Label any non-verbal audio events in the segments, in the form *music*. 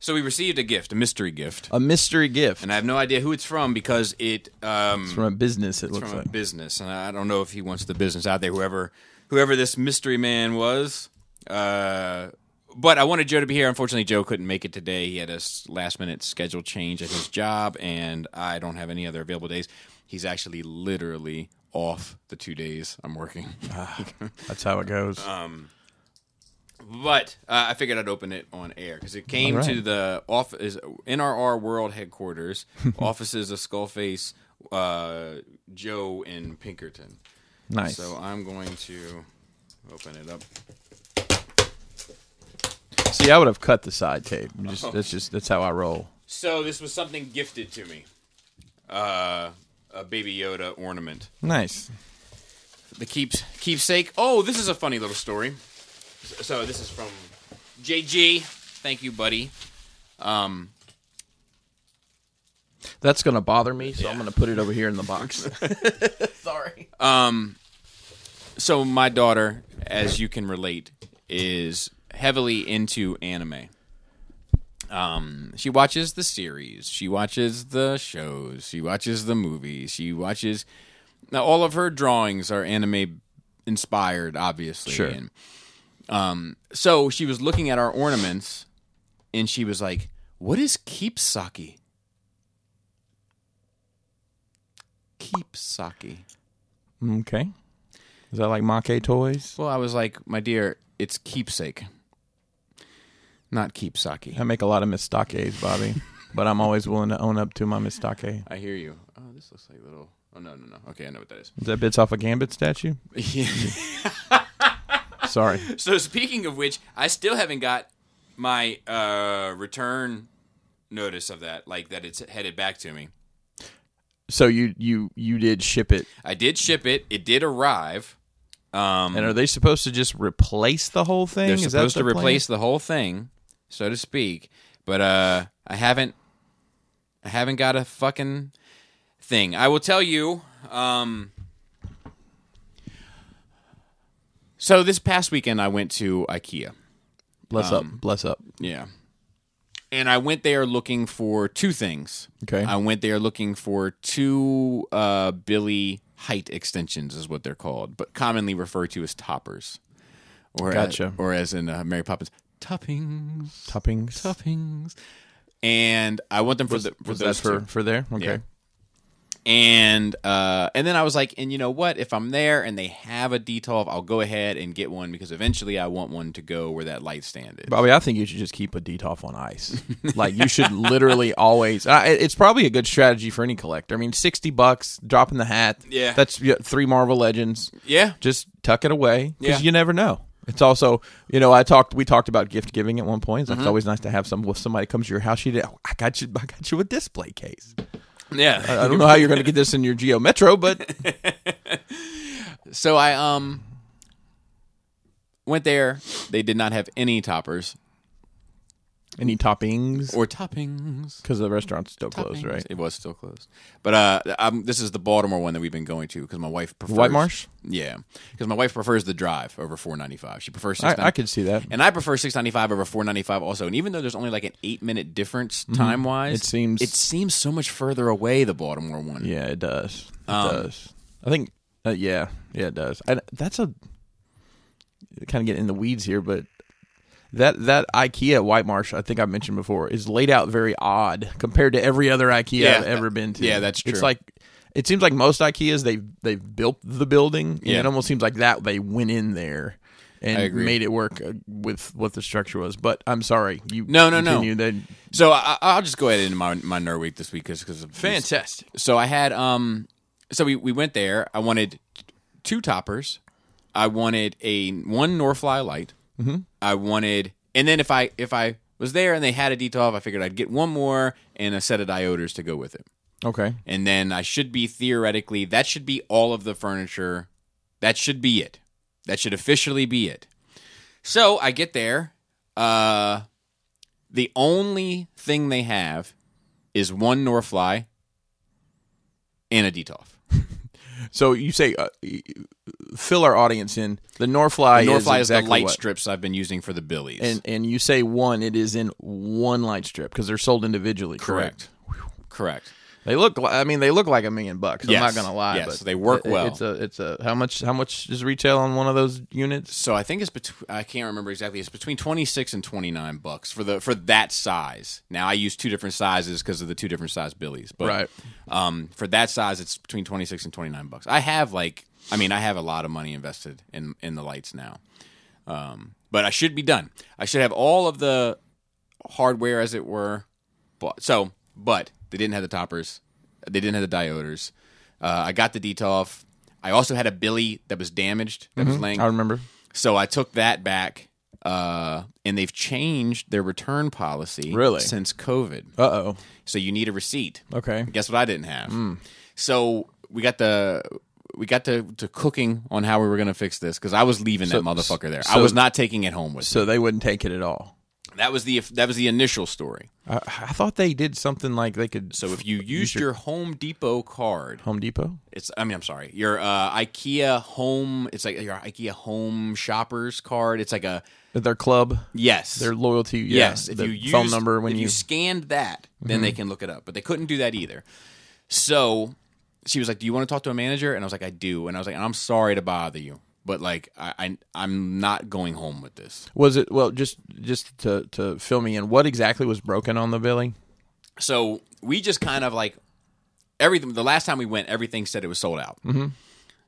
So we received a gift, a mystery gift, A mystery gift and I have no idea who it's from because it um, from a business. It it's looks from like. a business, and I don't know if he wants the business out there. Whoever whoever this mystery man was. Uh, but I wanted Joe to be here. Unfortunately, Joe couldn't make it today. He had a last minute schedule change at his job, and I don't have any other available days. He's actually literally off the two days I'm working. *laughs* That's how it goes. But uh, I figured I'd open it on air because it came right. to the office NRR World headquarters, *laughs* offices of Skullface, uh, Joe in Pinkerton. nice. So I'm going to open it up. See, I would have cut the side tape. Just, Oh. That's just that's how I roll. So this was something gifted to me, uh, a Baby Yoda ornament. Nice. The keeps keepsake. Oh, this is a funny little story. So this is from JG. Thank you, buddy. Um, That's gonna bother me, so I'm gonna put it over here in the box. *laughs* *laughs* Sorry. Um, so my daughter, as you can relate, is heavily into anime. Um, she watches the series, she watches the shows, she watches the movies, she watches. Now, all of her drawings are anime inspired, obviously. Sure. And, um, so she was looking at our ornaments, and she was like, "What is keepsake?" Keepsake. Okay. Is that like Make toys? Well, I was like, my dear, it's keepsake, not keepsake. I make a lot of mistakes, Bobby, *laughs* but I'm always willing to own up to my mistake. I hear you. Oh, this looks like a little. Oh no, no, no. Okay, I know what that is. Is that bits off a Gambit statue? *laughs* *laughs* Sorry. *laughs* so speaking of which, I still haven't got my uh, return notice of that, like that it's headed back to me. So you you you did ship it, I did ship it. It did arrive. Um, and are they supposed to just replace the whole thing? they're Is that supposed the to plan? replace the whole thing, so to speak. But uh, I haven't. I haven't got a fucking thing. I will tell you. Um, so this past weekend, I went to IKEA. Bless um, up, bless up. Yeah. And I went there looking for two things. Okay. I went there looking for two uh, Billy height extensions, is what they're called, but commonly referred to as toppers. Or Gotcha. or as in uh, Mary Poppins, toppings, Toppings. toppings. And I want them for, Was, the, for was those for for there? Okay. Yeah. And uh, and then I was like, and you know what? If I'm there and they have a Detolf, I'll go ahead and get one because eventually I want one to go where that light stand is. Bobby, I think you should just keep a Detolf on ice. like you should literally *laughs* always. I, it's probably a good strategy for any collector. I mean, sixty bucks, dropping the hat. Yeah. that's three Marvel Legends. Yeah, Just tuck it away because Yeah. you never know. It's also, you know, I talked. We talked about gift giving at one point. It's, Mm-hmm. always nice to have some. If somebody comes to your house, you, I got you. I got you a display case. Yeah. I, I don't know how you're going to get this in your Geo Metro, but *laughs* So I um went there. They did not have any toppers any toppings or toppings. because the restaurant's still closed, right? It was still closed. But uh, um, this is the Baltimore one that we've been going to because my wife prefers White Marsh? Yeah, because my wife prefers the drive over four ninety five. She prefers I, I could see that. and I prefer six ninety five over four ninety five also. And even though there's only like an eight minute difference time wise, Mm-hmm. It seems- it seems so much further away. The Baltimore one. Yeah, it does. It Um, does. I think. Uh, yeah, yeah, it does. I, that's a kind of getting in the weeds here, but that that IKEA at White Marsh, I think I mentioned before, is laid out very odd compared to every other IKEA Yeah, I've ever been to. yeah, that's true. It's like it seems like most IKEAs they they've built the building. and Yeah. it almost seems like that they went in there. And made it work uh, with what the structure was, but I'm sorry. You No, no, no. continue. Then So I, I'll just go ahead into my my nerd week this week because because fantastic. So I had um so we, we went there. I wanted two toppers. I wanted a one Norfly light. Mm-hmm. I wanted and then if I if I was there and they had a Detolf, I figured I'd get one more and a set of dioders to go with it. Okay, And then I should be theoretically that should be all of the furniture. That should be it. That should officially be it. So I get there. Uh the only thing they have is one Norfly and a Detolf. So you say uh, fill our audience in. The Northfly, Norfly is is the light what? strips I've been using for the billies. and and you say one. It is in one light strip because they're sold individually. Correct. correct, correct. They look. I mean, they look like a million bucks. I'm Yes. not gonna lie. Yes, but they work it- well. It's a. It's a. How much? How much is retail on one of those units? So I think it's between I can't remember exactly. It's between twenty six and twenty nine bucks for the for that size. Now I use two different sizes because of the two different size billies. But Right. um, for that size, it's between twenty six and twenty nine bucks. I have like I mean I have a lot of money invested in in the lights now. Um, but I should be done. I should have all of the hardware as it were. But so but they didn't have the toppers. They didn't have the dioders. Uh, I got the Detolf. I also had a billy that was damaged that was laying I remember. so I took that back, uh, and they've changed their return policy Really? since COVID. Uh oh. So you need a receipt. Okay. Guess what I didn't have. So we got the we got to, to cooking on how we were going to fix this because I was leaving that motherfucker there. I so- was not taking it home with me. So they wouldn't take it at all. That was the that was the initial story. I, I thought they did something like they could. So if you used your Home Depot card, Home Depot. it's I mean I'm sorry, your uh, IKEA home, it's like your IKEA home shoppers card. It's like a Their club. yes, Their loyalty. Yeah, Yes, if you used, phone number when if you. you scanned that, then they can look it up. But they couldn't do that either. So she was like, "Do you want to talk to a manager?" And I was like, "I do." And I was like, "I'm sorry to bother you, but like, I, I I'm not going home with this." was it well? Just just to to fill me in. What exactly was broken on the billing? So we just kind of like everything. The last time we went, everything said it was sold out. Mm-hmm.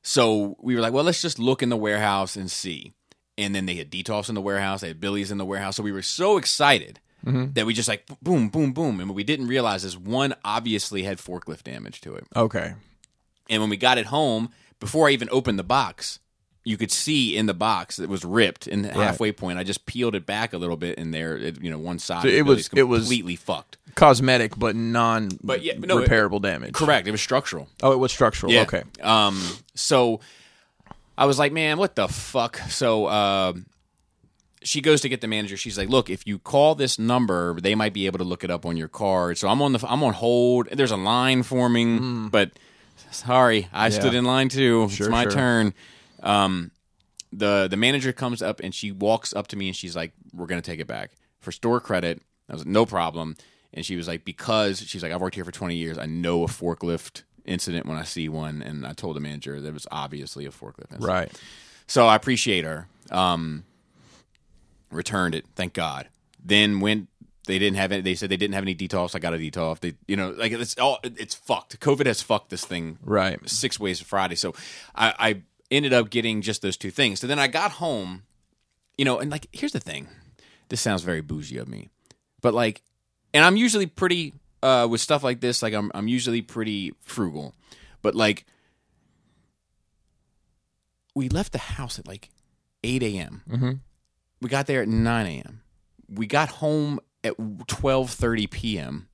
So we were like, "Well, let's just look in the warehouse and see." And then they had Detolfs in the warehouse, they had Billy's in the warehouse. So we were so excited that we just like boom, boom, boom. And what we didn't realize is one obviously had forklift damage to it. Okay. And when we got it home, before I even opened the box, you could see in the box it was ripped in the halfway point. I just peeled it back a little bit, and there, it, you know, one side So it was- it was- completely fucked. Cosmetic, but non. But yeah, no, it- repairable damage. Correct. It was structural. Oh, it was structural. Yeah. Okay. Um. So I was like, man, what the fuck? So um, she goes to get the manager. She's like, look, if you call this number, they might be able to look it up on your card. So I'm on the I'm on hold. There's a line forming, but sorry, I stood in line too. Sure, it's my sure. turn. Um, the the manager comes up and she walks up to me and she's like, "We're gonna take it back for store credit." I was like, "No problem." And she was like, "Because she's like, I've worked here for 20 years. I know a forklift incident when I see one." And I told the manager that it was obviously a forklift incident. Right. So I appreciate her. Um, returned it, thank God. Then went. They didn't have it. They said they didn't have any Detolfs. I got a Detolf. They, you know, like it's all. It's fucked. COVID has fucked this thing Right. six ways to Friday. So I, I ended up getting just those two things. So then I got home, you know, and like here's the thing. This sounds very bougie of me, but like, and I'm usually pretty uh, with stuff like this. Like I'm I'm usually pretty frugal, but like, we left the house at like eight a.m. Mm-hmm. We got there at nine a.m. We got home at twelve thirty p.m.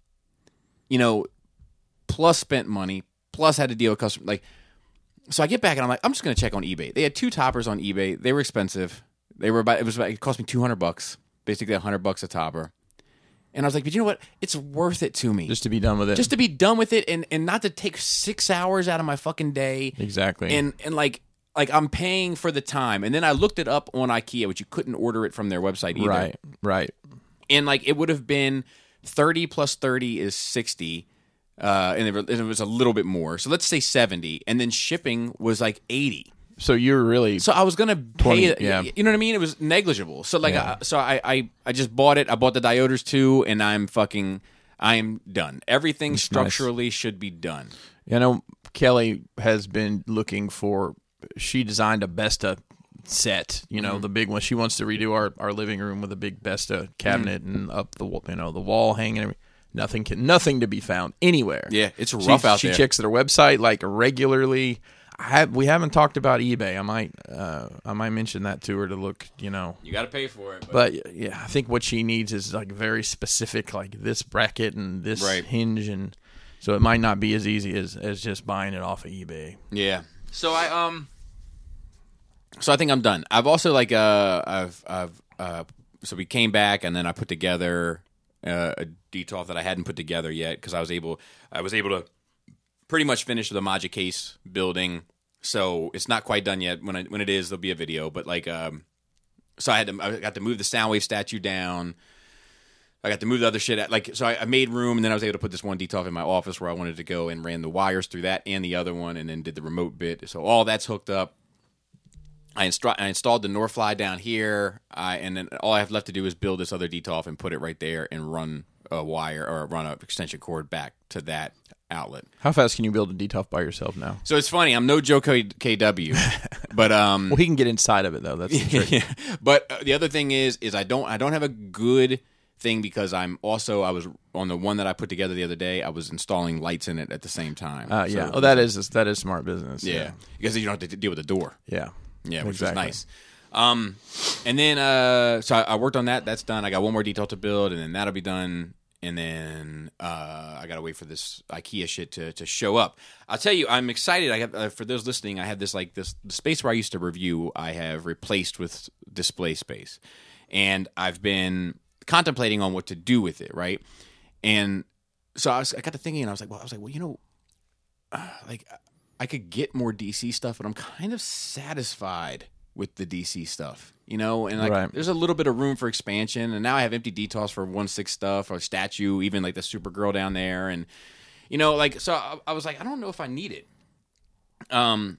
You know, plus spent money, plus had to deal with customer like. So I get back and I'm like, I'm just gonna check on eBay. They had two toppers on eBay. They were expensive. They were about it was about, it cost me two hundred bucks, basically hundred bucks a topper. And I was like, but you know what? It's worth it to me Just to be done with it. just to be done with it and and not to take six hours out of my fucking day exactly. and and like like I'm paying for the time. And then I looked it up on IKEA, which you couldn't order it from their website either. right. Right. And like it would have been thirty plus thirty is sixty. Uh, and it and it was a little bit more. So let's say 70. And then shipping was like 80. So you're really So I was gonna pay 20, it. yeah. You know what I mean? It was negligible. So like, Yeah. I, so I, I I just bought it. I bought the dioders too, and I'm fucking. I am done. Everything structurally should be done. You know, Kelly has been looking for. She designed a Besta set. You Mm-hmm. know, the big one. She wants to redo our, our living room with a big Besta cabinet Mm. and up the you know the wall hanging. Nothing can nothing to be found anywhere. Yeah, it's She- rough out she there. She checks their website like regularly. I have, we haven't talked about eBay. I might uh, I might mention that to her to look. You know, You got to pay for it. But, but yeah, I think what she needs is like very specific, like this bracket and this Right. hinge, and so it might not be as easy as as just buying it off of eBay. yeah. So I um. So I think I'm done. I've also like uh I've I've uh so we came back and then I put together uh, a Detolf that I hadn't put together yet because I was able I was able to pretty much finish the Maja case building. So it's not quite done yet. When I, when it is, there'll be a video. But like, um, so I had to I got to move the Soundwave statue down. I got to move the other shit. Like, so I, I made room, and then I was able to put this one Detolf in my office where I wanted to go, and ran the wires through that and the other one, and then did the remote bit. So all that's hooked up. I, I installed the Norfly down here, I, and then all I have left to do is build this other Detolf and put it right there and run a wire or run an extension cord back to that outlet. How fast can you build a Detolf by yourself now? So it's funny. I'm no Joe K- KW, *laughs* but um, Well, he can get inside of it though. That's the *laughs* trick. yeah. But uh, the other thing is, is I don't, I don't have a good thing because I'm also, I was on the one that I put together the other day. I was installing lights in it at the same time. Uh, yeah. So- oh, that is that is smart business. yeah, because you don't have to deal with the door. Yeah. Yeah, which Exactly. was nice. Um, and then uh, so I, I worked on that. That's done. I got one more Detolf to build, and then that'll be done. And then uh, I gotta wait for this IKEA shit to, to show up. I'll tell you, I'm excited. I have uh, for those listening, I have this like this the space where I used to review. I have replaced with display space, and I've been contemplating on what to do with it. Right, and so I, was, I got to thinking, and I was like, well, I was like, well, you know, uh, like I could get more DC stuff, but I'm kind of satisfied with the DC stuff, you know. And like, Right. there's a little bit of room for expansion. And now I have empty Detolfs for one six stuff or statue, even like the Supergirl down there, and you know, like so. I, I was like, I don't know if I need it. Um,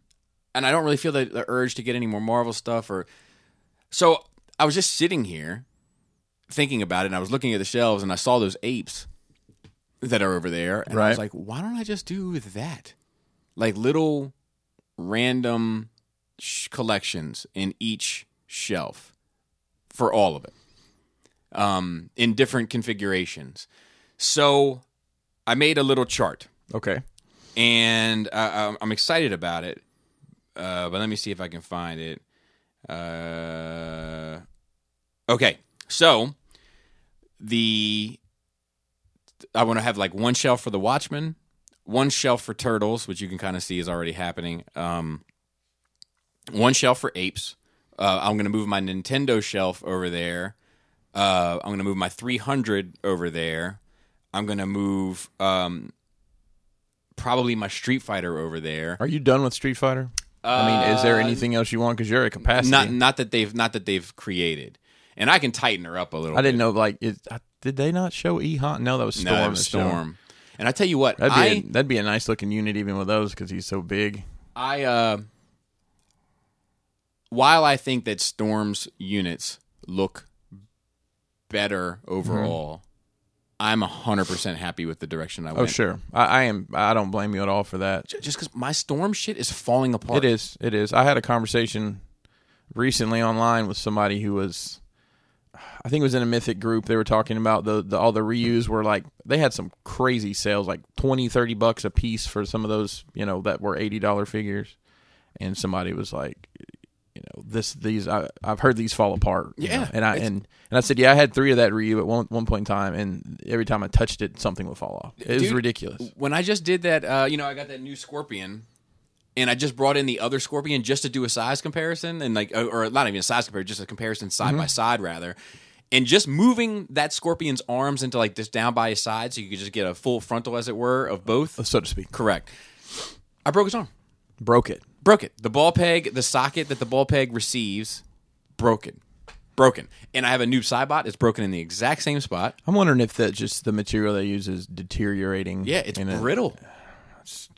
and I don't really feel the, the urge to get any more Marvel stuff or. So I was just sitting here thinking about it, and I was looking at the shelves, and I saw those apes that are over there, and I was like, why don't I just do that? Like little random sh- collections in each shelf for all of it, um, in different configurations. So I made a little chart Okay. and I, I'm- excited about it. Uh, but let me see if I can find it. Uh, okay, so the I want to have like one shelf for the Watchmen, one shelf for Turtles, which you can kind of see is already happening. Um, one shelf for Apes. Uh, I'm going to move my Nintendo shelf over there. Uh, I'm going to move my 300 over there. I'm going to move um, probably my Street Fighter over there. Are you done with Street Fighter? I mean, is there Uh, anything else you want? Because you're at capacity. Not not that they've not that they've created, and I can tighten her up a little. I didn't bit. know. Like, uh, did they not show E Honda? No, that was Storm. No, was. Storm. And I tell you what, That'd be I a, that'd be a nice looking unit even with those because he's so big. I uh, while I think that Storm's units look better overall, I'm hundred percent happy with the direction I went. Oh, sure. I, I am. I don't blame you at all for that. Just because my Storm shit is falling apart. It is. It is. I had a conversation recently online with somebody who was, I think it was in a Mythic group. They were talking about the, the all the reuse were like they had some crazy sales, like 20, 30 bucks a piece for some of those, you know, that were eighty dollar figures. And somebody was like, you know, this these I, I've heard these fall apart. Yeah, know. and I and and I said, yeah, I had three of that Ryu at one one point in time, and every time I touched it, something would fall off. It was ridiculous. when I just did that, uh, you know, I got that new Scorpion, and I just brought in the other Scorpion just to do a size comparison, and like, uh, or not even a size comparison, just a comparison side Mm-hmm. by side rather, and just moving that Scorpion's arms into like this down by his side, so you could just get a full frontal, as it were, of both. So to speak, Correct. I broke his arm. broke it. Broke it. The ball peg, the socket that the ball peg receives, broken. Broken. And I have a new Cybot. It's broken in the exact same spot. I'm wondering if that just the material they use is deteriorating. Yeah, it's in it.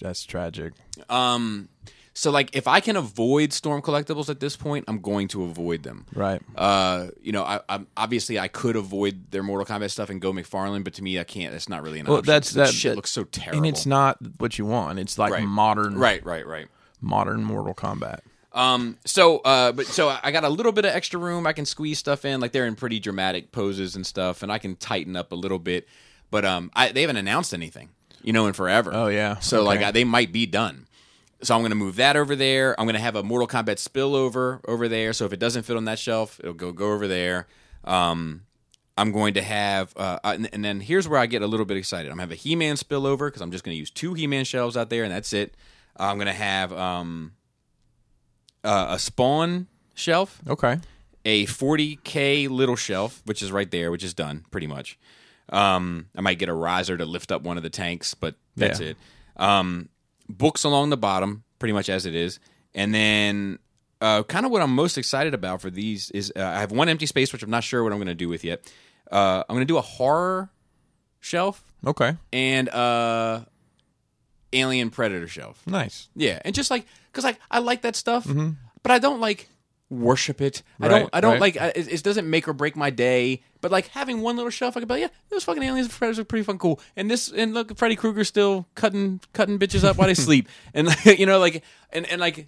That's tragic. Um, so like if I can avoid storm collectibles at this point, I'm going to avoid them. Right. Uh, you know, I, I'm obviously I could avoid their Mortal Kombat stuff and go McFarlane, but to me, I can't. That's not really an Well, option. that's 'cause that shit that- looks so terrible. and it's not what you want. It's like Right. modern, right, right, right. modern Mortal Kombat. Um, so, uh, but so I got a little bit of extra room. I can squeeze stuff in, like they're in pretty dramatic poses and stuff, and I can tighten up a little bit. But um, I, they haven't announced anything, you know, in forever. Oh, yeah. So like I, they might be done. So I'm going to move that over there. I'm going to have a Mortal Kombat spillover over there. So if it doesn't fit on that shelf, it'll go go over there. Um, I'm going to have, uh, and, and then here's where I get a little bit excited. I'm going to have a He-Man spillover because I'm just going to use two He-Man shelves out there, and that's it. Uh, I'm going to have um, uh, a Spawn shelf, Okay. a 40k little shelf, which is right there, which is done pretty much. Um, I might get a riser to lift up one of the tanks, but that's Yeah. it. Um, books along the bottom, pretty much as it is, and then uh, kind of what I'm most excited about for these is uh, I have one empty space which I'm not sure what I'm going to do with yet. Uh, I'm going to do a horror shelf Okay. and uh, alien predator shelf. Nice. Yeah, and just like because like I like that stuff, but I don't like worship it. I. Right, don't. I don't right. like. I- It, it doesn't make or break my day. But like having one little shelf, I could be like, yeah, those fucking aliens and predators are pretty fun, cool. And this and look, Freddy Krueger's still cutting cutting bitches up while they sleep, *laughs* and like, you know, like and and like.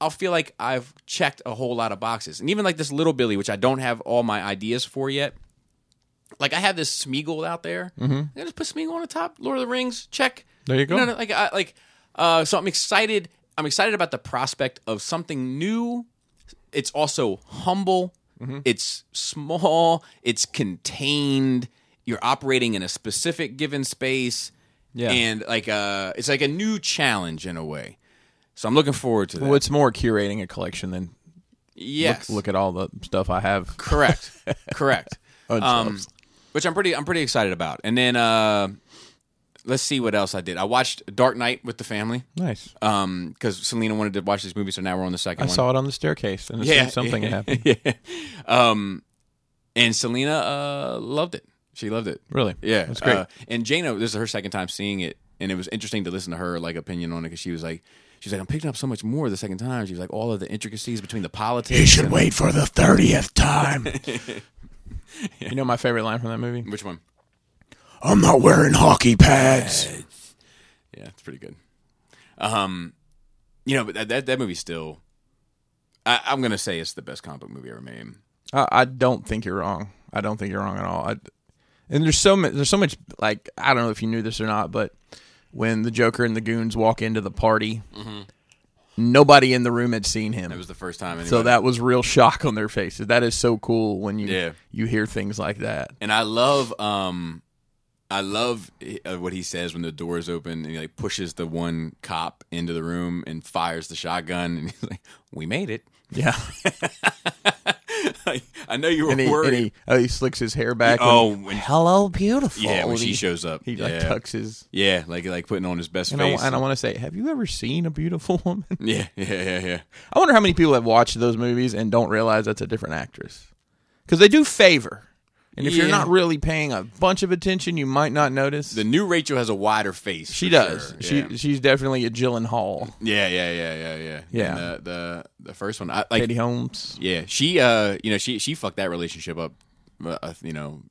I'll feel like I've checked a whole lot of boxes, and even like this little Billy, which I don't have all my ideas for yet. Like I have this Smeagol out there. Mm-hmm. I just put Smeagol on the top. Lord of the Rings, check. There you go. No, no, like I like. Uh, so I'm excited. I'm excited about the prospect of something new. It's also humble. Mm-hmm. It's small. It's contained. You're operating in a specific given space. Yeah. and like uh, it's like a new challenge in a way. So I'm looking forward to that. Well, it's more curating a collection than yes, look, look at all the stuff I have. correct, *laughs* correct. Um, which I'm pretty I'm pretty excited about. And then uh, let's see what else I did. I watched Dark Knight with the family. Nice. um because Selena wanted to watch this movie, so now we're on the second I one. saw it on the staircase, and as soon as something happened. *laughs* yeah. Um, and Selena uh loved it. She loved it. Really? Yeah, That's great. Uh, and Jana, this is her second time seeing it, and it was interesting to listen to her like opinion on it because she was like, she's like, I'm picking up so much more the second time. She was like, all of the intricacies between the politics. You should and- wait for the thirtieth time. *laughs* You know my favorite line from that movie? Which one? I'm not wearing hockey pads. Yeah, it's pretty good. Um, you know, but that that, that movie still. I, I'm gonna say it's the best comic book movie ever made. I, I don't think you're wrong. I don't think you're wrong at all. I, and there's so much. There's so much. Like I don't know if you knew this or not, but when the Joker and the goons walk into the party, nobody in the room had seen him. It was the first time. so that was real shock on their faces. That is so cool when you Yeah. you hear things like that. and I love um I love uh, what he says when the doors open and he like pushes the one cop into the room and fires the shotgun and he's like, "We made it." Yeah, *laughs* Like, I know you were and he, worried. and he, oh, he slicks his hair back. oh, when, when, hello, beautiful. yeah, when And she he, shows up, he yeah, like tucks his. yeah, like like putting on his best And I, face. and I want to say, have you ever seen a beautiful *laughs* woman? *laughs* yeah, yeah, yeah, yeah. I wonder how many people have watched those movies and don't realize that's a different actress. Because they do favor. And if you're Yeah. not really paying a bunch of attention, you might not notice. The new Rachel has a wider face. she for does. sure. Yeah. She she's definitely a Gyllenhaal. yeah, yeah, yeah, yeah, yeah. Yeah. And the, the the first one, I, like, Katie Holmes. Yeah, she uh, you know, she she fucked that relationship up, uh, you know,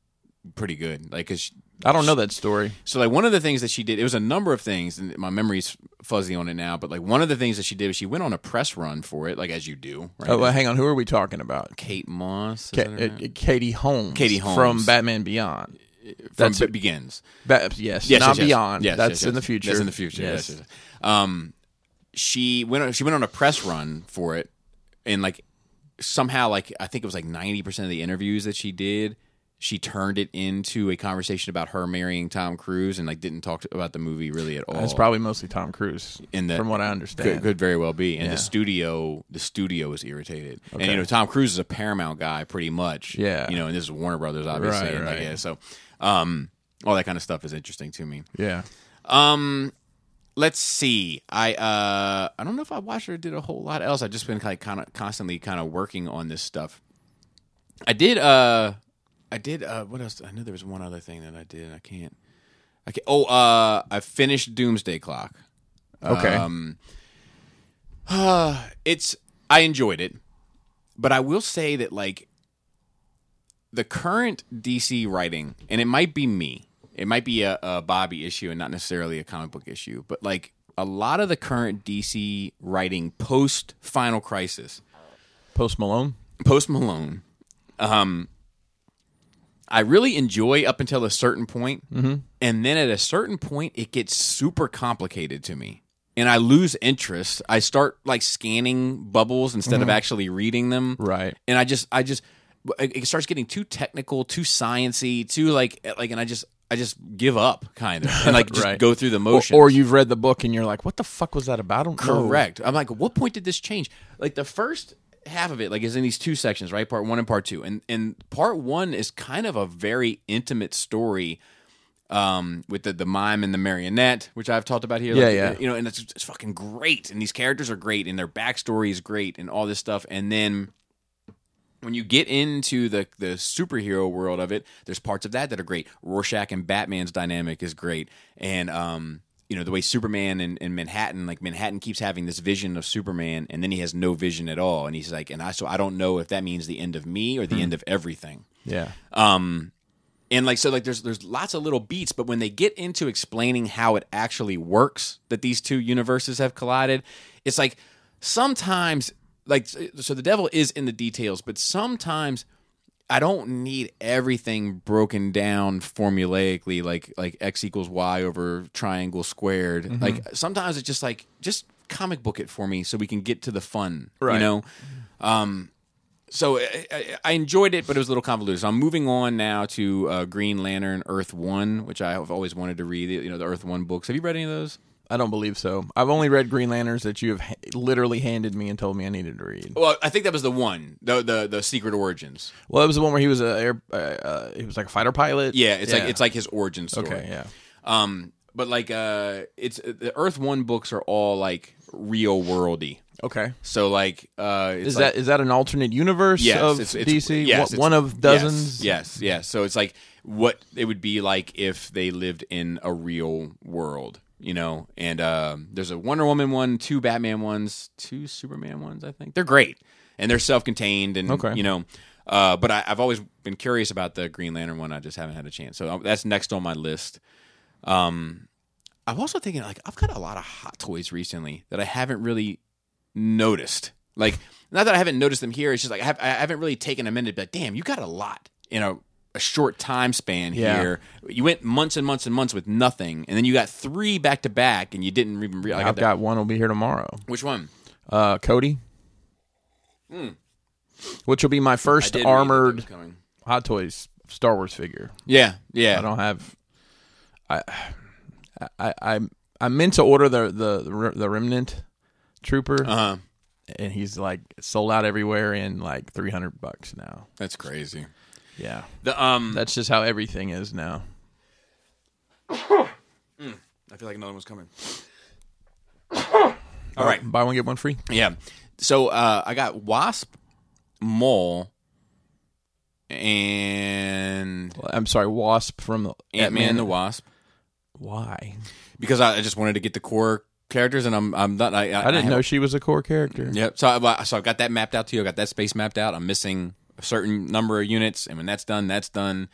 pretty good. Like, cause she, I don't know that story. so like one of the things that she did, it was a number of things, and my memory's fuzzy on it now. But like one of the things that she did was she went on a press run for it, like as you do, right? Oh, well, hang on. Who are we talking about? Kate Moss, Ka- that uh. Katie Holmes. Katie Holmes. from Batman Beyond. from that's begins. Ba- yes, Yes, not yes. Beyond. Yes, That's yes, in the future. That's in the future. Yes, yes. Um, she went. on- She went on a press run for it, and like somehow, like I think it was like ninety percent of the interviews that she did, she turned it into a conversation about her marrying Tom Cruise, and like didn't talk to, about the movie really at all. It's probably mostly Tom Cruise, in the from what I understand. Could, could very well be, and Yeah. the studio, the studio was irritated, and you know Tom Cruise is a Paramount guy, pretty much. Yeah. you know, and this is Warner Brothers, obviously, Right, and like, right. yeah, so um, all that kind of stuff is interesting to me. Yeah. Um, let's see. I uh, I don't know if I watched or did a whole lot else. I've just been like kind of constantly kind of working on this stuff. I did. Uh, I did. Uh, what else? I know there was one other thing that I did. I can't. I can't. Oh, uh, I finished Doomsday Clock. Okay. Um, *sighs* it's I enjoyed it, but I will say that like the current DC writing, and it might be me, it might be a, a Bobby issue and not necessarily a comic book issue, but like a lot of the current DC writing post Final Crisis, Post Malone. post Malone, um, I really enjoy up until a certain point, Mm-hmm. and then at a certain point, it gets super complicated to me, and I lose interest. I start like scanning bubbles instead of actually reading them, Right. and I just, I just, it starts getting too technical, too sciency, too like, like, and I just, I just give up, kind of, and like *laughs* just Right. go through the Or, motions. or you've read the book and you're like, what the fuck was that about? I don't know. Correct. I'm like, what point did this change? Like the first half of it, like is in these two sections, right? Part one and part two. And and part one is kind of a very intimate story um, with the the mime and the marionette, which I've talked about here. Yeah, like, yeah. You know, and it's, it's fucking great, and these characters are great, and their backstory is great, and all this stuff, and then when you get into the the superhero world of it, there's parts of that that are great. Rorschach and Batman's dynamic is great, and um, you know the way Superman and, and Manhattan, like Manhattan keeps having this vision of Superman, and then he has no vision at all, and he's like, and I so I don't know if that means the end of me or the end of everything. Yeah. Um, and like so, like there's there's lots of little beats, but when they get into explaining how it actually works that these two universes have collided, it's like sometimes like so the devil is in the details, but sometimes I don't need everything broken down formulaically, like like x equals y over triangle squared. Mm-hmm. Like sometimes it's just like just comic book it for me so we can get to the fun. You know. Um, so I, I- I enjoyed it, but it was a little convoluted. So I'm moving on now to uh, Green Lantern Earth One, which I have always wanted to read. You know, the Earth One books. Have you read any of those? I don't believe so. I've only read Green Lanterns that you have ha- literally handed me and told me I needed to read. Well, I think that was the one, the the the Secret Origins. Well, it was the one where he was a air, uh, uh, he was like a fighter pilot. Yeah, it's like it's like his origin story. okay, yeah. Um, but like uh, it's the Earth One books are all like real worldy. Okay. So like uh, it's Is like, that is that an alternate universe yes, of it's, it's, DC? Yes, One- it's- one of dozens. Yes, yes, yes. So it's like what it would be like if they lived in a real world, you know. And uh, there's a Wonder Woman one, two Batman ones, two Superman ones. I think they're great, and they're self-contained, and Okay. you know. Uh, but I, I've always been curious about the Green Lantern one. I just haven't had a chance. So uh, that's next on my list. Um, I'm also thinking like I've got a lot of Hot Toys recently that I haven't really noticed. Like, not that I haven't noticed them here. It's just like I, have, I haven't really taken a minute But damn, you got a lot in a, a short time span Yeah. here. You went months and months and months with nothing, and then you got three back to back, and you didn't even realize. I've got one will be here tomorrow. which one? Uh, Cody. Which will be my Hmm. First did read that that armored. Hot Toys Star Wars figure. Yeah, yeah. I don't have. I I I I meant to order the the the Remnant Trooper, Uh huh. and he's like sold out everywhere in like three hundred bucks now. That's crazy. Yeah, The um, that's just how everything is now. I feel like another one's coming. All right. buy one get one free. Yeah. So uh, I got Wasp, Maul, and I'm sorry, Wasp from the Ant Man and the Wasp Why? because I, I just wanted to get the core characters, and I'm I'm not. I, I didn't have- know she was a core character. Yep. So I, so I've got that mapped out to you. I got that space mapped out. I'm missing a certain number of units, and when that's done, that's done.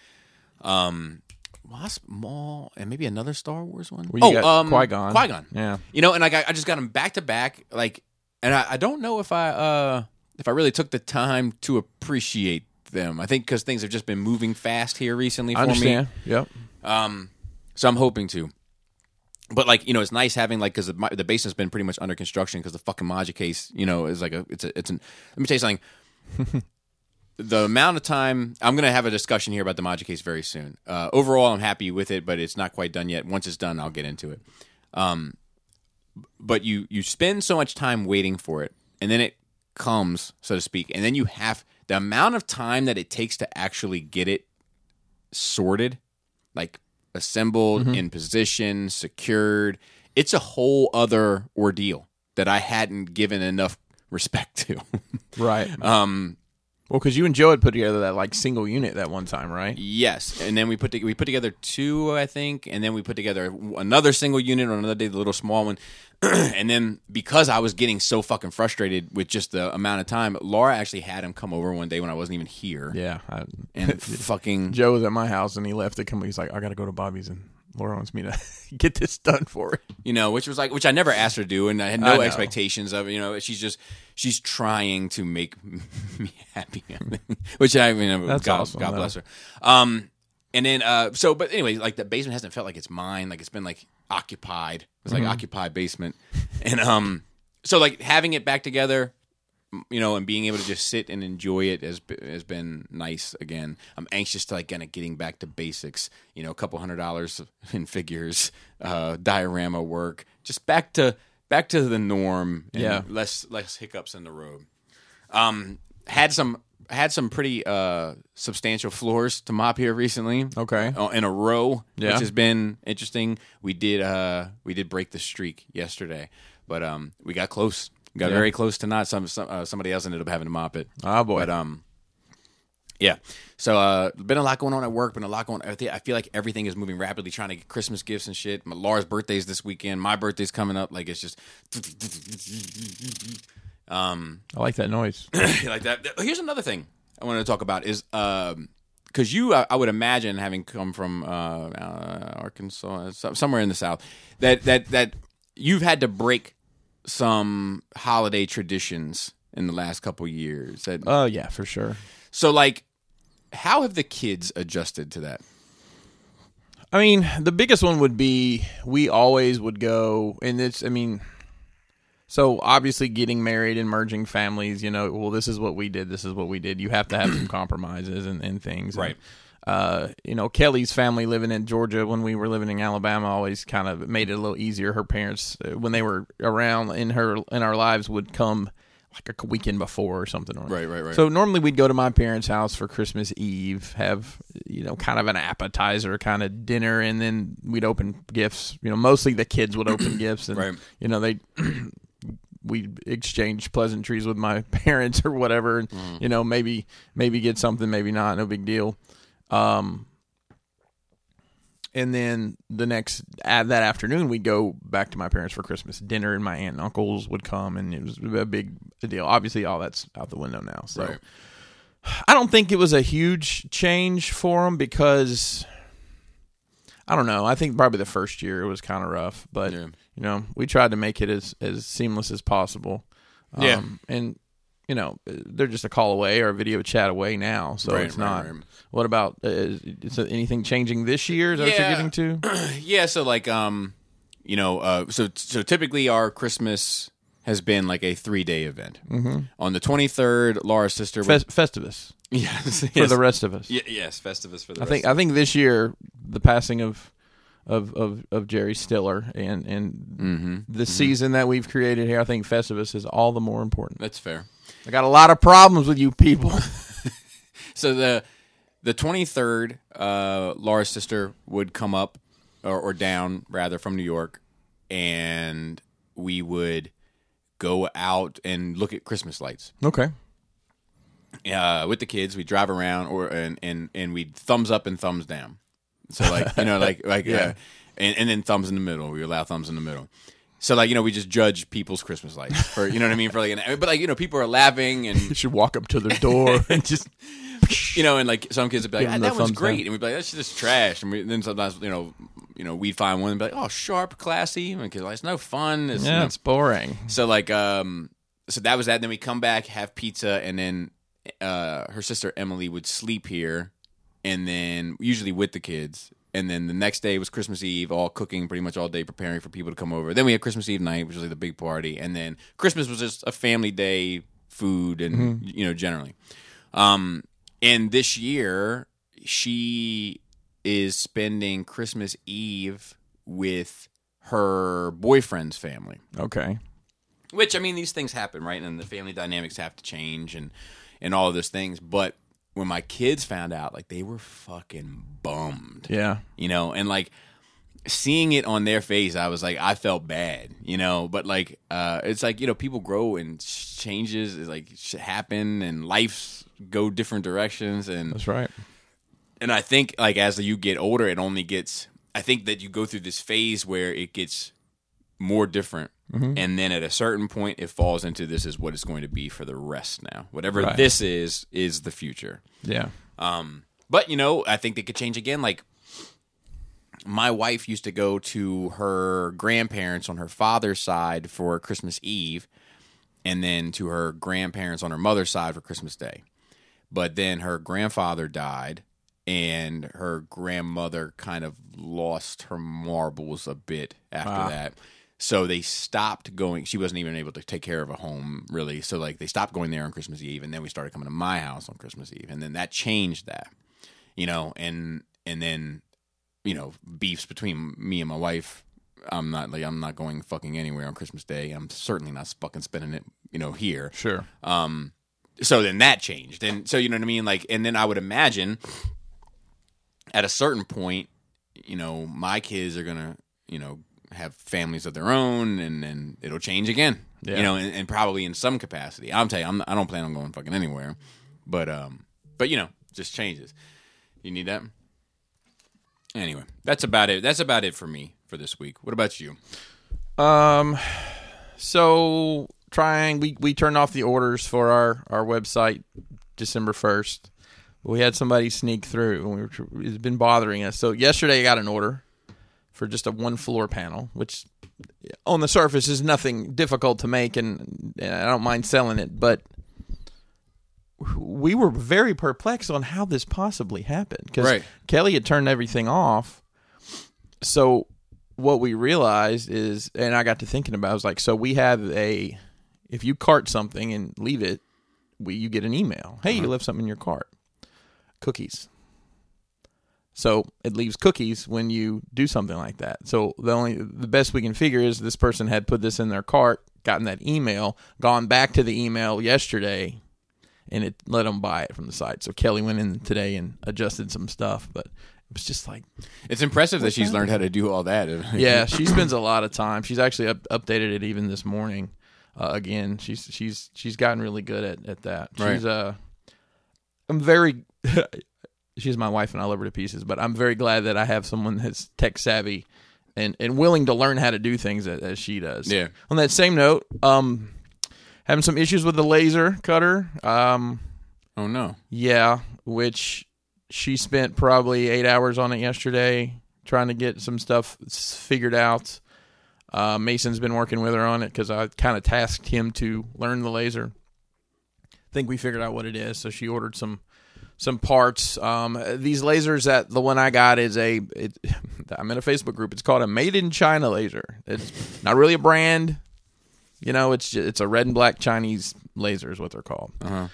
Um, Wasp, Maul, and maybe another Star Wars one. Well, oh, um, Qui-Gon. Qui Gon. Yeah. You know, and like I, I just got them back to back, like, and I, I don't know if I uh if I really took the time to appreciate them. I think because things have just been moving fast here recently for I me. Yep. Um, so I'm hoping to. But like you know, it's nice having like because the, the basement's been pretty much under construction because the fucking Maja case, you know, is like a it's a it's an. Let me tell you something. *laughs* the amount of time I'm going to have a discussion here about the Maja case very soon. Uh, overall, I'm happy with it, but it's not quite done yet. Once it's done, I'll get into it. Um, but you you spend so much time waiting for it, and then it comes, so to speak, and then you have the amount of time that it takes to actually get it sorted, like assembled in position, secured. It's a whole other ordeal that I hadn't given enough *laughs* respect to. Right. um, Well, because you and Joe had put together that like single unit that one time, right? Yes, and then we put to, we put together two, I think, and then we put together another single unit on another day, the little small one, *clears throat* and then because I was getting so fucking frustrated with just the amount of time, Laura actually had him come over one day when I wasn't even here, Yeah. I, and *laughs* fucking Joe was at my house and he left to come. He's like, I got to go to Bobby's and Laura wants me to *laughs* get this done for her. you know, which was like which I never asked her to do, and I had I no know. expectations of it. You know, she's just she's trying to make *laughs* me happy, *laughs* which I mean, That's God, awesome, God though. bless her. Um, and then uh, so, but anyway, like the basement hasn't felt like it's mine. Like it's been like occupied. It's Mm-hmm. like occupied basement, and um, so like having it back together. You know, and being able to just sit and enjoy it has has been nice again. I'm anxious to like kind of getting back to basics. You know, a couple hundred dollars *laughs* in figures, uh, diorama work, just back to back to the norm. And Yeah. less less hiccups in the road. Um, had some had some pretty uh, substantial floors to mop here recently. Okay. uh, in a row, Yeah. which has been interesting. We did uh, we did break the streak yesterday, but um, we got close. Got Yeah. very close to not. Some, some uh, somebody else ended up having to mop it. Oh boy. But um, yeah. So uh, been a lot going on at work. Been a lot going. I I feel like everything is moving rapidly. Trying to get Christmas gifts and shit. My Laura's birthday's this weekend. My birthday's coming up. Like it's just um I like that noise. *coughs* like that. Here's another thing I wanted to talk about is um because you I, I would imagine having come from uh, uh, Arkansas somewhere in the South that that that you've had to break some holiday traditions in the last couple years. That, Oh yeah, for sure. so like, how have the kids adjusted to that? I mean, the biggest one would be we always would go, and it's, I mean, so obviously getting married and merging families, you know, well, this is what we did, this is what we did. You have to have some *clears throat* compromises and, and things. Right. And, uh, you know, Kelly's family living in Georgia when we were living in Alabama always kind of made it a little easier. Her parents, uh, when they were around in her in our lives, would come like a weekend before or something. Right, right, right. So normally we'd go to my parents' house for Christmas Eve, have you know kind of an appetizer kind of dinner, and then we'd open gifts. You know, mostly the kids would open *clears throat* gifts, and Right. you know they. *clears throat* We exchange pleasantries with my *laughs* parents or whatever, and you know maybe maybe get something, maybe not, no big deal. Um, and then the next that afternoon we'd go back to my parents for christmas dinner and my aunt and uncles would come and it was a big deal obviously all that's out the window now so Right. i don't think it was a huge change for them because i don't know i think probably the first year it was kind of rough but Yeah. you know we tried to make it as as seamless as possible Yeah. um, and you know they're just a call away or a video chat away now so Right, it's not right. what about uh, is, anything changing this year is that what Yeah. you're getting to *clears throat* Yeah, so like um, you know, uh, so so typically our Christmas has been like a three day event. Mm-hmm. On the twenty third, Laura's sister. Festivus yes, for the rest of us. Ye- yes, Festivus for the I think I think this year the passing of of of, of Jerry Stiller and and Mm-hmm. the season that we've created here, I think Festivus is all the more important. That's fair. I got a lot of problems with you people. *laughs* So the the twenty third, uh, Laura's sister would come up or, or down rather from New York, and we would go out and look at Christmas lights. okay. uh, with the kids. We drive around, or and and and we thumbs up and thumbs down. So like you know, like like *laughs* Yeah. uh, and and then thumbs in the middle. We allow thumbs in the middle. So like you know, we just judge people's Christmas lights for you know what I mean for like an but like you know people are laughing and *laughs* You should walk up to their door *laughs* and just you know and like some kids would be like ah, that one's great down. and we'd be like that's just trash and we, then sometimes you know you know we'd find one and be like oh sharp classy And because like, it's no fun it's, you yeah, know, it's boring. so like um so that was that. Then we come back, have pizza, and then uh her sister Emily would sleep here and then usually with the kids. And then the next day was Christmas Eve, all cooking pretty much all day, preparing for people to come over. Then we had Christmas Eve night, which was like the big party, and then Christmas was just a family day, food, and you know generally. Um, and this year she is spending Christmas Eve with her boyfriend's family. Okay. Which I mean, these things happen, right? And the family dynamics have to change, and and all of those things. But when my kids found out, like they were fucking bummed, Yeah. you know, and like seeing it on their face, I was like, I felt bad, you know. But like, uh, it's like you know, people grow and changes, is like happen, and lives go different directions, and That's right. and I think like as you get older, it only gets. I think that you go through this phase where it gets more different, Mm-hmm. and then at a certain point, it falls into this is what it's going to be for the rest now. Whatever Right. this is, is the future. Yeah. Um, but you know, I think they could change again. Like my wife used to go to her grandparents on her father's side for Christmas Eve, and then to her grandparents on her mother's side for Christmas Day. But then her grandfather died, and her grandmother kind of lost her marbles a bit after that. So they stopped going. She wasn't even able to take care of a home, really. So like they stopped going there on Christmas Eve, and then we started coming to my house on Christmas Eve, and then that changed that, you know. And and then you know beefs between me and my wife. I'm not like I'm not going fucking anywhere on Christmas Day. I'm certainly not fucking spending it, you know, here. Sure. Um, so then that changed, and so you know what I mean. Like, and then I would imagine at a certain point, you know, my kids are gonna, you know, have families of their own, and then it'll change again. Yeah. You know, and, and probably in some capacity. I'm telling you, I'm, I don't plan on going fucking anywhere, but um, but you know, just changes. You need that. Anyway, that's about it. That's about it for me for this week. What about you? Um, so trying we we turned off the orders for our our website December first. We had somebody sneak through, and we were, it's been bothering us. So yesterday, I got an order for just a one floor panel, which on the surface is nothing difficult to make, and, I don't mind selling it, but we were very perplexed on how this possibly happened because Right. Kelly had turned everything off. So what we realized is, and I got to thinking about, it, I was like, so we have a, if you cart something and leave it, we you get an email. Hey, you uh-huh. left something in your cart. Cookies. So it leaves cookies when you do something like that. So the only the best we can figure is this person had put this in their cart, gotten that email, gone back to the email yesterday, and it let them buy it from the site. So Kelly went in today and adjusted some stuff, but it was just like It's impressive that she's learned how to do all that. *laughs* yeah, she spends a lot of time. She's actually up, updated it even this morning. Uh, again, she's she's she's gotten really good at, at that. Right. She's uh, I'm very. *laughs* she's my wife, and I love her to pieces. But I'm very glad that I have someone that's tech savvy and and willing to learn how to do things as, as she does. Yeah. On that same note, um, having some issues with the laser cutter. Um, Oh no. yeah, which she spent probably eight hours on it yesterday trying to get some stuff figured out. Uh, Mason's been working with her on it because I kind of tasked him to learn the laser. I think we figured out what it is, so she ordered some some parts. Um, these lasers that the one I got is a. It, *laughs* I'm in a Facebook group. It's called a Made in China laser. It's not really a brand. You know, it's just, it's a red and black Chinese laser is what they're called. Uh-huh.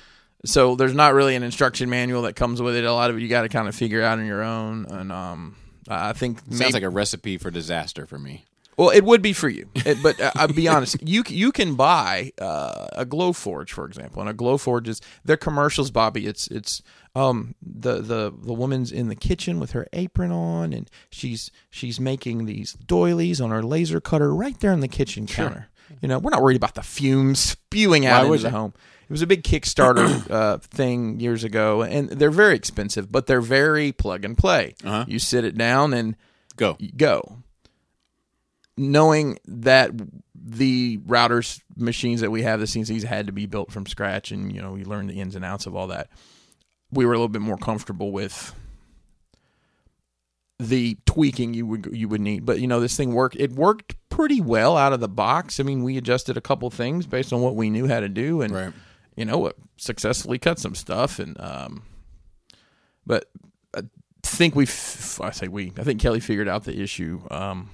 So there's not really an instruction manual that comes with it. A lot of it you got to kind of figure out on your own. And um, I think Sounds maybe, like a recipe for disaster for me. Well, it would be for you. It, but uh, I'll be honest, you you can buy uh, a Glowforge, for example, and a Glowforge is their commercials. Bobby, it's it's um the the the woman's in the kitchen with her apron on, and she's she's making these doilies on her laser cutter right there in the kitchen counter. You know, we're not worried about the fumes spewing out Why into the home. It was a big Kickstarter *clears throat* uh, thing years ago, and they're very expensive, but they're very plug and play. Uh-huh. You sit it down and Go. go. Knowing that the routers machines that we have, the CNCs had to be built from scratch, and you know we learned the ins and outs of all that. We were a little bit more comfortable with the tweaking you would you would need, but you know this thing worked. It worked pretty well out of the box. I mean, we adjusted a couple things based on what we knew how to do, and Right. you know, it successfully cut some stuff, and um, but I think we, f- I say we, I think Kelly figured out the issue, um,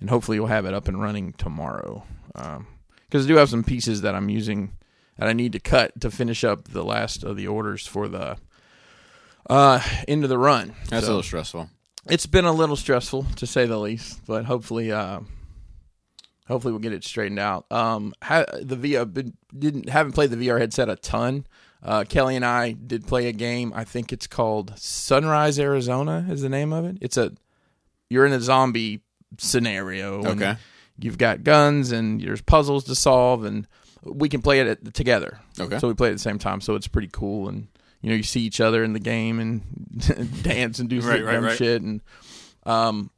and hopefully we'll have it up and running tomorrow. Um, because I do have some pieces that I'm using that I need to cut to finish up the last of the orders for the uh of the run. That's So- a little stressful. it's been a little stressful to say the least, but hopefully, uh, hopefully we'll get it straightened out. Um, ha- the VR been, didn't haven't played the VR headset a ton. Uh, Kelly and I did play a game. I think it's called Sunrise Arizona. Is the name of it? It's a you're in a zombie scenario. and Okay. You've got guns and there's puzzles to solve, and we can play it at, together. Okay. So we play it at the same time, so it's pretty cool. And you know, you see each other in the game and *laughs* dance and do Right, right, right. shit. And um,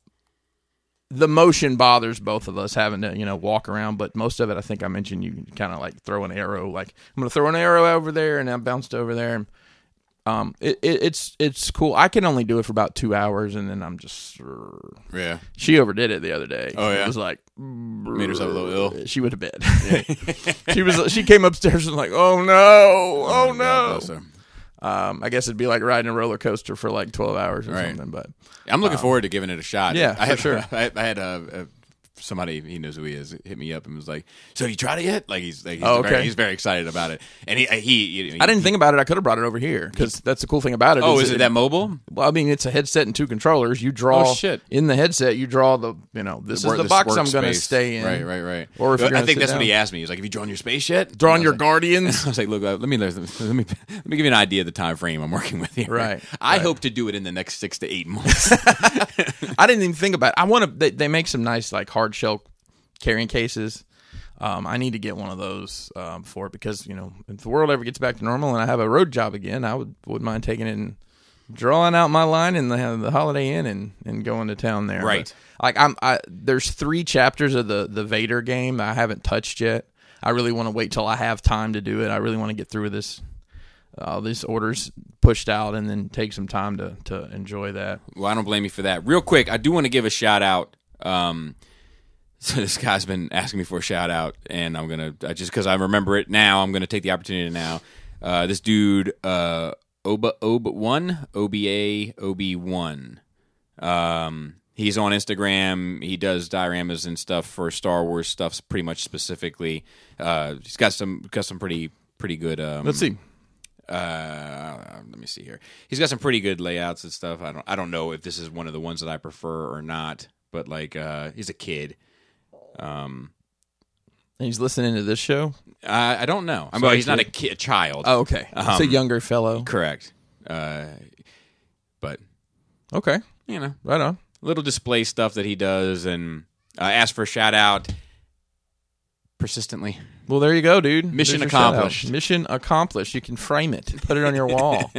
the motion bothers both of us having to you know walk around. But most of it, I think I mentioned, you kind of like throw an arrow. Like I'm gonna throw an arrow over there, and I bounced over there. And um, it, it, it's it's cool. I can only do it for about two hours, and then I'm just. Yeah. She overdid it the other day. Oh, yeah? it was like Made herself a little ill. She went to bed. she was. She came upstairs and was like, "Oh no! Oh, God no!" Um, I guess it'd be like riding a roller coaster for like twelve hours or Right. something. But I'm looking forward to giving it a shot. yeah, I for had, sure. *laughs* I, I had a, a somebody he knows who he is hit me up and was like, "So you tried it yet?" Like he's like he's, Oh, very, okay. he's very excited about it, and he he, you know, I didn't think about it. I could have brought it over here because that's the cool thing about it. Oh, is it that mobile? Well, I mean, it's a headset and two controllers. You draw Oh, shit. in the headset. You draw the you know this Work- is the box I'm going to stay in. Right, right, right. Or if you're I think that's what he asked me. He's like, "Have you drawn your space yet?" Drawn your like- guardians. *laughs* I was like, "Look, uh, let me let me let me give you an idea of the time frame I'm working with here." Right, I right. hope to do it in the next six to eight months. *laughs* *laughs* I didn't even think about. It. I want to. They, they make some nice like hard shell carrying cases. Um, I need to get one of those um, for it because you know if the world ever gets back to normal and I have a road job again, I would wouldn't mind taking it and drawing out my line in the the Holiday Inn and, and going to town there. Right. But, like I'm, I there's three chapters of the the Vader game that I haven't touched yet. I really want to wait till I have time to do it. I really want to get through this. Uh, these orders pushed out and then take some time to, to enjoy that. Well, I don't blame you for that. Real quick, I do want to give a shout out. Um, so *laughs* this guy's been asking me for a shout out, and I'm gonna uh, just because I remember it now, I'm gonna take the opportunity now. Uh, this dude, uh, Oba Ob one, O B A O B one. Um, he's on Instagram. He does dioramas and stuff for Star Wars stuff, pretty much specifically. Uh, he's got some got some pretty pretty good. Um, Let's see. uh, let me see here. He's got some pretty good layouts and stuff. I don't I don't know if this is one of the ones that I prefer or not, but like uh, he's a kid. Um, And he's listening to this show. I, I don't know. I'm So well, he's not a, kid. kid, a child. Oh, okay. it's a Um, younger fellow. correct. Uh, but Okay, you know, right on. little display stuff that he does, and uh, ask for a shout out persistently. Well, there you go, dude. Mission There's your shout out. accomplished. Mission accomplished. You can frame it, put it on your *laughs* wall.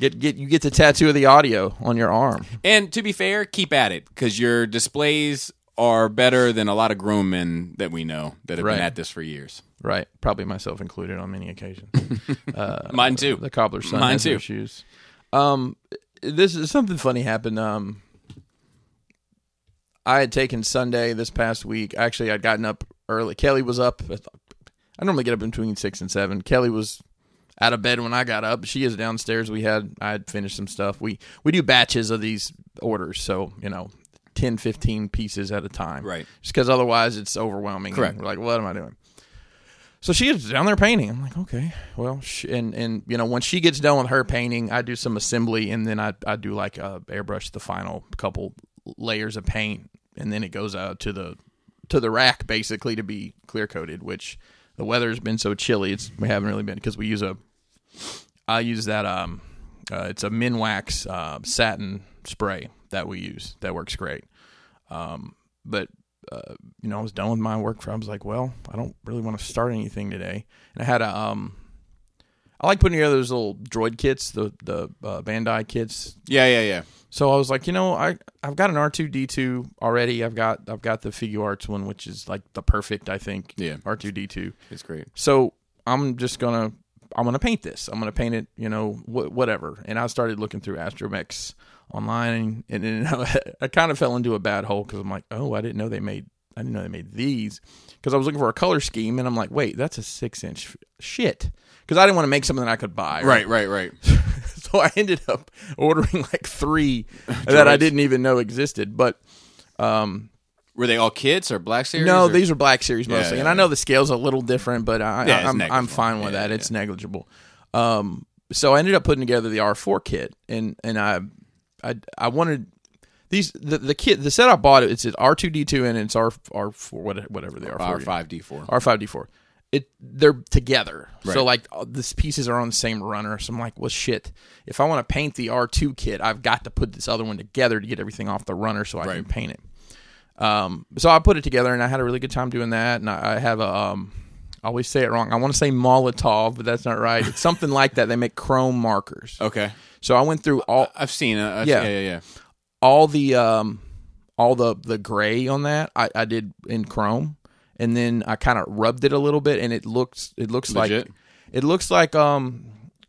get get you get the tattoo of the audio on your arm. And to be fair, keep at it because your displays are better than a lot of grown men that we know that have Right. been at this for years. Right, probably myself included on many occasions. *laughs* Mine too. the cobbler's son Mine too. shoes. Um, this is something funny happened. Um, I had taken Sunday this past week. Actually, I'd gotten up early. Kelly was up. I normally get up between six and seven. Kelly was out of bed when I got up. She is downstairs. We had I had finished some stuff. We we do batches of these orders, so you know, 10, 15 pieces at a time. Right. Just because otherwise it's overwhelming. Correct. We're like, what am I doing? So she is down there painting. I'm like, okay, well, sh and and you know, when she gets done with her painting, I do some assembly, and then I I do like uh, airbrush the final couple layers of paint, and then it goes out to the to the rack basically to be clear coated. Which the weather's been so chilly, it's we haven't really been because we use a I use that um uh, it's a Minwax uh, satin spray that we use that works great. Um, but uh, you know, I was done with my work. For I was like, well, I don't really want to start anything today. And I had a um, I like putting together those little droid kits, the the uh, Bandai kits. Yeah, yeah, yeah. So I was like, you know, I I've got an R two D two already. I've got I've got the Figuarts one, which is like the perfect, I think. Yeah. R two D two. It's great. So I'm just gonna I'm gonna paint this. I'm gonna paint it, you know, wh- whatever. And I started looking through Astromechs online, and, and, *laughs* I kind of fell into a bad hole because I'm like, oh, I didn't know they made I didn't know they made these because I was looking for a color scheme, and I'm like, wait, that's a six inch shit because I didn't want to make something that I could buy. Right, right, right. *laughs* so I ended up ordering like three *laughs* that I didn't even know existed, but. Were they all kids or Black Series? No, or- these are Black Series mostly, yeah, and I yeah. know the scale's a little different, but I, yeah, I, I'm I'm fine with Yeah, that. yeah, It's negligible. Um, so I ended up putting together the R4 kit, and and I I I wanted these the the kit the set I bought it's an R2D2 and it's R R4 what- whatever they are R five D four. R5D4. It they're together. Right. So like these pieces are on the same runner. So I'm like, well shit. If I want to paint the R2 kit, I've got to put this other one together to get everything off the runner so I can paint it. Um, so I put it together and I had a really good time doing that. And I, I have a um, I always say it wrong. I want to say Molotov, but that's not right. It's something like that. They make chrome markers. Okay, So I went through all I've seen it. I've- Yeah. yeah, yeah, yeah. all the um all the the gray on that I, I did in chrome and then I kind of rubbed it a little bit and it looks it looks Legit? like it looks like um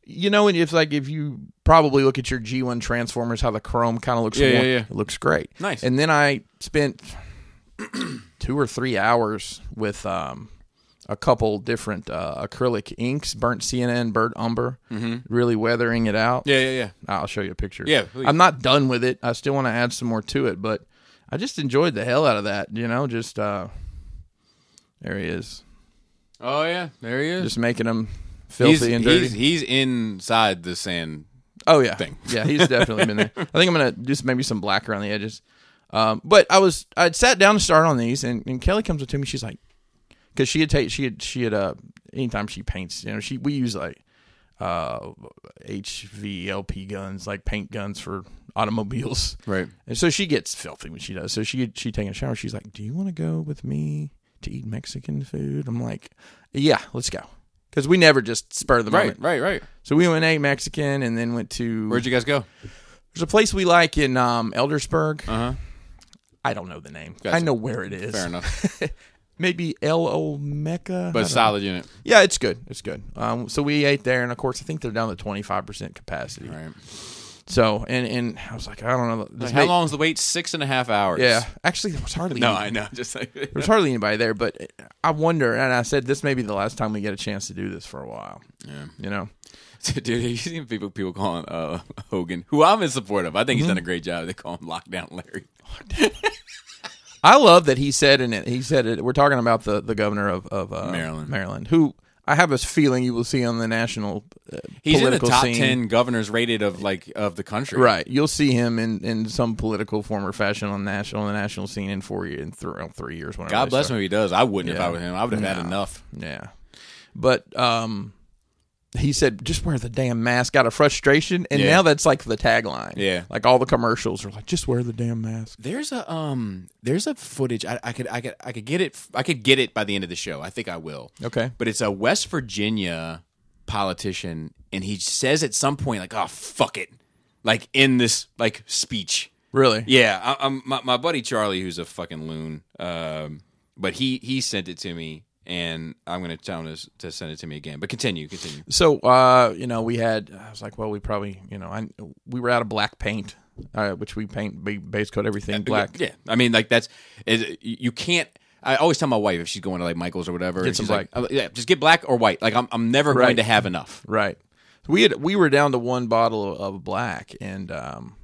you know and it's like if you probably look at your G1 Transformers how the chrome kind of looks Yeah, yeah, yeah. it looks great Nice. and then I spent *clears throat* two or three hours with um a couple different uh, acrylic inks burnt CNN burnt umber really weathering it out Yeah, yeah, yeah. I'll show you a picture. Yeah, please. I'm not done with it. I still want to add some more to it, but I just enjoyed the hell out of that. You know, just uh, there he is, Oh yeah, there he is. just making him filthy he's, and dirty. he's he's inside the sand. Oh yeah, thing. yeah, he's definitely been there. *laughs* I think I'm gonna just maybe some black around the edges. Um, but I was I'd sat down to start on these, and, and Kelly comes up to me. She's like, because she had take she had she had uh anytime she paints, you know, she we use like uh HVLP guns, like paint guns for automobiles. *laughs* Right. And so she gets filthy when she does. So she she taking a shower. She's like, "Do you want to go with me to eat Mexican food?" I'm like, "Yeah, let's go." Because we never just spur the Right. moment. Right right. Right. So we went and ate Mexican, and then went to Where'd you guys go? there's a place we like in um, Eldersburg. Uh huh. I don't know the name. Gotcha. I know where it is. Fair enough. *laughs* Maybe El Olmeca. But solid unit. Yeah, it's good. It's good. Um, so we ate there, and of course, I think they're down to twenty five percent capacity. Right. So, and and I was like, I don't know. This How long is the wait? Six and a half hours. Yeah, actually, there was hardly. No, any- I know. *laughs* Just like there was hardly anybody there, but I wonder. And I said, this may be the last time we get a chance to do this for a while. Yeah. You know. *laughs* Dude, have you seen people people calling uh, Hogan, who I'm in support of? I think he's Mm-hmm. done a great job. They call him Lockdown Larry. I love that he said in it. He said it. We're talking about the the governor of of uh, Maryland. Maryland, who I have a feeling you will see on the national uh, He's in the top scene. ten governors rated of like of the country. Right, you'll see him in, in some political form or fashion on national on the national scene in four years, in th- around three years. God bless start. him if he does. I wouldn't if I were him. I would have had enough. Yeah, but um, he said just wear the damn mask out of frustration, and Yeah. now that's like the tagline. Yeah. like all the commercials are like just wear the damn mask. There's a um there's a footage I, I could I could I could get it I could get it by the end of the show. I think I will. Okay, But it's a West Virginia politician and he says at some point like oh fuck it. Like in this like speech. really? Yeah, I, I'm my, my buddy Charlie, who's a fucking loon. Um, but he he sent it to me, and I'm gonna tell him to, to send it to me again. But continue, continue. So, uh, you know, we had. I was like, well, we probably, you know, I we were out of black paint, uh, which we paint base coat everything black. Yeah, I mean, like that's you can't. I always tell my wife if she's going to like Michael's or whatever, and some she's like, "Oh, yeah, just get black or white. Like I'm I'm never going to have enough. Right. We had we were down to one bottle of, of black, and um,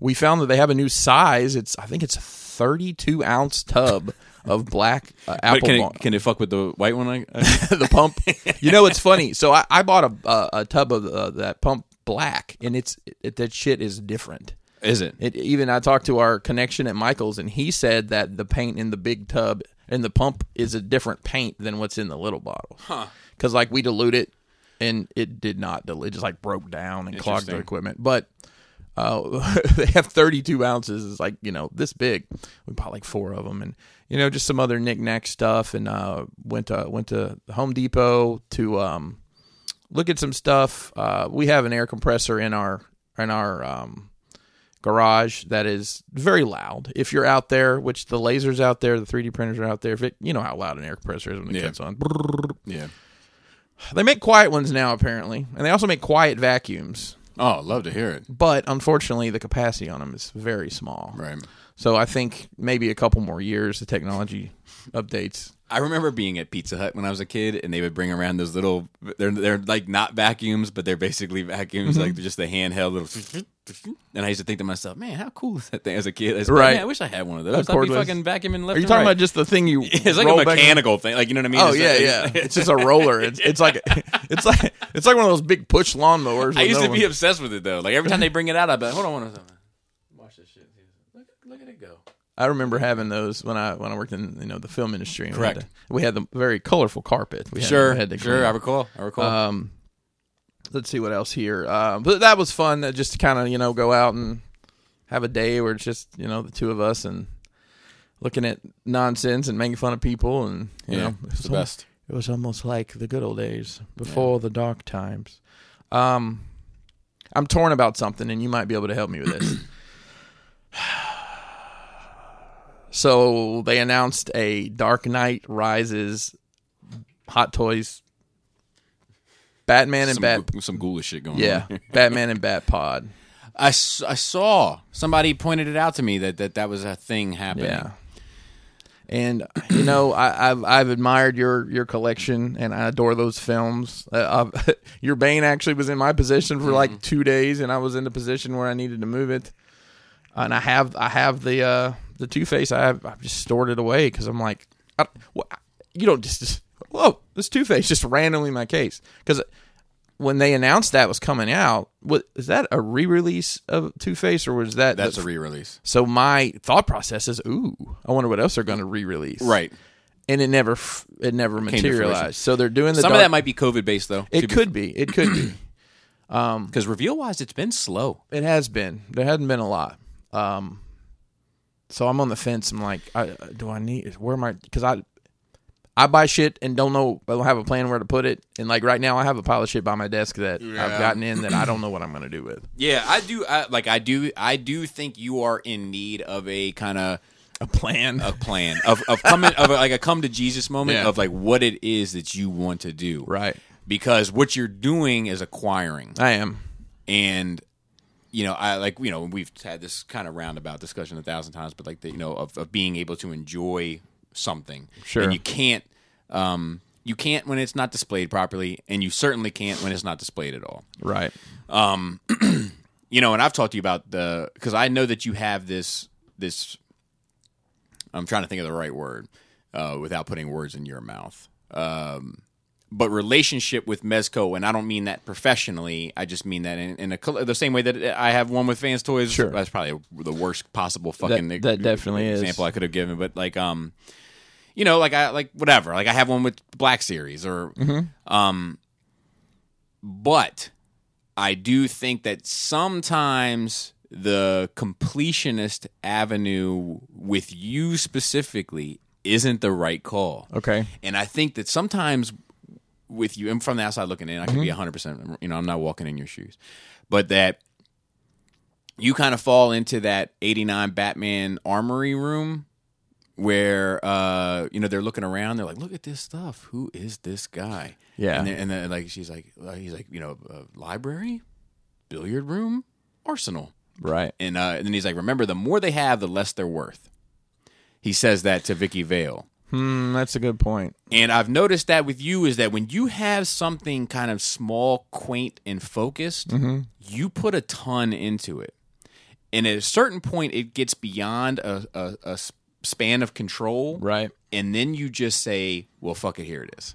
we found that they have a new size. It's I think it's a 32 ounce tub of black uh, apple can it, can it fuck with the white one? I, I, *laughs* the pump. *laughs* You know, it's funny. So I, I bought a, a a tub of uh, that pump black, and it's it, that shit is different. is it? It even I talked to our connection at Michaels, and he said that the paint in the big tub and the pump is a different paint than what's in the little bottle. Huh? Because like we dilute it, and it did not dilute; it just like broke down and clogged the equipment. But uh, *laughs* they have 32 ounces. It's like you know this big. We bought like four of them, and you know just some other knickknack stuff. And uh, went to went to Home Depot to um, look at some stuff. Uh, we have an air compressor in our in our um, garage that is very loud. If you're out there, which the lasers out there, the 3D printers are out there. If it, you know how loud an air compressor is when it Yeah. gets on. Yeah. They make quiet ones now, apparently, and they also make quiet vacuums. Oh, love to hear it. But unfortunately, the capacity on them is very small. Right. So I think maybe a couple more years, the technology updates. I remember being at Pizza Hut when I was a kid, and they would bring around those little. They're they're like not vacuums, but they're basically vacuums, like mm-hmm. just the handheld little. And I used to think to myself, man, how cool is that thing as a kid? I was Right. Man, I wish I had one of those. I'd be fucking vacuuming left. Are you talking right. about just the thing you? *laughs* It's like a mechanical thing, like you know what I mean? Oh It's yeah, like- yeah. *laughs* It's just a roller. It's, it's like it's like it's like one of those big push lawnmowers. I used to be obsessed with it though. Like every time they bring it out, I bet, hold on one second. Watch this shit. Look, look at it go. I remember having those when I when I worked in you know the film industry. and we had Correct. to- We had the very colorful carpet. We had, Sure, we had to sure. clean. I recall. I recall. Um, let's see what else here. Uh, but that was fun. uh, Just to kind of you know go out and have a day where it's just you know the two of us and looking at nonsense and making fun of people and you yeah, know it's the al- best. It was almost like the good old days before the dark times. Um, I'm torn about something, and you might be able to help me with this. *clears throat* so they announced a Dark Knight Rises Hot Toys Batman and Some, Bat some ghoulish shit going yeah on. Yeah. *laughs* Batman and Bat Pod I saw somebody pointed it out to me that that, that was a thing happening. yeah. And you know, I, I've I've admired your your collection, and I adore those films. Uh, *laughs* your Bane actually was in my possession for like two days, and I was in the position where I needed to move it. And I have I have the uh, the Two Face, I have I've just stored it away because I'm like, I, what, you don't just, just whoa, this Two Face just randomly in my case because when they announced that was coming out, what is that a re-release of Two Face or was that That's the- a re-release, so my thought process is, ooh, I wonder what else they're going to re-release, right? And it never it never to materialized. So they're doing the Some dark- of that might be COVID based though. it could be it could be *clears throat* because reveal wise, it's been slow. It has been. There hasn't been a lot. Um, so I'm on the fence. I'm like, I, uh, do I need? Where am I? Because I, I buy shit and don't know. I don't have a plan where to put it. And like right now, I have a pile of shit by my desk that I've gotten in that I don't *clears throat* know what I'm going to do with. Yeah, I do. I, like I do. I do think you are in need of a kind of A plan. a plan of of coming of a, like a come to Jesus moment Yeah. of like what it is that you want to do. right. Because what you're doing is acquiring, I am. and you know, I like you know we've had this kind of roundabout discussion a thousand times, but like the, you know of, of being able to enjoy something, Sure. and you can't. Um, you can't when it's not displayed properly, and you certainly can't when it's not displayed at all. Right. Um, *clears throat* you know, and I've talked to you about the because I know that you have this this. I'm trying to think of the right word uh, without putting words in your mouth. Um, but relationship with Mezco, and I don't mean that professionally. I just mean that in, in a the same way that I have one with FansToys. Sure. that's probably the worst possible fucking That- that definitely is. example I could have given. But like, um, you know, like I like whatever. Like I have one with Black Series or, Mm-hmm. um, but I do think that sometimes the completionist avenue with you specifically isn't the right call. Okay. And I think that sometimes with you, and from the outside looking in, I could Mm-hmm. be 100%, you know, I'm not walking in your shoes, but that you kind of fall into that 89 Batman armory room where, uh, you know, they're looking around, they're like, look at this stuff. Who is this guy? Yeah. And then, and then like, she's like, uh, he's like, you know, uh, library, billiard room, arsenal. Right. And, uh, and then he's like, remember, the more they have, the less they're worth. He says that to Vicky Vale. Hmm. That's a good point. And I've noticed that with you is that when you have something kind of small, quaint, and focused, Mm-hmm. you put a ton into it. And at a certain point, it gets beyond a span of control. Right. And then you just say, well, fuck it, here it is.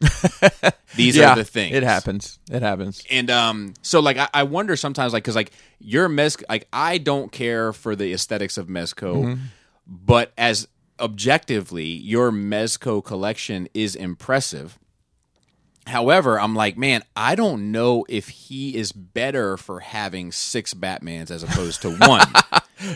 *laughs* These yeah. are the things. It happens. It happens. And um, so like I, I wonder sometimes like because like your mez like I don't care for the aesthetics of mezco, Mm-hmm. but as objectively your mezco collection is impressive. However, I'm like, man, I don't know if he is better for having six Batmans as opposed to *laughs* one.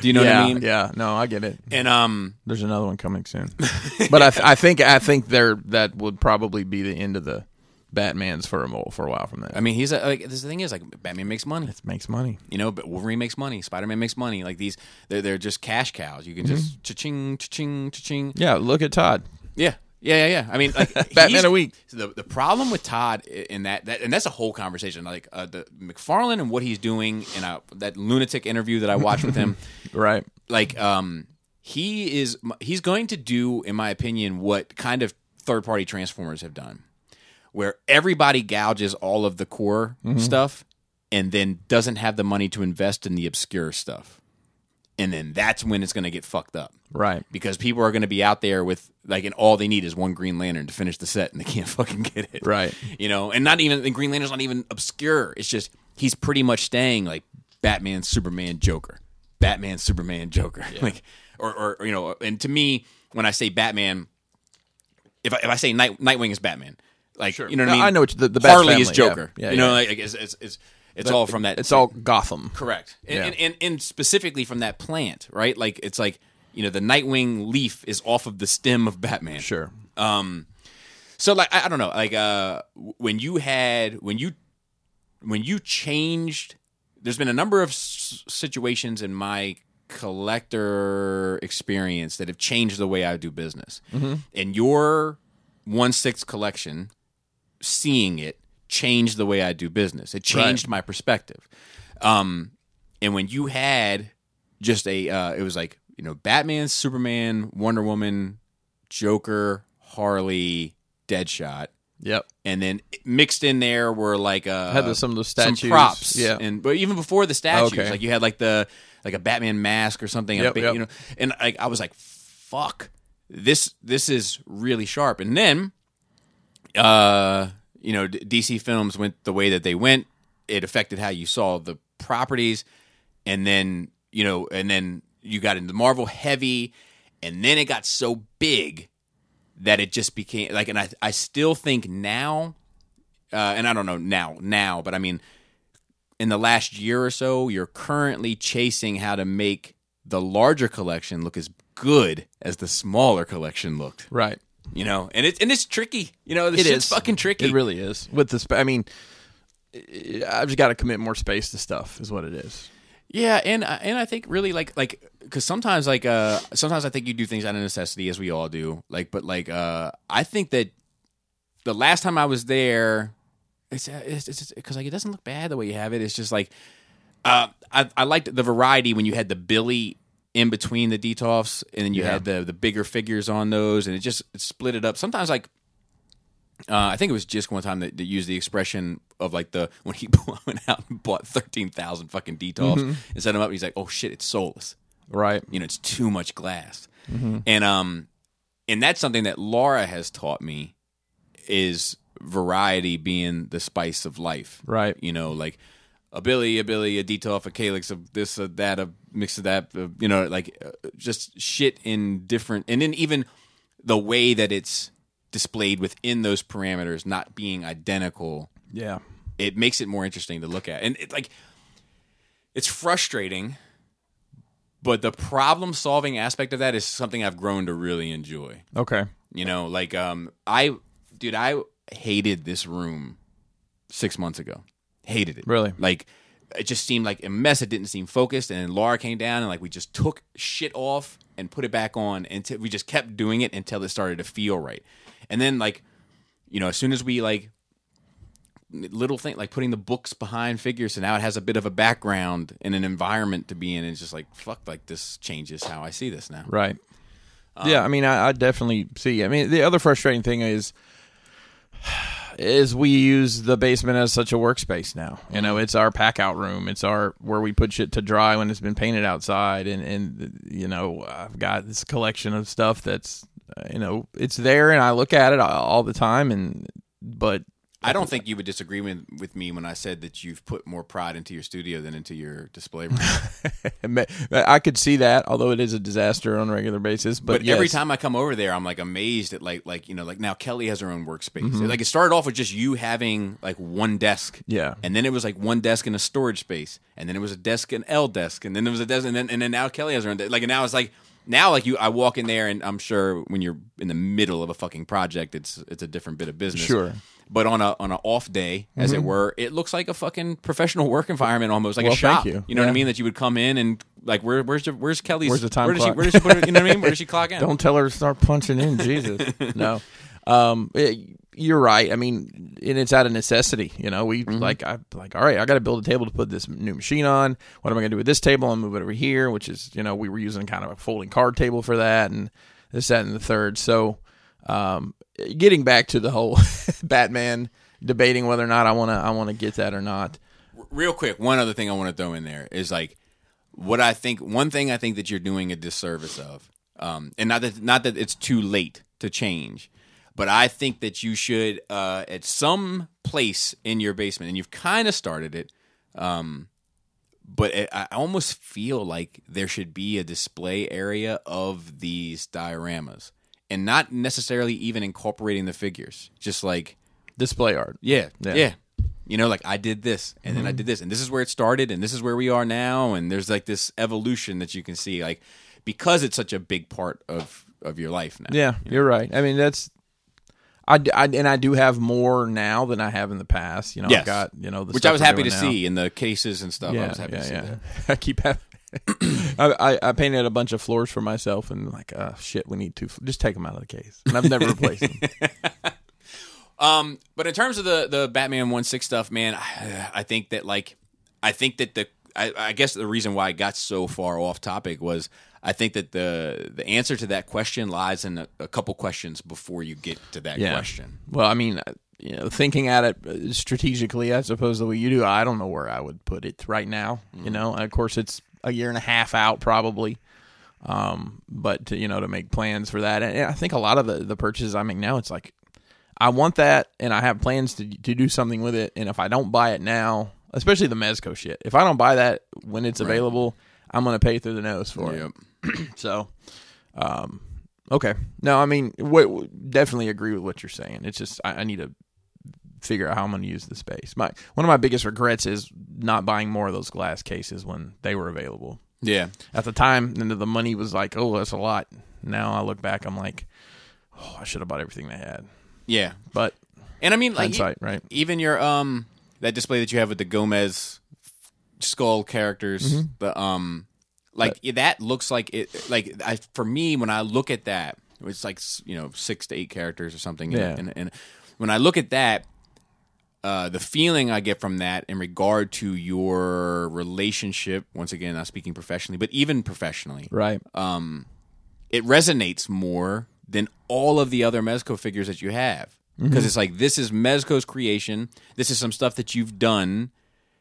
Do you know yeah. what I mean? Yeah. No, I get it. And um, There's another one coming soon. *laughs* but I, th- I think I think there that would probably be the end of the Batman's for a mo- for a while from that. I mean, he's a, like this thing is like Batman makes money. it makes money. You know, but Wolverine makes money. Spider Man makes money. Like these, they're they're just cash cows. You can just cha-ching, cha-ching, cha-ching. Yeah, look at Todd. Yeah, yeah, yeah, yeah. I mean, like *laughs* Batman he's- a week. The the problem with Todd in that, that and that's a whole conversation. Like uh, the McFarlane and what he's doing in a, that lunatic interview that I watched with him. *laughs* Right. Like, um, he is he's going to do, in my opinion, what kind of third party transformers have done, where everybody gouges all of the core Mm-hmm. stuff and then doesn't have the money to invest in the obscure stuff, and then that's when it's going to get fucked up Right. because people are going to be out there with like, and all they need is one Green Lantern to finish the set, and they can't *laughs* fucking get it. Right. You know, and not even the Green Lantern's not even obscure. It's just he's pretty much staying like Batman, Superman, Joker, Batman, Superman, Joker, *laughs* like, or, or you know, and to me, when I say Batman, if I, if I say Night, Nightwing is Batman, like sure. you know what I mean. I know what you- the- the Harley is family, yeah. Joker. Yeah, you know, yeah. like it's it's it's, it's all from that. It's all Gotham. Correct. And, Yeah. and, and, and specifically from that plant, right? Like it's like, you know, the Nightwing leaf is off of the stem of Batman. Sure. So like I, I don't know, like uh w- when you had when you when you changed there's been a number of s- situations in my collector experience that have changed the way I do business. And your one sixth collection, seeing it changed the way I do business. It changed my perspective. Um, and when you had just a, uh, it was like you know Batman, Superman, Wonder Woman, Joker, Harley, Deadshot, Yep. and then mixed in there were like uh, Had the- some of some statues. props, Yeah. and but even before the statues, Okay. like you had like the like a Batman mask or something. Yep, big- yep. You know, and like I was like, fuck, this this is really sharp. And then, uh, you know, DC films went the way that they went. It affected how you saw the properties, and then you know, and then you got into Marvel heavy, and then it got so big that it just became like. And I I still think now, uh, and I don't know now now, but I mean, in the last year or so, you're currently chasing how to make the larger collection look as good as the smaller collection looked. Right. You know, and it's and it's tricky. You know, this It shit's is fucking tricky. It really is. With the, sp- I mean, I've just got to commit more space to stuff. Is what it is. Yeah, and I- and I think really like like because sometimes like uh sometimes I think you do things out of necessity as we all do. Like, but like uh I think that the last time I was there, it's it's because like it doesn't look bad the way you have it. It's just like uh I I liked the variety when you had the Billy in between the Detolfs and then you Yeah. had the the bigger figures on those and it just it split it up. Sometimes like uh, I think it was just one time that, that used the expression of like the *laughs* when he went out and bought thirteen thousand fucking Detolfs and set them up. He's like, "Oh shit, it's soulless. Right. You know, it's too much glass." And um, and that's something that Laura has taught me is variety being the spice of life. Right. You know, like a Billy, a Billy, a Detolf, a Kallax, of this, a that, a mix of that. uh you know, like uh, just shit in different, and then even the way that it's displayed within those parameters not being identical Yeah. it makes it more interesting to look at and it like it's frustrating but the problem solving aspect of that is something i've grown to really enjoy Okay. you know like um i dude i hated this room six months ago hated it Really? like it just seemed like a mess it didn't seem focused and laura came down and like we just took shit off and put it back on until we just kept doing it until it started to feel right and then like you know as soon as we like little thing like putting the books behind figures so now it has a bit of a background and an environment to be in it's just like fuck like this changes how i see this now Right. yeah, I mean, I, I definitely see. I mean, the other frustrating thing is, is we use the basement as such a workspace now. You know, it's our pack out room. It's our where we put shit to dry when it's been painted outside, and and you know, I've got this collection of stuff that's, uh, you know, it's there, and I look at it all, all the time, and but i don't think you would disagree with, with me when i said that you've put more pride into your studio than into your display room *laughs* I could see that, although it is a disaster on a regular basis. But, but every time I come over there, I'm like amazed at like like you know like now Kelly has her own workspace. Mm-hmm. Like it started off with just you having like one desk, Yeah. and then it was like one desk in a storage space, and then it was a desk and L desk, and then there was a desk, and then and then now Kelly has her own desk. Like and now it's like now like you I walk in there and I'm sure when you're in the middle of a fucking project, it's it's a different bit of business. Sure. Mm-hmm. But on a on an off day, as it were, it looks like a fucking professional work environment almost, like Well, a shop. thank you. know what I mean? That you would come in and like, where, where's where's Kelly's? Where's the time where does? She, where does she put it? You know what I mean? Where does she *laughs* clock in? Don't tell her to start punching in. Jesus, *laughs* no. Um, it- you're right. I mean, and it's out of necessity. You know, we Mm-hmm. like I like. All right, I got to build a table to put this new machine on. What am I going to do with this table? Move it over here, which is you know we were using kind of a folding card table for that, and this, that, and the third. So, um, getting back to the whole *laughs* Batman debating whether or not I want to I want to get that or not. real quick, one other thing I want to throw in there is like what I think. One thing I think that you're doing a disservice of, um, and not that not that it's too late to change, but I think that you should uh, at some place in your basement, and you've kind of started it. Um, but it, I almost feel like there should be a display area of these dioramas, and not necessarily even incorporating the figures. Just like Display art. yeah, Yeah. yeah. You know, like I did this, and then I mm-hmm. did this, and this is where it started, and this is where we are now, and there's like this evolution that you can see, like because it's such a big part of of your life now. Yeah, you're right. I mean, that's. I, I- and I do have more now than I have in the past. You know, Yes. I've got you know the which I was happy to now. see in the cases and stuff. I Yeah, was happy yeah, to see yeah. that. *laughs* I keep having. *clears throat* I, I I painted a bunch of floors for myself and like, oh shit, we need two. fl- Just take them out of the case, and I've never replaced them. *laughs* Um, but in terms of the the Batman one six stuff, man, I, I think that like I think that the I, I guess the reason why I got so far off topic was I think that the the answer to that question lies in a, a couple questions before you get to that Yeah. question. Well, I mean, uh, you know, thinking at it uh, strategically, I suppose the way you do, I don't know where I would put it right now. Mm-hmm. You know, of course, it's a year and a half out probably. Um, but to, you know to make plans for that, and I think a lot of the the purchases I make now, it's like I want that, and I have plans to to do something with it, and if I don't buy it now, especially the Mezco shit, if I don't buy that when it's available, I'm gonna pay through the nose for it. *clears throat* So, um, okay. No, I mean, what, definitely agree with what you're saying. It's just I, I need to figure out how I'm going to use the space. My one of my biggest regrets is not buying more of those glass cases when they were available. Yeah. At the time, and the money was like, oh, that's a lot. Now I look back, I'm like, oh, I should have bought everything they had. Yeah. But And I mean, like, hindsight, right? even your um that display that you have with the Gomez skull characters, Mm-hmm. the um like that looks like it like I, for me when I look at that, it's like you know six to eight characters or something. Yeah. And, and when I look at that, uh, the feeling I get from that in regard to your relationship, once again, not speaking professionally, but even professionally, Right. it resonates more than all of the other Mezco figures that you have. Mm-hmm. Because it's like this is Mezco's creation. This is some stuff that you've done.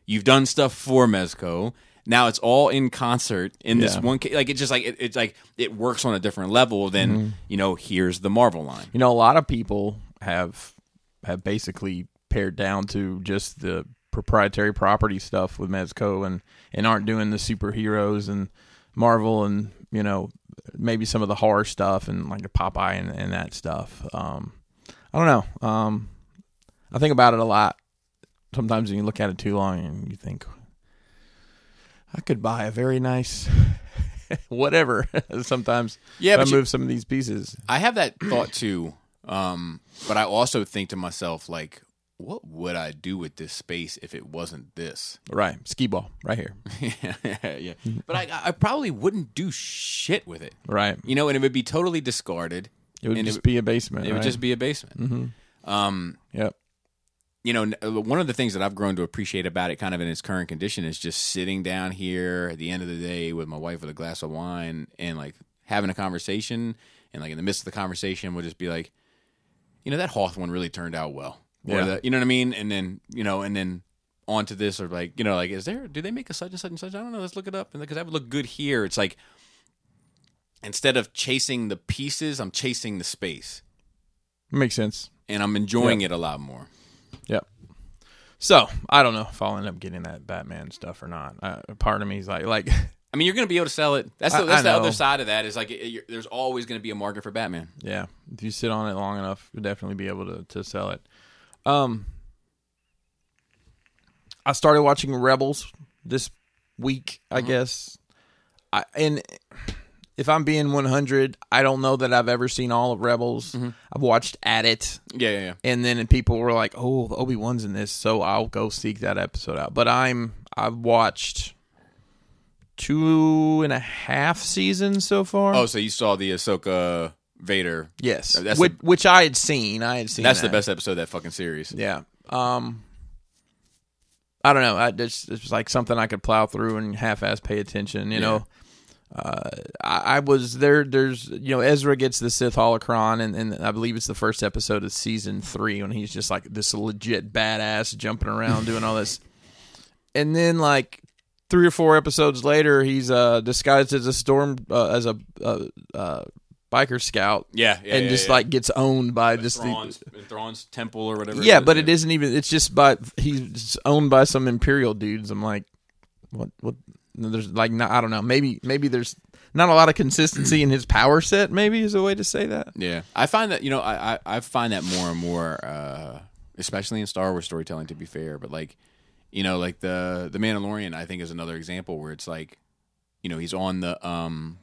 You've done stuff for Mezco. Now it's all in concert in this one. Ca- like it's just like it, it's like it works on a different level than Mm-hmm. you know. Here's the Marvel line. You know, a lot of people have have basically pared down to just the proprietary property stuff with Mezco and and aren't doing the superheroes and Marvel and you know maybe some of the horror stuff and like the Popeye and, and that stuff. Um, I don't know. Um, I think about it a lot. Sometimes when you look at it too long and you think, I could buy a very nice *laughs* whatever. *laughs* Sometimes Yeah, if I but you- move some of these pieces. I have that thought too. Um, but I also think to myself like, what would I do with this space if it wasn't this? Right, skee ball right here. *laughs* yeah, yeah. But I, I probably wouldn't do shit with it. Right. You know, and it would be totally discarded. It would just it- be a basement. It would just be a basement. Mm-hmm. Um, Yep. you know, uh, one of the things that I've grown to appreciate about it, kind of in its current condition, is just sitting down here at the end of the day with my wife with a glass of wine and like having a conversation, and like in the midst of the conversation, we'll just be like, you know, that Hawthorne really turned out well. Or Yeah. the, you know what I mean? And then you know, and then onto this, or like, you know, like, is there? Do they make a such and such and such? I don't know. Let's look it up, and because that would look good here. It's like instead of chasing the pieces, I'm chasing the space, Makes sense. and I'm enjoying it a lot more. Yep. So I don't know if I'll end up getting that Batman stuff or not. Uh, part of me is like, like, I mean, you're going to be able to sell it. That's the, I- that's I the other side of that. Is like it, there's always going to be a market for Batman. yeah. If you sit on it long enough, you'll definitely be able to to sell it. Um, I started watching Rebels this week. I guess. I and if I'm being 100, I don't know that I've ever seen all of Rebels. I've watched at it. Yeah, yeah, yeah. and then people were like, "Oh, Obi Wan's in this," so I'll go seek that episode out. But I'm I've watched two and a half seasons so far. Oh, so you saw the Ahsoka Vader? yes, that's which, the- which I had seen. I had seen. That's the best episode of that fucking series. Yeah. Um. I don't know. I just it's like something I could plow through and half-ass pay attention. You Yeah. know. Uh, I, I was there. There's you know Ezra gets the Sith holocron, and, and I believe it's the first episode of season three when he's just like this legit badass jumping around doing all this, *laughs* and then like three or four episodes later, he's uh disguised as a storm uh, as a uh, uh, biker scout, Yeah, yeah, and yeah, just yeah. like gets owned by just the, Thrawn's, Thrawn's temple or whatever. yeah, is, but it isn't even. It's just by he's owned by some imperial dudes. I'm like, what? What? There's like, not, I don't know. Maybe, maybe there's not a lot of consistency in his power set. Maybe is a way to say that. Yeah, I find that you know I I, I find that more and more, uh, especially in Star Wars storytelling. To be fair, but like you know, like the the Mandalorian, I think is another example where it's like, you know, he's on the um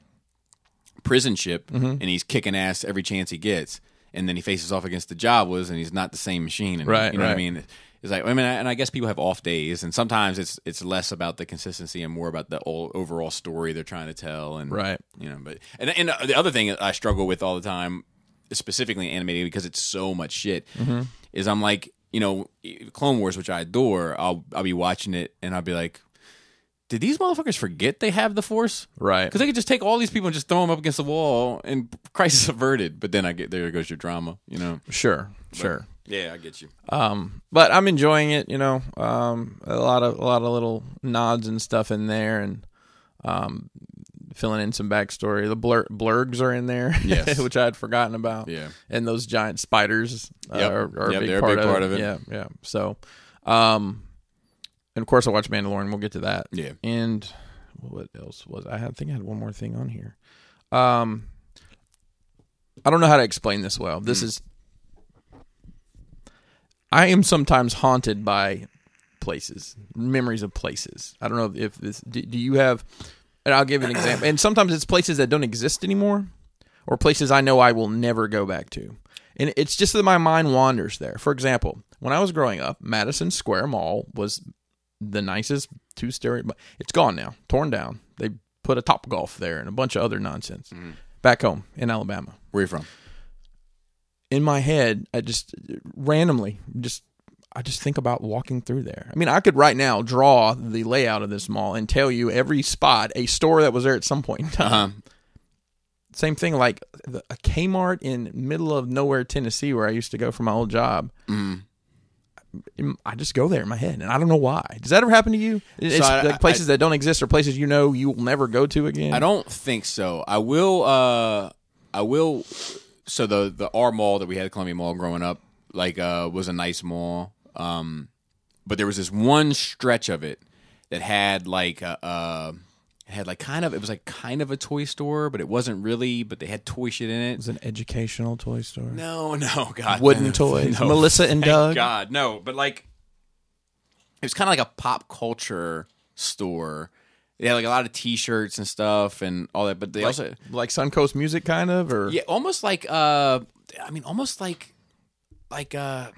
prison ship Mm-hmm. and he's kicking ass every chance he gets, and then he faces off against the Jawas and he's not the same machine. And, Right, You know what I mean? It's like I mean, and I guess people have off days, and sometimes it's it's less about the consistency and more about the all, overall story they're trying to tell. And Right. you know, but and and the other thing I struggle with all the time, specifically animated because it's so much shit, Mm-hmm. is I'm like, you know, Clone Wars, which I adore. I'll I'll be watching it and I'll be like, did these motherfuckers forget they have the Force? Right. Because they could just take all these people and just throw them up against the wall and *laughs* crisis averted. But then I get there goes your drama, you know. Sure. Sure. Yeah, I get you. Um, but I'm enjoying it. You know, um, a lot of a lot of little nods and stuff in there, and Um, filling in some backstory. The blur- blurrgs are in there, Yes. *laughs* which I had forgotten about. Yeah. and those giant spiders uh, Yep. are, are Yep, a big, they're a part, big of part it. of it. Yeah, yeah. So, um, and of course I watched Mandalorian. We'll get to that. Yeah. And what else was I? I think I had one more thing on here. Um, I don't know how to explain this well. This Hmm. is. I am sometimes haunted by places, memories of places. I don't know if this. Do, do you have? And I'll give an example. And sometimes it's places that don't exist anymore, or places I know I will never go back to. And it's just that my mind wanders there. For example, when I was growing up, Madison Square Mall was the nicest two story. It's gone now, torn down. They put a Topgolf there and a bunch of other nonsense. Back home in Alabama, Where you from? in my head, I just randomly just I just think about walking through there. I mean, I could right now draw the layout of this mall and tell you every spot, a store that was there at some point in time. Uh-huh. Same thing like the, a Kmart in middle of nowhere, Tennessee, where I used to go for my old job. Mm. I just go there in my head, and I don't know why. Does that ever happen to you? It's I- like I- places that don't exist or places you know you will never go to again. I don't think so. I will. uh I will. So the the R mall that we had at Columbia Mall growing up, like, uh was a nice mall. Um, but there was this one stretch of it that had like a. Uh, it had like kind of it was like kind of a toy store, but it wasn't really. But they had toy shit in it. It was an educational toy store. No, no, God, Wooden no, *laughs* toys. no. Melissa and Thank Doug. God, no, but like it was kind of like a pop culture store. They had like a lot of T-shirts and stuff and all that, but they Like, also like Suncoast Music, kind of, or yeah, almost like uh, I mean, almost like like uh,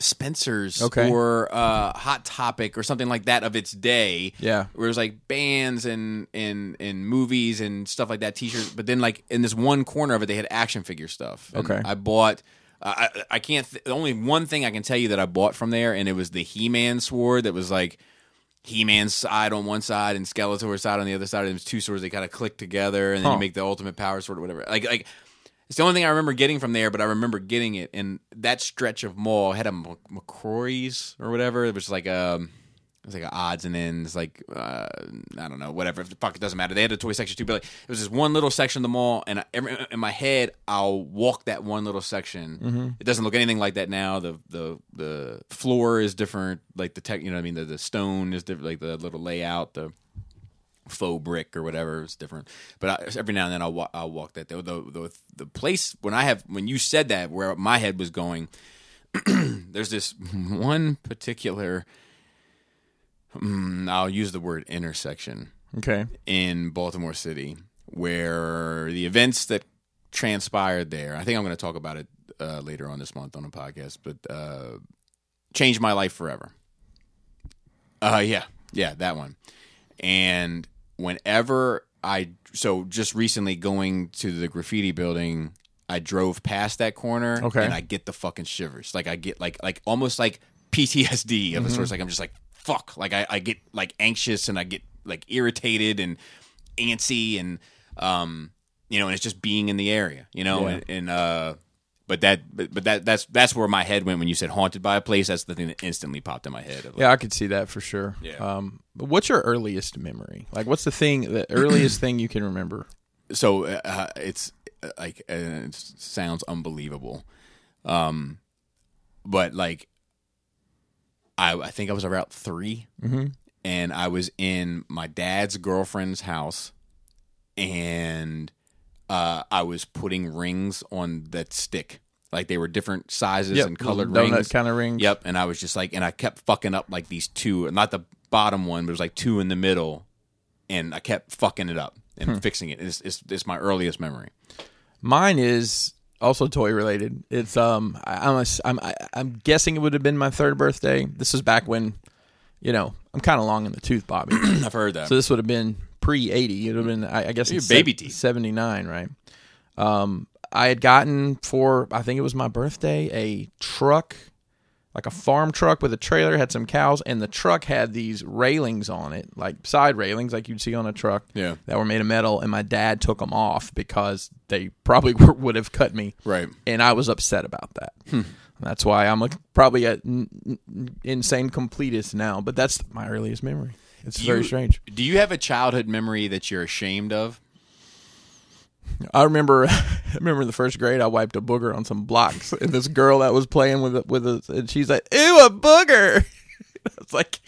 Spencer's Okay. or uh, Hot Topic or something like that of its day. Yeah. where it was like bands and and and movies and stuff like that, T-shirts. But then like in this one corner of it, they had action figure stuff. And Okay. I bought. I I- I can't. Th- only one thing I can tell you that I bought from there, and it was the He-Man sword that was like. He-Man's side on one side and Skeletor's side on the other side. And it was two swords they kind of click together, and then Huh. you make the ultimate power sword or whatever. Like, like it's the only thing I remember getting from there, but I remember getting it. And that stretch of mall had a Mc- McCrory's or whatever. It was like um, it was like a odds and ends, like uh, I don't know, whatever. Fuck, it doesn't matter. They had a toy section too, but like, it was this one little section of the mall, and I, every, in my head, I'll walk that one little section. It doesn't look anything like that now. The the the floor is different, like the tech, you know, what I mean, the the stone is different, like the little layout, the faux brick or whatever. It's different. But I, every now and then I'll wa- I'll walk that. The, the the the place when I have when you said that where my head was going, *clears throat* there's this *laughs* one particular. mm, I'll use the word intersection okay, in Baltimore City where the events that transpired there. I think I'm going to talk about it uh, later on this month on a podcast, but uh, changed my life forever. Uh, yeah, yeah, that one. And whenever I so just recently going to the graffiti building, I drove past that corner, Okay. and I get the fucking shivers. Like I get like like almost like PTSD of a sort. Like I'm just like fuck. Like I, I get like anxious and I get like irritated and antsy and um you know and it's just being in the area you know Yeah. and, and uh but that but, but that that's that's where my head went when you said haunted by a place that's the thing that instantly popped in my head like, yeah, I could see that for sure. Yeah. Um, but what's your earliest memory? Like, what's the thing, the earliest thing you can remember? so uh, it's uh, like uh, it sounds unbelievable um but like i i think i was about 3 Mhm. and i was in my dad's girlfriend's house and uh i was putting rings on that stick like they were different sizes and colored rings kind of rings. Yep, and I was just like, and I kept fucking up like these two, not the bottom one, but it was like two in the middle, and I kept fucking it up and Hmm. fixing it. It's, it's, it's my earliest memory. Mine is also toy related. It's um, I, I'm, a, I'm I, I'm guessing it would have been my third birthday. This is back when, you know, I'm kind of long in the tooth, Bobby. *clears throat* I've heard that. so this would have been pre eighty. It would have been, I, I guess, Your it's baby se- seventy nine, right? Um, I had gotten for I think it was my birthday a truck, like a farm truck with a trailer, had some cows, and the truck had these railings on it, like side railings, like you'd see on a truck Yeah. that were made of metal, and my dad took them off because they probably *laughs* were, would have cut me, Right. and I was upset about that. That's why I'm a, probably a n- n- insane completist now, but that's my earliest memory. It's very strange. Do you have a childhood memory that you're ashamed of? I remember, *laughs* I remember in the first grade, I wiped a booger on some blocks, and this girl that was playing with it, with us, and she's like, "Ew, a booger." *laughs* It's like,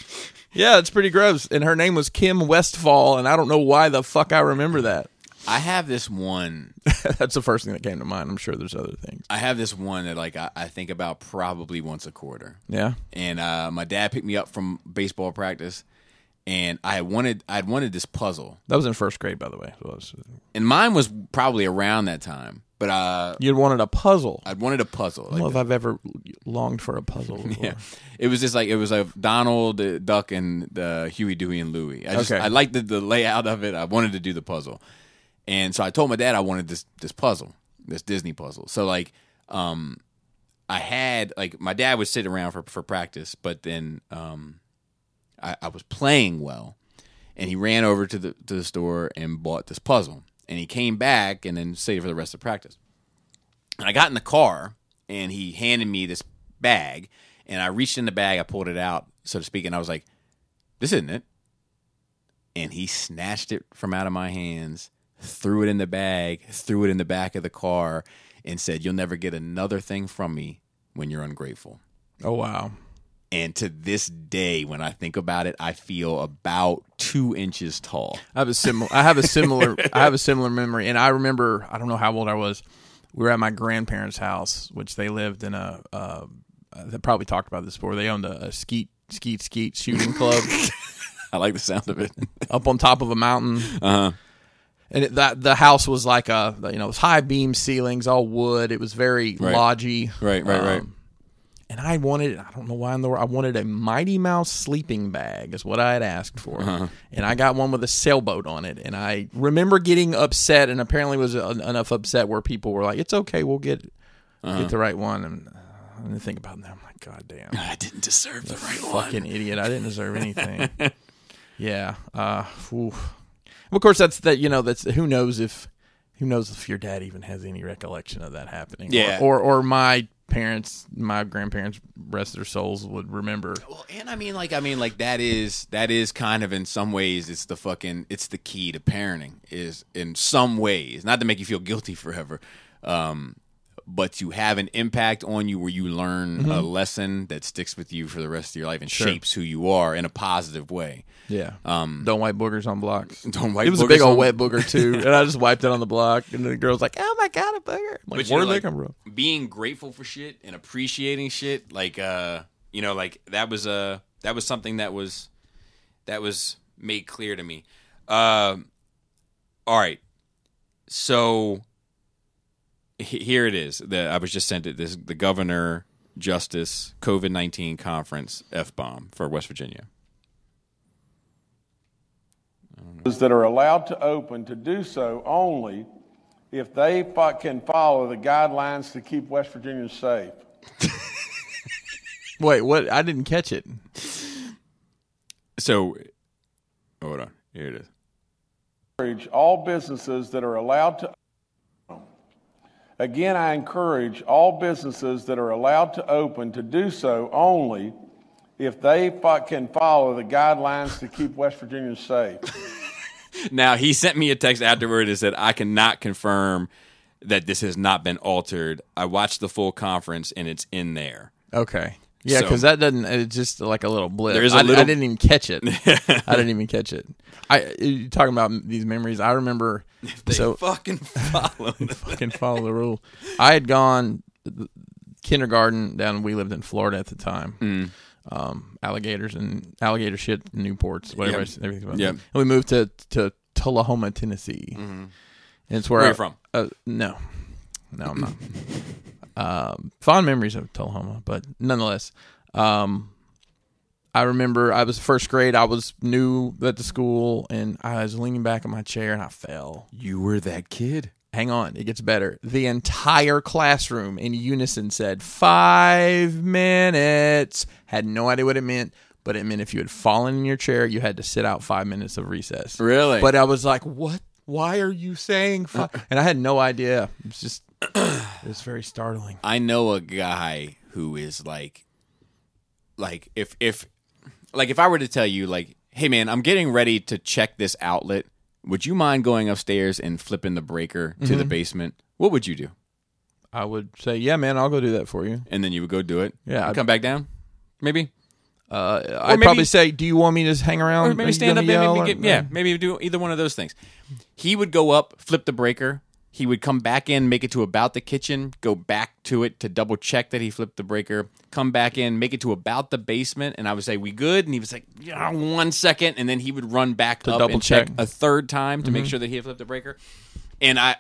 "Yeah, it's pretty gross." And her name was Kim Westfall, and I don't know why the fuck I remember that. I have this one. *laughs* That's the first thing that came to mind. I'm sure there's other things. I have this one that like I, I think about probably once a quarter. Yeah. and uh, my dad picked me up from baseball practice, and I had wanted I'd wanted this puzzle, That was in first grade, by the way. Was. and mine was probably around that time. But uh, You'd wanted a puzzle. I'd wanted a puzzle. don't know Like if I've ever longed for a puzzle. *laughs* Yeah, it was just like it was a Donald Duck and the Huey, Dewey, and Louie. I just Okay. I liked the, the layout of it. I wanted to do the puzzle, and so I told my dad I wanted this this puzzle, this Disney puzzle. So like, um, I had like my dad would sit around for for practice, but then um, I, I was playing well, and he ran over to the to the store and bought this puzzle, and he came back and then stayed for the rest of practice. And I got in the car and he handed me this bag and I reached in the bag, I pulled it out, so to speak, and I was like, This isn't it. And he snatched it from out of my hands, threw it in the bag, threw it in the back of the car, and said, You'll never get another thing from me when you're ungrateful. Oh wow. And to this day, when I think about it, I feel about two inches tall. I have a similar. I have a similar. I have a similar memory, and I remember. I don't know how old I was. We were at my grandparents' house, which they lived in a. Uh, they probably talked about this before. They owned a, a skeet, skeet, skeet shooting club *laughs* I like the sound of it. *laughs* up on top of a mountain. Uh-huh. And it, that the house was like a you know it was high beam ceilings, all wood. It was very Right. lodgy. Right, right, right. And I wanted, I don't know why in the world, I wanted a Mighty Mouse sleeping bag, is what I had asked for. Uh-huh. And I got one with a sailboat on it. And I remember getting upset, and apparently was en- enough upset where people were like, it's okay, we'll get Uh-huh. get the right one. And uh, I didn't think about that. I'm like, God damn. *laughs* I didn't deserve the right one. Fucking idiot. I didn't deserve anything. *laughs* yeah. Uh. Of course, that's that, you know, that's who knows if. Who knows if your dad even has any recollection of that happening? Yeah. Or, or, or my parents, my grandparents, rest their souls, would remember. Well, and I mean, like, I mean, like that is that is kind of in some ways it's the fucking it's the key to parenting is in some ways not to make you feel guilty forever, um, but to have an impact on you where you learn a lesson that sticks with you for the rest of your life and shapes who you are in a positive way. Yeah. Um, don't wipe boogers on blocks. *laughs* Don't wipe boogers. It was a big old on- wet booger too, *laughs* and I just wiped it on the block. And the girl's like, "Oh my god, a booger!" I'm like, you where did like, come from? being grateful for shit and appreciating shit like uh you know like that was uh that was something that was that was made clear to me um all right so here it is the i was just sent it this the governor justice covid-19 conference f-bomb for west virginia that are allowed to open to do so only if they fo- can follow the guidelines to keep West Virginia safe. *laughs* Wait, what? I didn't catch it. so hold on here it is all businesses that are allowed to. Again, I encourage all businesses that are allowed to open to do so only if they fo- can follow the guidelines to keep West Virginians safe. *laughs* Now he sent me a text afterward that said I cannot confirm that this has not been altered. I watched the full conference and it's in there. Okay. Yeah, So- because that doesn't. It's just like a little blip. There is a I, little- I didn't even catch it. *laughs* I didn't even catch it. I you talking about these memories. I remember. *laughs* They so fucking *laughs* follow. fucking follow the rule. I had gone kindergarten down. We lived in Florida at the time. Mm. Um, alligators and alligator shit, Newports, whatever. Yep. I- everything about Yep. And we moved to to Tullahoma, Tennessee. And it's where, Mm-hmm. Where I- you from? Uh, no, no, I'm not. Um, fond memories of Tullahoma, but nonetheless, um, I remember I was first grade. I was new at the school, and I was leaning back in my chair, and I fell. You were that kid. Hang on, it gets better. The entire classroom in unison said five minutes. Had no idea what it meant, but it meant if you had fallen in your chair, you had to sit out five minutes of recess. Really? But I was like, what? Why are you saying five? And I had no idea. It was just, it was very startling. I know a guy who is like, like if if, like if I were to tell you like hey man, I'm getting ready to check this outlet. Would you mind going upstairs and flipping the breaker to Mm-hmm. the basement? What would you do? I would say, yeah, man, I'll go do that for you. And then you would go do it. Yeah, I'd- come back down. Maybe, Uh, I'd maybe- probably say, do you want me to just hang around? or maybe stand up. gonna and yell Maybe or- yeah, maybe do either one of those things. He would go up, flip the breaker. He would come back in, make it to about the kitchen, go back to it to double check that he flipped the breaker, come back in, make it to about the basement, and I would say, "We good?" And he was like, "Yeah, one second. and then he would run back To up double and check, check. Mm-hmm. a third time to make sure that he had flipped the breaker. And I,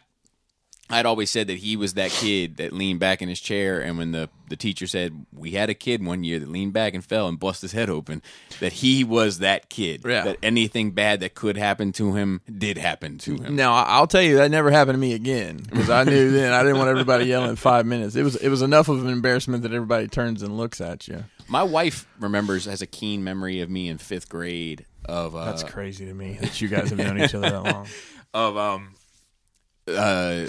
I'd always said that he was that kid that leaned back in his chair, and when the, the teacher said we had a kid one year that leaned back and fell and busted his head open, that he was that kid. Yeah. That anything bad that could happen to him did happen to him. Now I'll tell you that never happened to me again because I knew *laughs* then I didn't want everybody yelling in five minutes. It was it was enough of an embarrassment that everybody turns and looks at you. My wife remembers has a keen memory of me in fifth grade of uh, That's crazy to me that you guys have known each other that *laughs* long. of um uh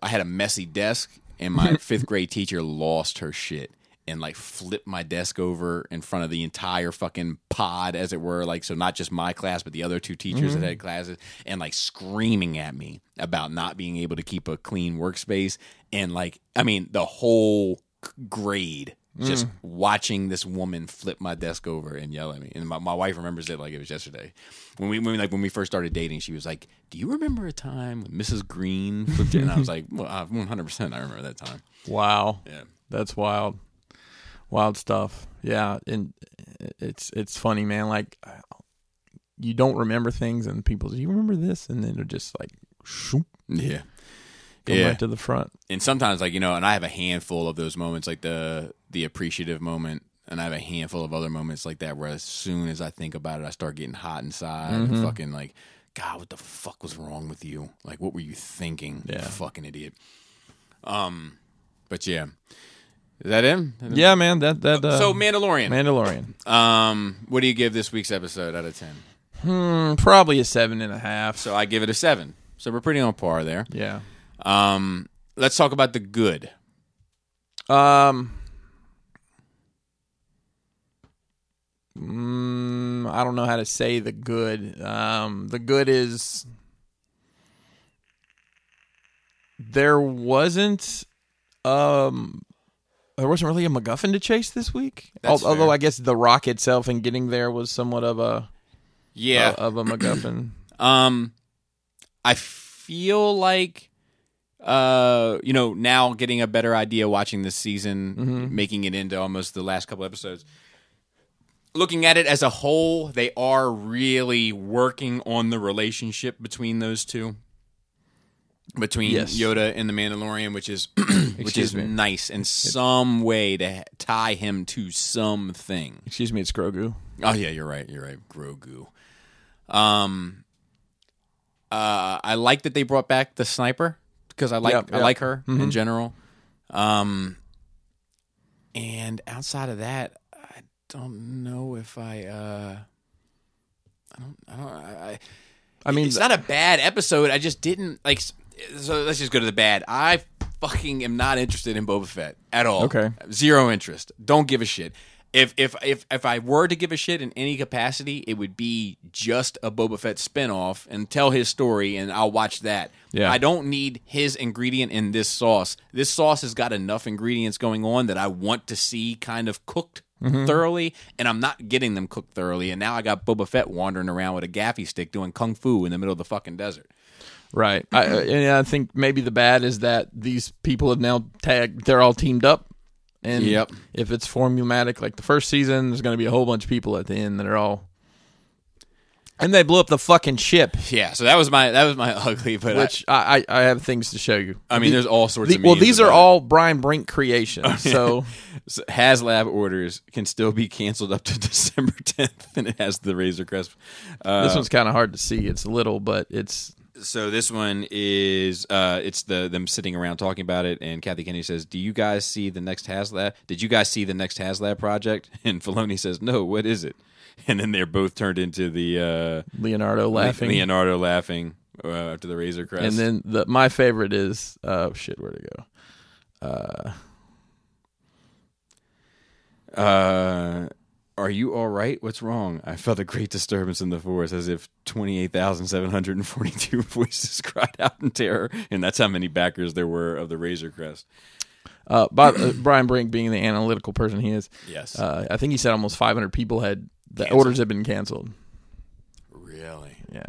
I had a messy desk and my *laughs* fifth grade teacher lost her shit and like flipped my desk over in front of the entire fucking pod as it were. Like so not just my class but the other two teachers that had classes and like screaming at me about not being able to keep a clean workspace. And like I mean the whole grade just mm. watching this woman flip my desk over and yell at me. And my, my wife remembers it like it was yesterday. When we, when like when we first started dating, she was like, "Do you remember a time when Mrs. Green *laughs* flipped it?" And I was like, "Well, one hundred percent, I remember that time." Wow, Yeah, that's wild, wild stuff. Yeah, and it's it's funny, man. Like you don't remember things, and people, do you remember this? And then they're just like, shoop, yeah, come yeah. right to the front. and sometimes like you know and i have a handful of those moments like the the appreciative moment and i have a handful of other moments like that where as soon as i think about it i start getting hot inside Mm-hmm. and fucking like god what the fuck was wrong with you like what were you thinking you fucking idiot um but yeah is that him Yeah, man. That that uh, so mandalorian Mandalorian. um what do you give this week's episode out of 10 Hmm, probably a seven and a half. so i give it a 7 so we're pretty on par there yeah. Um let's talk about the good Um. Mm, I don't know how to say the good. Um, the good is there wasn't um there wasn't really a MacGuffin to chase this week. That's Although fair. I guess the rock itself and getting there was somewhat of a yeah of a MacGuffin. *clears throat* Um, I feel like, uh, you know, now getting a better idea watching this season, making it into almost the last couple episodes. Looking at it as a whole, they are really working on the relationship between those two, between Yes. Yoda and the Mandalorian, which is *clears throat* which is me. nice in some way to tie him to something. Excuse me, it's Grogu. Oh yeah, you're right. You're right. Grogu. Um, uh, I like that they brought back the sniper because I like Yep, I like her Mm-hmm. in general. Um, and outside of that, I don't know if I. Uh, I don't. I don't. I, I mean, it's not a bad episode. I just didn't like. So let's just go to the bad. I fucking am not interested in Boba Fett at all. Okay. zero interest. Don't give a shit. If if if if I were to give a shit in any capacity, it would be just a Boba Fett spinoff and tell his story, and I'll watch that. Yeah. I don't need his ingredient in this sauce. This sauce has got enough ingredients going on that I want to see kind of cooked thoroughly, and I'm not getting them cooked thoroughly. And now I got Boba Fett wandering around with a gaffy stick doing kung fu in the middle of the fucking desert. Right. I, uh, and I think maybe the bad is that these people have now tagged, they're all teamed up. And Yep. if it's formulatic like the first season, there's going to be a whole bunch of people at the end that are all. And they blew up the fucking ship, Yeah, so that was my that was my *laughs* ugly, but I- which I, I, I have things to show you. I, mean, there's all sorts The- of well, these are all Brian Brink creations. *laughs* So *laughs* So HasLab orders can still be canceled up to December 10th, and it has the Razor Crest. Uh, this one's kind of hard to see. It's little, but it's so this one is uh, it's the them sitting around talking about it, and Kathy Kennedy says, "Do you guys see the next HasLab? Did you guys see the next HasLab project?" *laughs* And Filoni says, "No, what is it?" And then they're both turned into the uh, Leonardo laughing. Leonardo laughing uh, after the Razor Crest. and then the my favorite is uh shit. Where to go? Uh, uh, Are you all right? What's wrong? I felt a great disturbance in the forest, as if 28,742 *laughs* voices cried out in terror. And that's how many backers there were of the Razor Crest. Uh, uh, Brian Brink, being the analytical person he is, Yes. uh, I think he said almost 500 people had the Canceled. orders had been canceled. really? Yeah,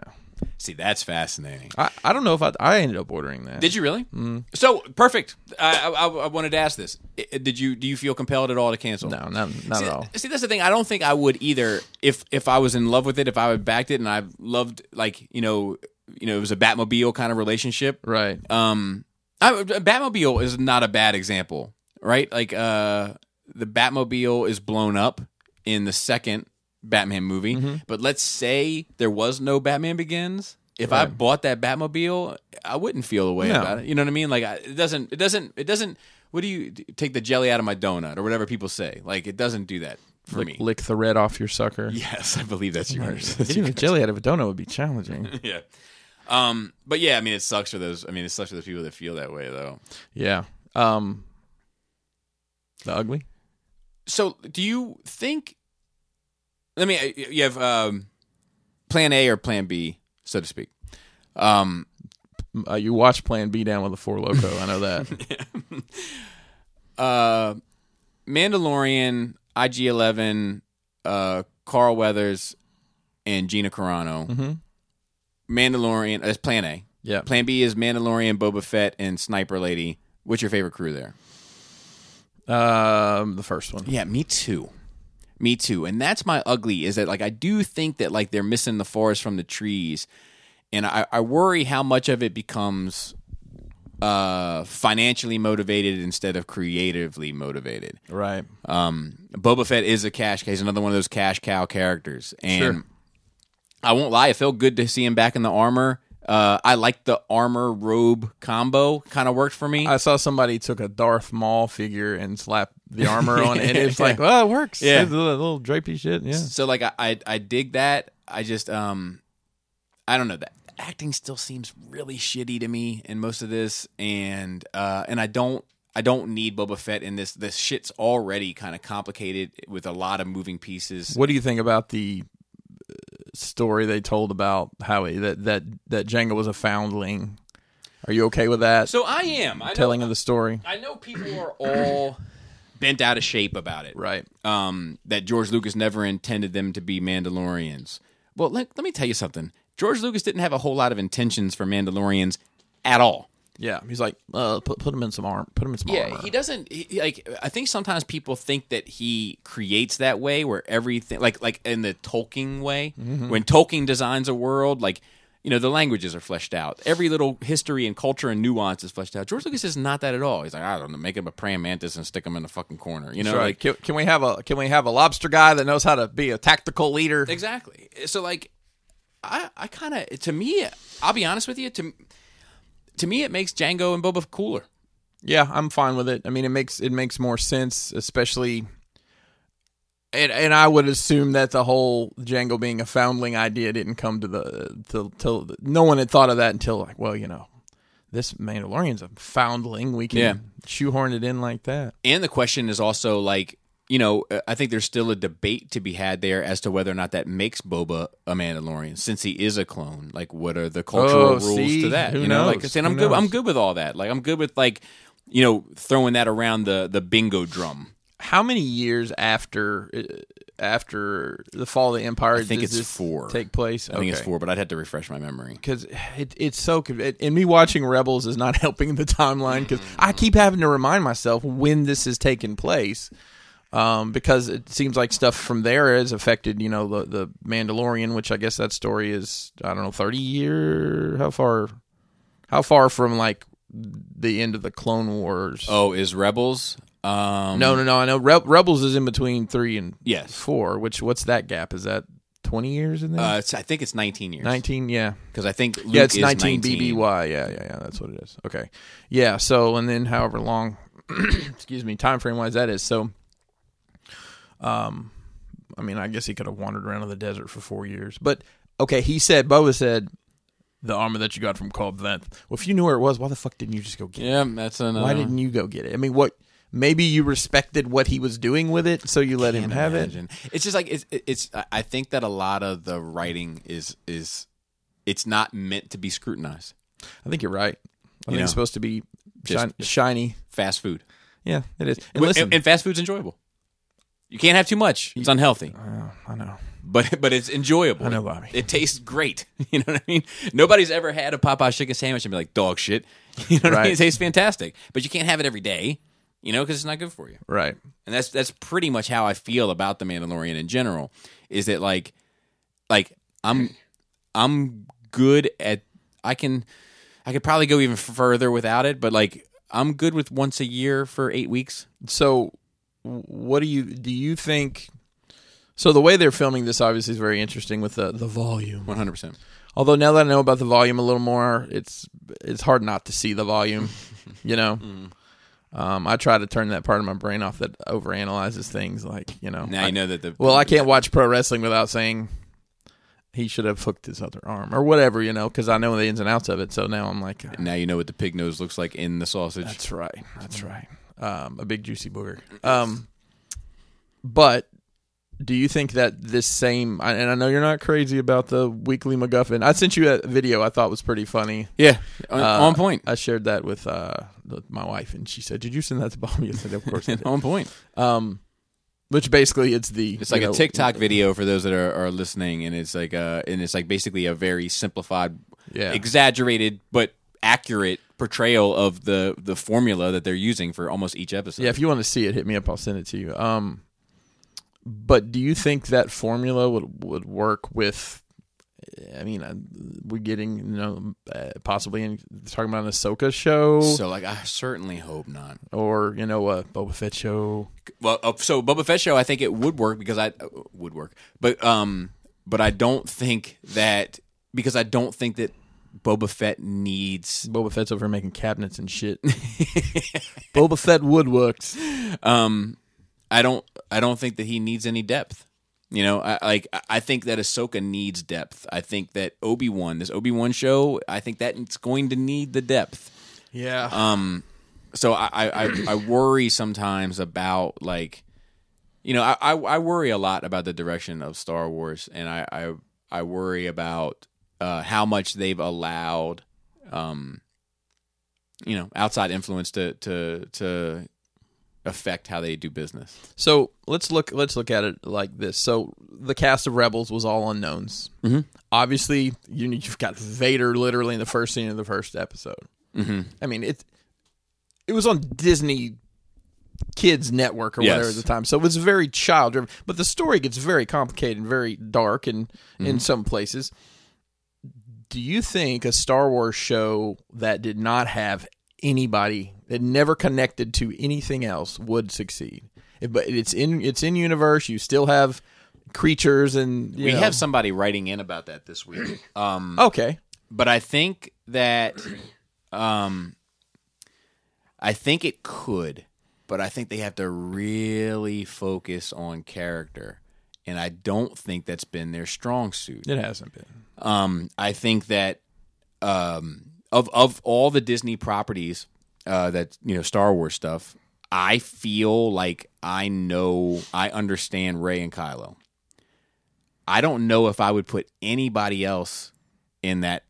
See, that's fascinating. I, I don't know if I I ended up ordering that. Did you really? So perfect. I, I, I wanted to ask this. Did you do you feel compelled at all to cancel? No, not not see, at all. See, that's the thing. I don't think I would either. If if I was in love with it, if I would backed it, and I loved like you know, you know, it was a Batmobile kind of relationship. Right. Um, I, Batmobile is not a bad example, right? Like, uh, the Batmobile is blown up in the second Batman movie, Mm-hmm. but let's say there was no Batman Begins. If I bought that Batmobile, I wouldn't feel a way No. about it. You know what I mean? Like, I, it doesn't, it doesn't, it doesn't. What do you take the jelly out of my donut or whatever people say? Like, it doesn't do that for me. Lick, lick the red off your sucker. Yes, I believe that's yours. Getting the jelly out of a donut would be challenging. *laughs* yeah. Um, but yeah, I mean, it sucks for those. I mean, it sucks for those people that feel that way, though. yeah. Um. The ugly. So, do you think? Let me. You have um, Plan A or Plan B, so to speak. Um, Uh, you watch Plan B down with the four loco. I know that. *laughs* uh, Mandalorian, IG Eleven, uh, Carl Weathers, and Gina Carano. Mhm. Mandalorian. That's Plan A. Yeah. Plan B is Mandalorian, Boba Fett, and Sniper Lady. What's your favorite crew there? Um, the first one. Yeah, me too. Me too. And that's my ugly is that like I do think that like they're missing the forest from the trees. And I, I worry how much of it becomes uh financially motivated instead of creatively motivated. Right. Um Boba Fett is a cash cow. He's another one of those cash cow characters. And Sure. I won't lie, it felt good to see him back in the armor. Uh, I like the armor robe combo. Kind of worked for me. I saw somebody took a Darth Maul figure and slapped the *laughs* armor on it. It's like, Yeah. well, it works. Yeah. It's a little, little drapey shit. Yeah. So like I, I I dig that. I just um I don't know that acting still seems really shitty to me in most of this and uh and I don't I don't need Boba Fett in this. This shit's already kind of complicated with a lot of moving pieces. What do you think about the story they told about how he, that that that Jango was a foundling? Are you okay with that So I am. I know, telling of the story? I know people are all bent out of shape about it. Right. um, that George Lucas never intended them to be Mandalorians. Well, let, let me tell you something. George Lucas didn't have a whole lot of intentions for Mandalorians at all. Yeah. He's like, uh, put put him in some arm. Put him in some Yeah, armor. he doesn't he, like. I think sometimes people think that he creates that way, where everything, like like in the Tolkien way, when Tolkien designs a world, like you know the languages are fleshed out, every little history and culture and nuance is fleshed out. George Lucas is not that at all. He's like, I don't know, make him a praying mantis and stick him in the fucking corner. You know, right. like can, can we have a can we have a lobster guy that knows how to be a tactical leader? Exactly. So like, I I kind of to me, I'll be honest with you. To to me, it makes Jango and Boba cooler. Yeah, I'm fine with it. I mean, it makes it makes more sense, especially. And, and I would assume that the whole Jango being a foundling idea didn't come to the till till no one had thought of that until like well you know this Mandalorian's a foundling we can Yeah. shoehorn it in like that And the question is also like, you know, uh, I think there's still a debate to be had there as to whether or not that makes Boba a Mandalorian, since he is a clone. Like, what are the cultural Oh, rules see? to that? Who you know, like, knows? and I'm Who good. I'm good with all that. Like, I'm good with like, you know, throwing that around the the bingo drum. how many years after uh, after the fall of the Empire I think it's this four. take place I think it's four, but I'd have to refresh my memory. because it, it's so it, and me watching Rebels is not *laughs* helping the timeline because I keep having to remind myself when this is taking place. Um, because it seems like stuff from there has affected, you know, the the Mandalorian, which I guess that story is I don't know thirty year. How far? How far from like the end of the Clone Wars? Oh, is Rebels? Um, no, no, no. I know Re- Rebels is in between three and Yes. four. Which what's that gap? Is that twenty years in there? Uh, I think it's 19 years. Nineteen, yeah. Because I think Luke yeah, it's is 19 19 BBY. Yeah, yeah, yeah. That's what it is. Okay. Yeah. So, and then however long, *clears throat* excuse me, time frame wise that is. So, um, I mean, I guess he could have wandered around in the desert for four years. But okay, he said, Boba said, the armor that you got from Cobb Vanth. Well, if you knew where it was, why the fuck didn't you just go get it? Yeah, that's. Why didn't you go get it? I mean, what? maybe you respected what he was doing with it, so you let him have it. It's just like it's it's. I think that a lot of the writing is is it's not meant to be scrutinized. I think you're right. I think know, it's supposed to be shine, shiny. Fast food. Yeah, it is. And And, and fast food's enjoyable. You can't have too much. It's unhealthy. I know. But but it's enjoyable. I know, Bobby. It tastes great. *laughs* You know what I mean? Nobody's ever had a Popeye chicken sandwich and be like dog shit. *laughs* You know what I mean? It tastes fantastic, but you can't have it every day. You know, because it's not good for you. Right. And that's that's pretty much how I feel about the Mandalorian in general. Is that like like I'm I'm good at I can I could probably go even further without it, but like I'm good with once a year for eight weeks. So, what do you do? You think? So the way they're filming this obviously is very interesting with the the volume. One hundred percent. Although now that I know about the volume a little more, it's it's hard not to see the volume. *laughs* you know, Mm-hmm. um, I try to turn that part of my brain off that overanalyzes things. Like you know, Now I- you know that the well, I can't watch pro wrestling without saying he should have hooked his other arm or whatever. You know, because I know the ins and outs of it. So now I'm like, now you know what the pig nose looks like in the sausage. That's right. That's right. Um, a big juicy booger. Um, but do you think that this same? And I know you're not crazy about the weekly MacGuffin. I sent you a video I thought was pretty funny. yeah, on, Uh, on point. I shared that with uh, the, my wife, and she said, "Did you send that to Bobby?" I said, "Of course." I *laughs* did. on point. Um, which basically it's the It's like you a TikTok video for those that are, are listening, and it's like uh and it's like basically a very simplified, Yeah. exaggerated but accurate portrayal of the the formula that they're using for almost each episode. Yeah, if you want to see it, hit me up. I'll send it to you. Um, but do you think that formula would would work with? I mean, uh, we're getting you know uh, possibly in, talking about an Ahsoka show So like, I certainly hope not. or you know a Boba Fett show. Well, uh, so Boba Fett show, I think it would work because I uh, would work, but um, but I don't think that because I don't think that Boba Fett needs Boba Fett's over making cabinets and shit. *laughs* Boba Fett woodworks. um i don't i don't think that he needs any depth you know I, like I- think that ahsoka needs depth i think that obi-wan this obi-wan show i think that it's going to need the depth Yeah. um so i i, I- I worry sometimes about like you know I, I i worry a lot about the direction of star wars and i i, I worry about uh how much they've allowed um you know outside influence to to to affect how they do business So let's look. Let's look at it like this. So the cast of Rebels was all unknowns. Mhm. Obviously, you you've got Vader literally in the first scene of the first episode. Mhm. I mean it. It was on Disney Kids Network or whatever at the time, so it was very child driven. But the story gets very complicated and very dark, and in some places. Do you think a Star Wars show that did not have anybody that never connected to anything else would succeed? But it's in it's in universe. You still have creatures and we know- have somebody writing in about that this week *clears throat* um okay. but I think that um I think it could, but I think they have to really focus on character. And I don't think that's been their strong suit. It hasn't been. Um I think that um of of all the Disney properties uh that you know Star Wars stuff, I feel like I know I understand Rey and Kylo. I don't know if I would put anybody else in that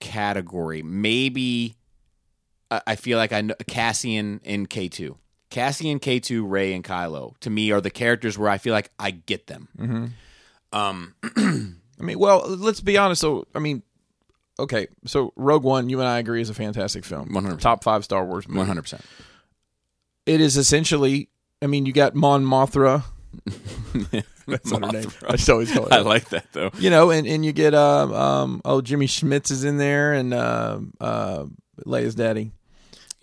category. Maybe I feel like I know Cassian and K two. Cassian, K two, Rey, and Kylo to me are the characters where I feel like I get them. Um, *clears throat* I mean, well, let's be honest. So, I mean, okay. So, Rogue One, you and I agree, is a fantastic film. 100%. Top five Star Wars movie. one hundred percent. It is essentially. I mean, you got Mon Mothra. *laughs* That's not her name. I just always call it. I like that though. you know, and, and you get um um oh Jimmy Smits is in there and uh, uh Leia's daddy.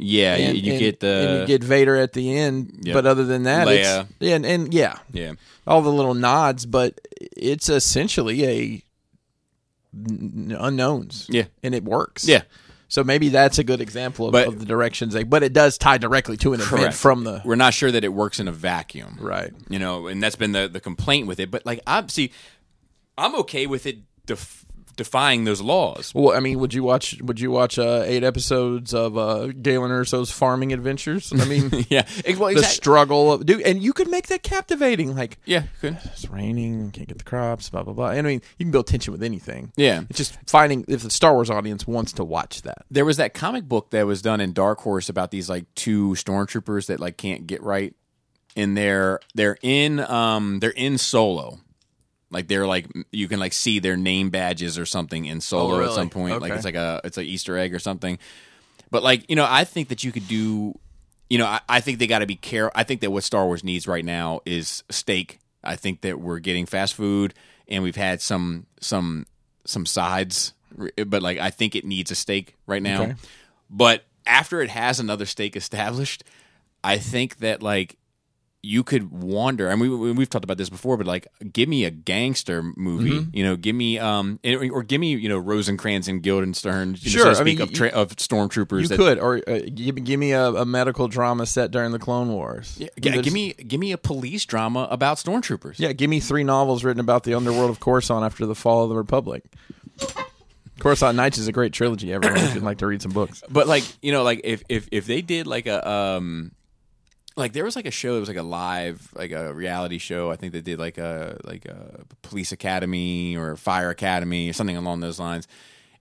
Yeah, and, you, and- get the and you get Vader at the end. Yep. But other than that, Leia. it's yeah, and, and yeah, yeah. all the little nods. But it's essentially a unknowns. Yeah. and it works. Yeah. So maybe that's a good example of, But- of the directions they. But it does tie directly to an event from the We're not sure that it works in a vacuum. right. you know, and that's been the the complaint with it. But like, see, I'm okay with it def- defying those laws. Well, I mean, would you watch? Would you watch uh, eight episodes of uh, Galen Erso's farming adventures? I mean, *laughs* Yeah, well, the exact- struggle of dude, and you could make that captivating. Like, yeah, good. it's raining, can't get the crops, blah blah blah. And I mean, you can build tension with anything. Yeah. it's just finding if the Star Wars audience wants to watch that. There was that comic book that was done in Dark Horse about these like two stormtroopers that like can't get right, and they're they're in um they're in Solo, like they're like you can like see their name badges or something in oh, Solo Oh, at some point. Like it's like a it's like Easter egg or something. But like you know, I think that you could do. You know, I, I think they got to be care. I think that what Star Wars needs right now is steak. I think that we're getting fast food, and we've had some some some sides, but like I think it needs a steak right now. Okay. But after it has another steak established, I think that like you could wander. I mean, we, we've talked about this before, but like, give me a gangster movie. Mm-hmm. You know, give me um, or give me you know Rosencrantz and Guildenstern. You Sure, know, I so to mean, of, tra- of stormtroopers. You that, could, or uh, give, give me a, a medical drama set during the Clone Wars. Yeah, There's- give me give me a police drama about stormtroopers. yeah, give me three novels written about the underworld of Coruscant after the fall of the Republic. Coruscant Nights is a great trilogy. Everyone should like to read some books. But like you know, like if if if they did like a um, like there was like a show that was like a live like a reality show. I think they did like a like a police academy or fire academy or something along those lines.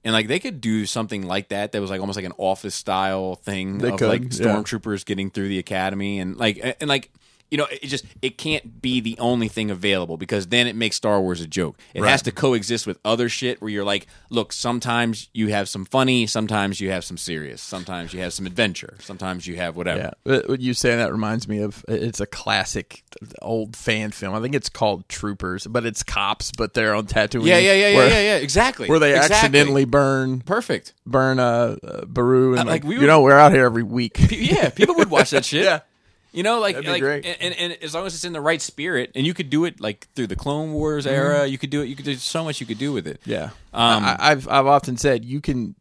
And like they could do something like that that was like almost like an office style thing They of could, like yeah. stormtroopers getting through the academy and like and like you know it just it can't be the only thing available because then it makes Star Wars a joke. It has to coexist with other shit where you're like, look, sometimes you have some funny, sometimes you have some serious, sometimes you have some adventure, sometimes you have whatever. Yeah, what you saying that reminds me of it's a classic old fan film. I think it's called Troopers, but it's cops, but they're on Tatooine. Yeah, yeah, yeah, yeah, where, yeah, yeah, exactly. Where they Exactly. accidentally burn perfect. burn uh, uh Beru and Uh, like, like, we you know we're out here every week. Yeah, people would watch that *laughs* shit. Yeah. You know, like, like. And, and, and as long as it's in the right spirit, and you could do it like through the Clone Wars era, you could do it. You could do so much. You could do with it. Yeah, Um, I, I've I've often said you can.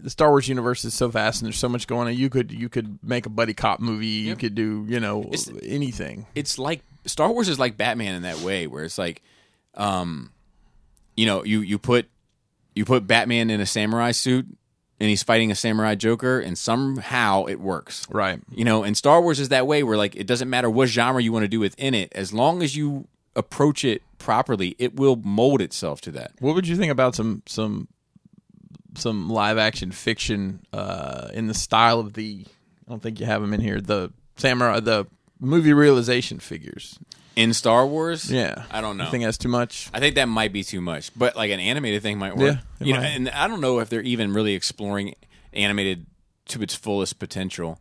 The Star Wars universe is so vast, and there's so much going on. You could you could make a buddy cop movie. You could do you know anything. it's like Star Wars is like Batman in that way, where it's like, um, you know, you you put you put Batman in a samurai suit and he's fighting a samurai Joker, and somehow it works. Right. You know, and Star Wars is that way, where like it doesn't matter what genre you want to do within it, as long as you approach it properly, it will mold itself to that. What would you think about some some some live action fiction uh, in the style of the? I don't think you have them in here. The samurai, the movie realization figures. In Star Wars, Yeah, I don't know. You think that's too much? I think that might be too much, but like an animated thing might work. Yeah, you know, and I don't know if they're even really exploring animated to its fullest potential.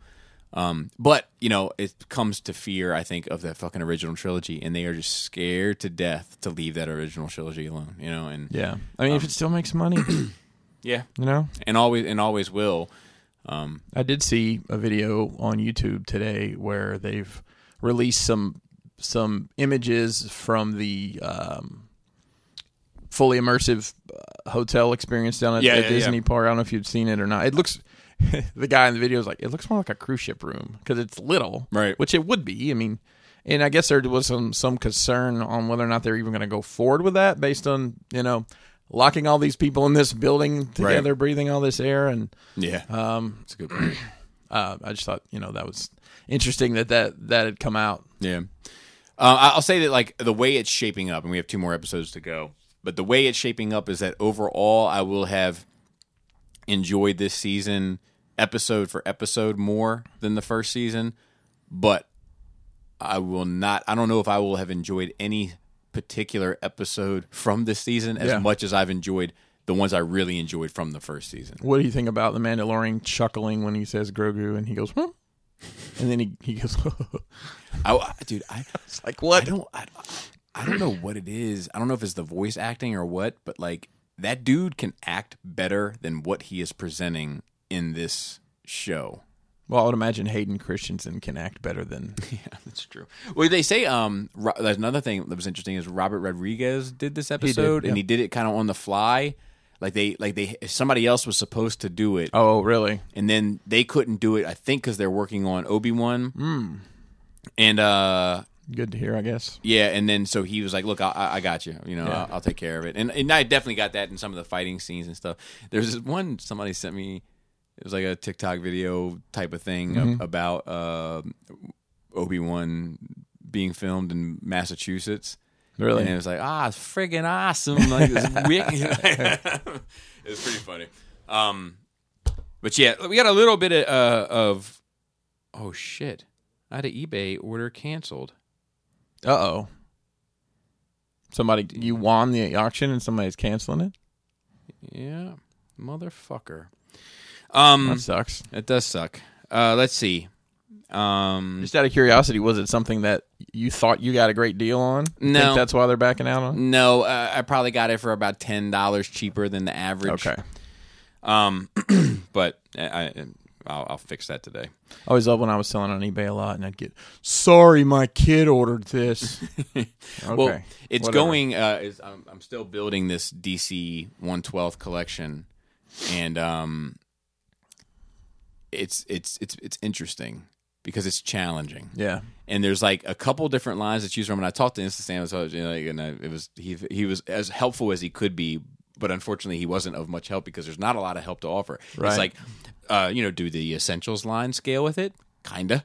Um, but you know, it comes to fear. I think of that fucking original trilogy, and they are just scared to death to leave that original trilogy alone. You know, and Yeah. I mean, if it still makes money, *clears throat* yeah, you know. and always and always will. Um, I did see a video on YouTube today where they've released some some images from the um, fully immersive uh, hotel experience down at, Yeah, at yeah, Disney yeah. Park. I don't know if you've seen it or not. It looks. *laughs* the guy in the video is like, it looks more like a cruise ship room because it's little, Right. Which it would be. I mean, and I guess there was some some concern on whether or not they're even going to go forward with that based on you know locking all these people in this building together, breathing all this air, and yeah, um, that's a good point. *clears throat* uh, I just thought you know that was interesting that that that had come out. Yeah. Uh, I'll say that like the way it's shaping up, and we have two more episodes to go. But the way it's shaping up is that overall, I will have enjoyed this season episode for episode more than the first season. But I will not. I don't know if I will have enjoyed any particular episode from this season as Yeah. much as I've enjoyed the ones I really enjoyed from the first season. What do you think about the Mandalorian chuckling when he says Grogu and he goes, huh? and then he he goes, *laughs* I, dude, I *laughs* was like I what? don't I, I don't know what it is. I don't know if it's the voice acting or what, but like that dude can act better than what he is presenting in this show. Well, I would imagine Hayden Christensen can act better than. *laughs* Yeah, that's true. Well, they say um Ro- there's another thing that was interesting is Robert Rodriguez did this episode yeah. and he did it kind of on the fly. Like they like they somebody else was supposed to do it Oh, really? and then they couldn't do it. I think because they're working on Obi Wan. Hmm. And uh, Good to hear, I guess. Yeah, and then so he was like, "Look, I, I got you. You know, Yeah. I'll, I'll take care of it." And and I definitely got that in some of the fighting scenes and stuff. There's this one somebody sent me. It was like a TikTok video type of thing Mm-hmm. ab- about uh, Obi Wan being filmed in Massachusetts. Really? And it was like, ah, it's friggin' awesome. Like, it's *laughs* wicked. *laughs* it was pretty funny. Um, but yeah, we got a little bit of, uh, of oh shit. I had an eBay order canceled. Uh oh. Somebody, you won the auction and somebody's canceling it. Yeah, motherfucker. Um, That sucks. it does suck. Uh, let's see. Um, Just out of curiosity, was it something that you thought you got a great deal on? No. Think that's why they're backing out on. no, uh, I probably got it for about ten dollars cheaper than the average. Okay. Um, *clears throat* but I, I I'll, I'll fix that today. I always love when I was selling on eBay a lot, and I'd get, "Sorry, my kid ordered this." *laughs* okay. Well, it's whatever. going. Uh, is, I'm, I'm still building this DC 112th collection, and um, it's it's it's it's interesting because it's challenging. Yeah. and there's like a couple different lines to choose from. And I talked to Insta Sam, so you know, and I, it was he he was as helpful as he could be, but unfortunately he wasn't of much help because there's not a lot of help to offer. Right. It's like, uh, you know, do the essentials line scale with it? Kinda.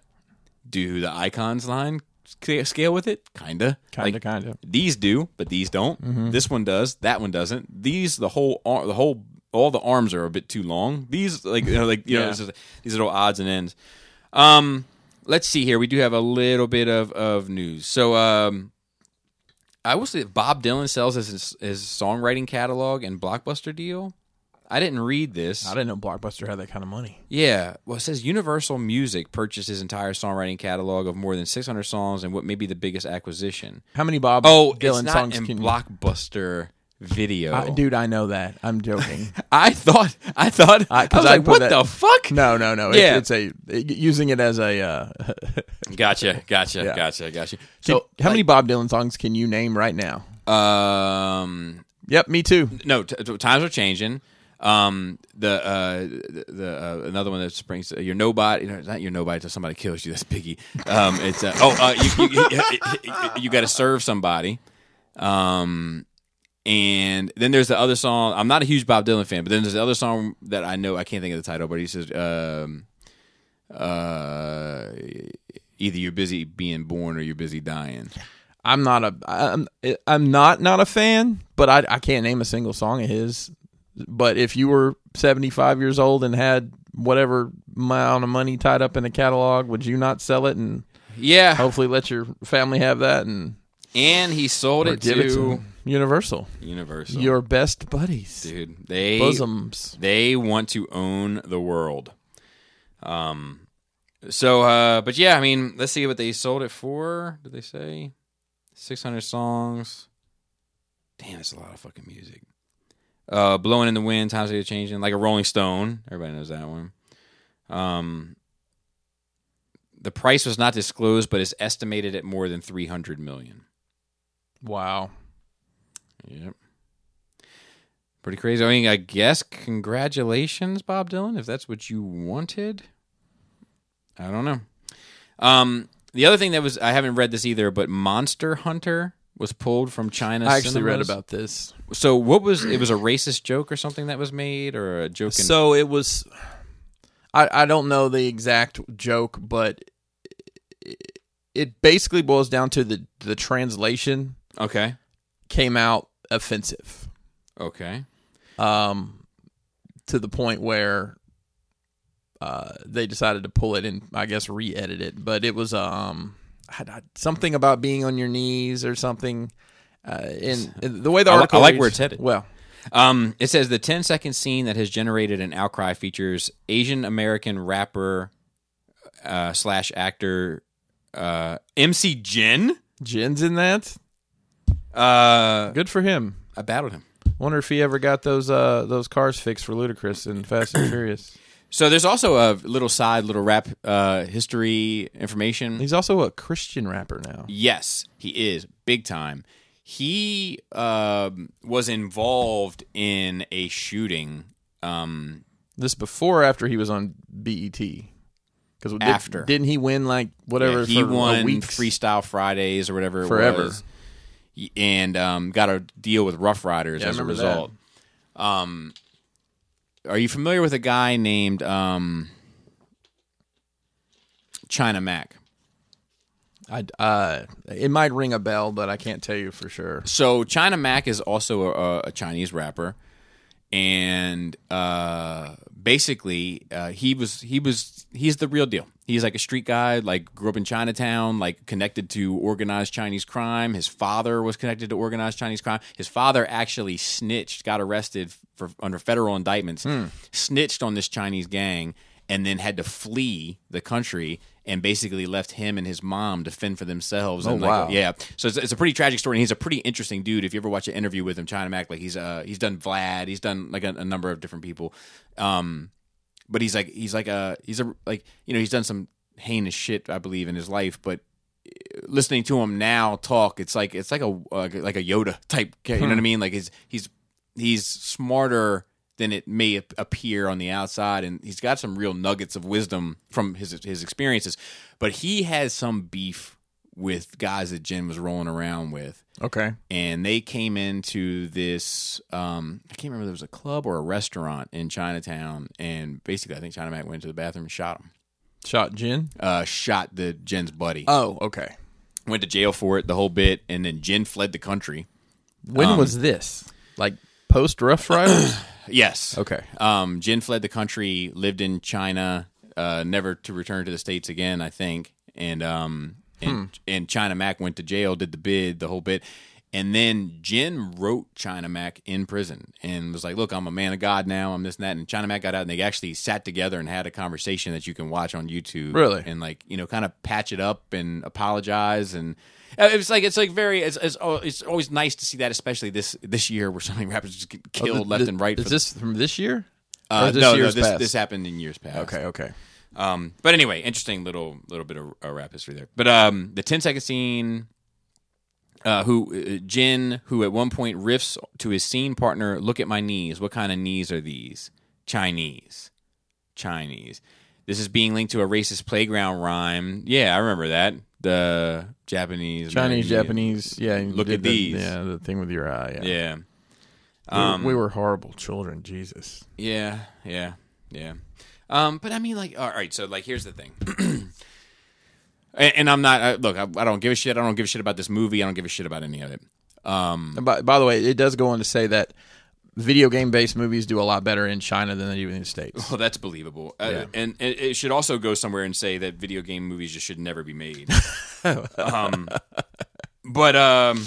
Do the icons line scale with it? Kinda. Kinda, Like, kinda. These do, but these don't. Mm-hmm. This one does. That one doesn't. These the whole ar- the whole all the arms are a bit too long. These like you know like you know Yeah. it's just- these little odds and ends. Um, let's see here. We do have a little bit of of news. So um, I will say Bob Dylan sells his his songwriting catalog and blockbuster deal. I didn't read this. I didn't know Blockbuster had that kind of money. Yeah, well, it says Universal Music purchased his entire songwriting catalog of more than 600 songs and what may be the biggest acquisition. How many Bob Oh, Dylan it's not songs in can you? Blockbuster video. I, dude, I know that. I'm joking. *laughs* I thought, I thought, I, I- was I like, what that- the fuck? no, no, no. Yeah. It's, it's a using it as a. Uh, *laughs* Gotcha, *laughs* gotcha, Yeah. gotcha, gotcha. so, how many Bob Dylan songs can you name right now? um, Yep, me too. no, t- t- times are changing. Um, the uh, the, uh, another one that springs uh, your nobody, no, it's not your nobody until somebody kills you. That's Biggie. Um, it's uh, oh, uh, you you, you, you got to serve somebody. Um, and then there's the other song. I'm not a huge Bob Dylan fan, but then there's the other song that I know. I can't think of the title, but he says, um, uh, either you're busy being born or you're busy dying. I'm not a. I'm, I'm not not a fan, but I I can't name a single song of his. But if you were 75 years old and had whatever amount of money tied up in a catalog, would you not sell it and Yeah, hopefully let your family have that and and he sold or it give to, it to Universal? Universal. Your best buddies, dude. They bosoms. they want to own the world. Um. So, uh, but yeah, I mean, let's see what they sold it for. Did they say six hundred songs? Damn, that's a lot of fucking music. Uh, blowing in the wind, times are changing, like a Rolling Stone. Everybody knows that one. Um, the price was not disclosed, but is estimated at more than three hundred million. Wow. Yep. Pretty crazy. I mean, I guess congratulations, Bob Dylan, if that's what you wanted. I don't know. Um, the other thing that was I haven't read this either, but Monster Hunter was pulled from China. I actually read about this. So what was it? Was a racist joke or something that was made, or a joke? In, So it was. I I don't know the exact joke, but it, it basically boils down to the the translation okay, came out offensive. okay, um, to the point where uh, they decided to pull it and I guess re-edit it. But it was um something about being on your knees or something. Uh, and, *laughs* and the way the I article I like reads- where it's headed. Well, Um, it says the 10 second scene that has generated an outcry features Asian American rapper uh, slash actor uh, MC Jin. Jin's in that. Uh, Good for him. I battled him. Wonder if he ever got those uh those cars fixed for Ludacris in Fast and Furious. *clears throat* So there's also a little side, little rap uh, history information. He's also a Christian rapper now. Yes, he is big time. He uh, was involved in a shooting. Um, This before or after he was on BET. Because After. didn't he win like whatever? Yeah, he won? Freestyle Fridays or whatever it Forever. was, and um, got a deal with Ruff Ryders Yeah, I as a remember result. Um, are you familiar with a guy named um, China Mac? I uh, it might ring a bell, but I can't tell you for sure. So China Mac is also a, a Chinese rapper, and uh, basically uh, he was he was he's the real deal. He's like a street guy, like grew up in Chinatown, like connected to organized Chinese crime. His father was connected to organized Chinese crime. His father actually snitched, got arrested for under federal indictments, snitched on this Chinese gang, and then had to flee the country. And basically left him and his mom to fend for themselves. and like, wow. yeah, yeah. So it's, it's a pretty tragic story, and he's a pretty interesting dude. If you ever watch an interview with him, China Mac, like he's uh he's done Vlad, he's done like a, a number of different people, um, but he's like he's like a he's a like you know he's done some heinous shit I believe in his life, but uh, listening to him now talk, it's like it's like a uh, like a Yoda *laughs* type, you know what I mean? Like he's he's he's smarter than it may appear on the outside, and he's got some real nuggets of wisdom from his his experiences. But he has some beef with guys that Jin was rolling around with, Okay, and they came into this. Um, I can't remember if there was a club or a restaurant in Chinatown, and basically, I think China Mac went to the bathroom and shot him. shot Jin? Uh, shot the Jin's buddy. Oh, okay. went to jail for it, the whole bit, and then Jen fled the country. When Um, was this? Like post Ruff Ryders? *coughs* Yes. okay. Um, Jin fled the country, lived in China, uh, never to return to the states again. I think, and um, and and China Mac went to jail, did the bid, the whole bit, and then Jin wrote China Mac in prison and was like, "Look, I'm a man of God now. I'm this and that." And China Mac got out, and they actually sat together and had a conversation that you can watch on YouTube. Really? and like you know, kind of patch it up and apologize and. uh, It's like it's like very it's, it's it's always nice to see that, especially this this year where so many rappers just get killed Oh, th- left th- and right. Is this from this year? uh, this no, no, this past? this happened in years past. Okay, okay. Um, but anyway, interesting little little bit of uh, rap history there. But um, the 10 second scene, uh, who uh, Jin, who at one point riffs to his scene partner, "Look at my knees. What kind of knees are these? Chinese, Chinese." This is being linked to a racist playground rhyme. Yeah, I remember that. The Japanese, Chinese, American- Japanese. Yeah. Look at the- these. Yeah, the thing with your eye. Yeah. Yeah, We- Um, we, were horrible children. Jesus. Yeah, yeah, yeah. Um, but I mean, like, all right. So, like, here's the thing. *clears throat* and, and I'm not. Uh, look, I, I don't give a shit. I don't give a shit about this movie. I don't give a shit about any of it. Um, by, by the way, it does go on to say that video game based movies do a lot better in China than they do in the States. well, that's believable. Uh, and, and it should also go somewhere and say that video game movies just should never be made. *laughs* um, but um,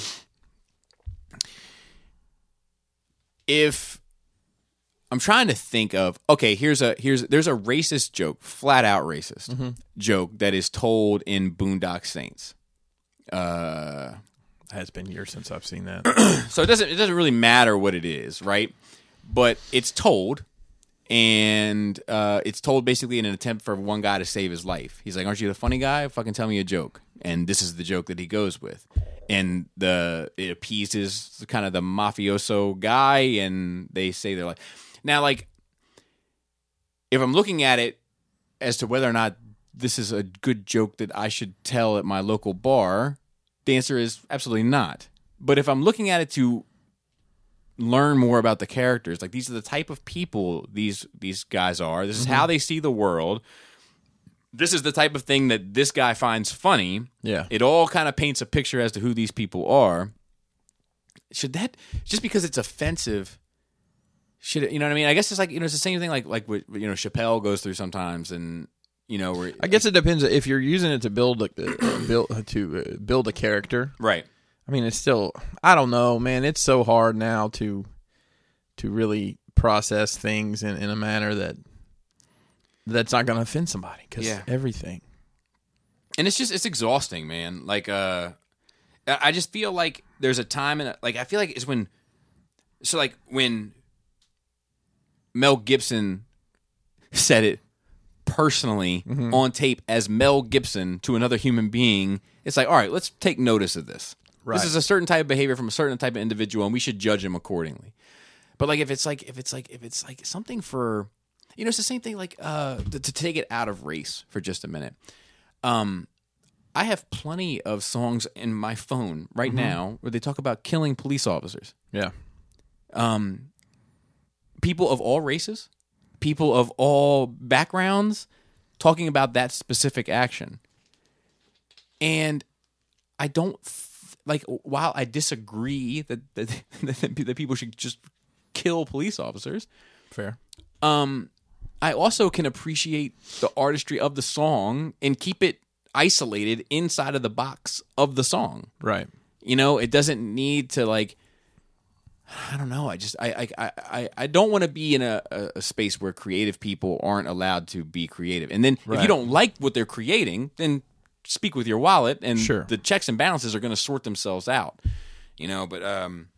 if I'm trying to think of okay, here's a here's there's a racist joke, flat out racist joke that is told in Boondock Saints. Uh, It's been years since I've seen that. *clears throat* so it doesn't it doesn't really matter what it is, right? But it's told, and uh, it's told basically in an attempt for one guy to save his life. He's like, "Aren't you the funny guy? Fucking tell me a joke." And this is the joke that he goes with, and the it appeases kind of the mafioso guy, and they say they're like, now like, if I'm looking at it as to whether or not this is a good joke that I should tell at my local bar, the answer is absolutely not. But if I'm looking at it to learn more about the characters, like these are the type of people these these guys are. This is mm-hmm. how they see the world. This is the type of thing that this guy finds funny. Yeah. It all kind of paints a picture as to who these people are. Should that just because it's offensive should you know what I mean? I guess it's like you know it's the same thing like like what you know Chappelle goes through sometimes and you know where I guess it depends if you're using it to build a, uh, *coughs* build to uh, build a character. right. I mean, it's still I don't know, man. It's so hard now to to really process things in, in a manner that that's not going to offend somebody because Yeah. everything. and it's just it's exhausting man like uh i I just feel like there's a time and like i feel like it's when so like when mel gibson said it personally on tape as mel gibson to another human being it's like all right let's take notice of this Right. this is a certain type of behavior from a certain type of individual and we should judge him accordingly but like if it's like if it's like if it's like something for you know, it's the same thing. Like uh, to, to take it out of race for just a minute. Um, I have plenty of songs in my phone right now where they talk about killing police officers. Yeah. Um, people of all races, people of all backgrounds, talking about that specific action. And I don't th- like. While I disagree that *laughs* that, that people should just kill police officers, Fair. um, I also can appreciate the artistry of the song and keep it isolated inside of the box of the song. Right. You know, it doesn't need to like. I don't know. I just I I I, I don't want to be in a, a, space where creative people aren't allowed to be creative. And then if you don't like what they're creating, then speak with your wallet, and Sure. the checks and balances are going to sort themselves out. You know, but um,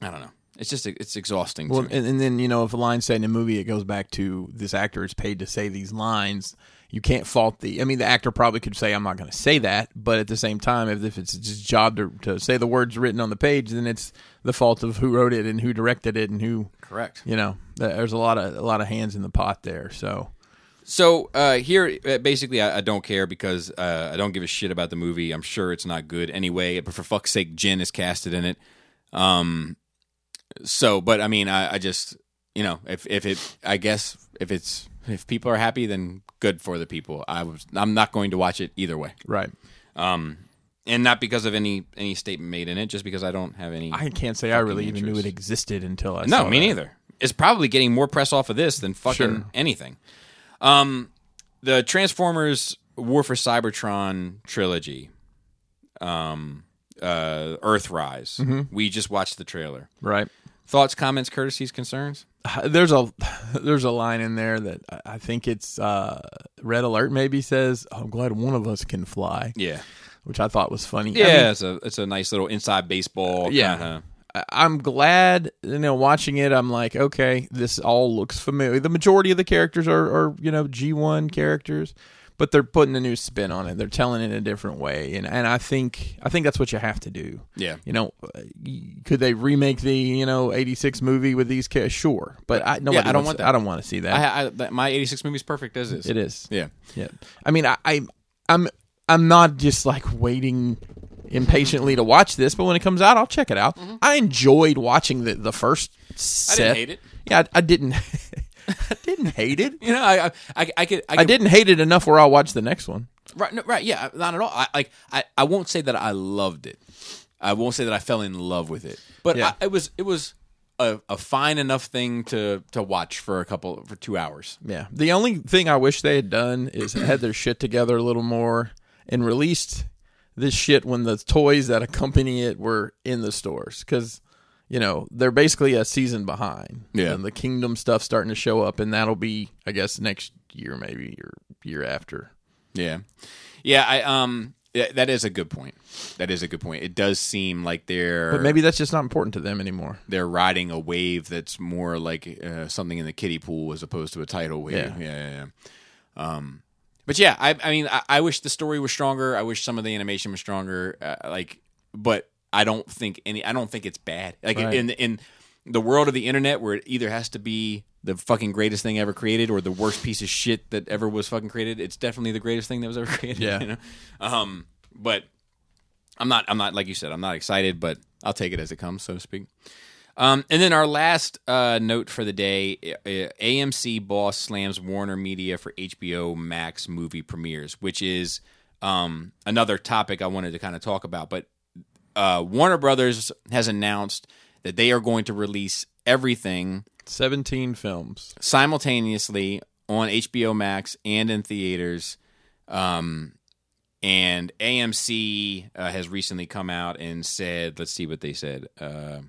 I don't know. It's just it's exhausting. Well, to me. and, and then you know, if a line's said in a movie, it goes back to this actor is paid to say these lines. You can't fault the. I mean, the actor probably could say, "I'm not going to say that," but at the same time, if, if it's his job to, to say the words written on the page, then it's the fault of who wrote it and who directed it and who. Correct. You know, there's a lot of a lot of hands in the pot there. So So uh, here, uh, basically, I, I don't care because uh, I don't give a shit about the movie. I'm sure it's not good anyway. But for fuck's sake, Jin is casted in it. Um, so, but I mean, I, I just you know, if if it, I guess if it's if people are happy, then good for the people. I was, I'm not going to watch it either way. right, Um, and not because of any any statement made in it, just because I don't have any. I can't say I really even knew it existed until I No, me that. neither. It's probably getting more press off of this than fucking Sure. anything. Um, the Transformers War for Cybertron trilogy, um, uh, Earthrise. Mm-hmm. We just watched the trailer. Right. Thoughts, comments, courtesies, concerns? There's a *sighs* there's a line in there that I- I think it's uh, Red Alert maybe says, "I'm glad one of us can fly," Yeah, which I thought was funny. I yeah. mean, it's a it's a nice little inside baseball. Yeah. kinda- I- I'm glad you know watching it. I'm like, okay, this all looks familiar. The majority of the characters are, are you know G1 characters, but they're putting a new spin on it. They're telling it a different way, and and I think I think that's what you have to do. yeah. You know, uh, could they remake the you know '86 movie with these kids? Sure, but I, nobody I don't want that. I don't want to see that. I, I, that- my '86 movie is perfect as is. it is. Yeah. Yeah, I mean, I, I, I'm, I'm not just like waiting impatiently to watch this, but when it comes out, I'll check it out. I enjoyed watching the the first Mm-hmm. I set. didn't hate it. Yeah, I, I didn't. *laughs* Didn't hate it. You know, I I I, I could I, I didn't hate it enough where I'll watch the next one. Right, no, right, yeah, not at all. I like, I, I won't say that I loved it. I won't say that I fell in love with it, but Yeah. I, it was, it was a, a fine enough thing to to watch for a couple for two hours. Yeah. The only thing I wish they had done is had their *clears throat* shit together a little more and released this shit when the toys that accompany it were in the stores because you know they're basically a season behind. Yeah. And the Kingdom stuff starting to show up, and that'll be I guess next year maybe or year after. Yeah, yeah. I um, yeah, that is a good point. That is a good point. It does seem like they're But maybe that's just not important to them anymore. they're riding a wave that's more like uh, something in the kiddie pool as opposed to a tidal wave. Yeah. yeah, yeah. yeah. Um, but yeah, I, I mean, I, I wish the story was stronger. I wish some of the animation was stronger. Uh, like, but I don't think any. I don't think it's bad. Like Right. in in the world of the internet, where it either has to be the fucking greatest thing ever created or the worst piece of shit that ever was fucking created, it's definitely the greatest thing that was ever *laughs* created. Yeah. You know? Um, but I'm not. I'm not like you said. I'm not excited, but I'll take it as it comes, so to speak. Um, and then our last uh, note for the day: uh, AMC boss slams Warner Media for HBO Max movie premieres, which is um, another topic I wanted to kind of talk about. But uh, Warner Brothers has announced that they are going to release everything Seventeen films. simultaneously on HBO Max and in theaters. Um, and AMC uh, has recently come out and said, let's see what they said. Uh,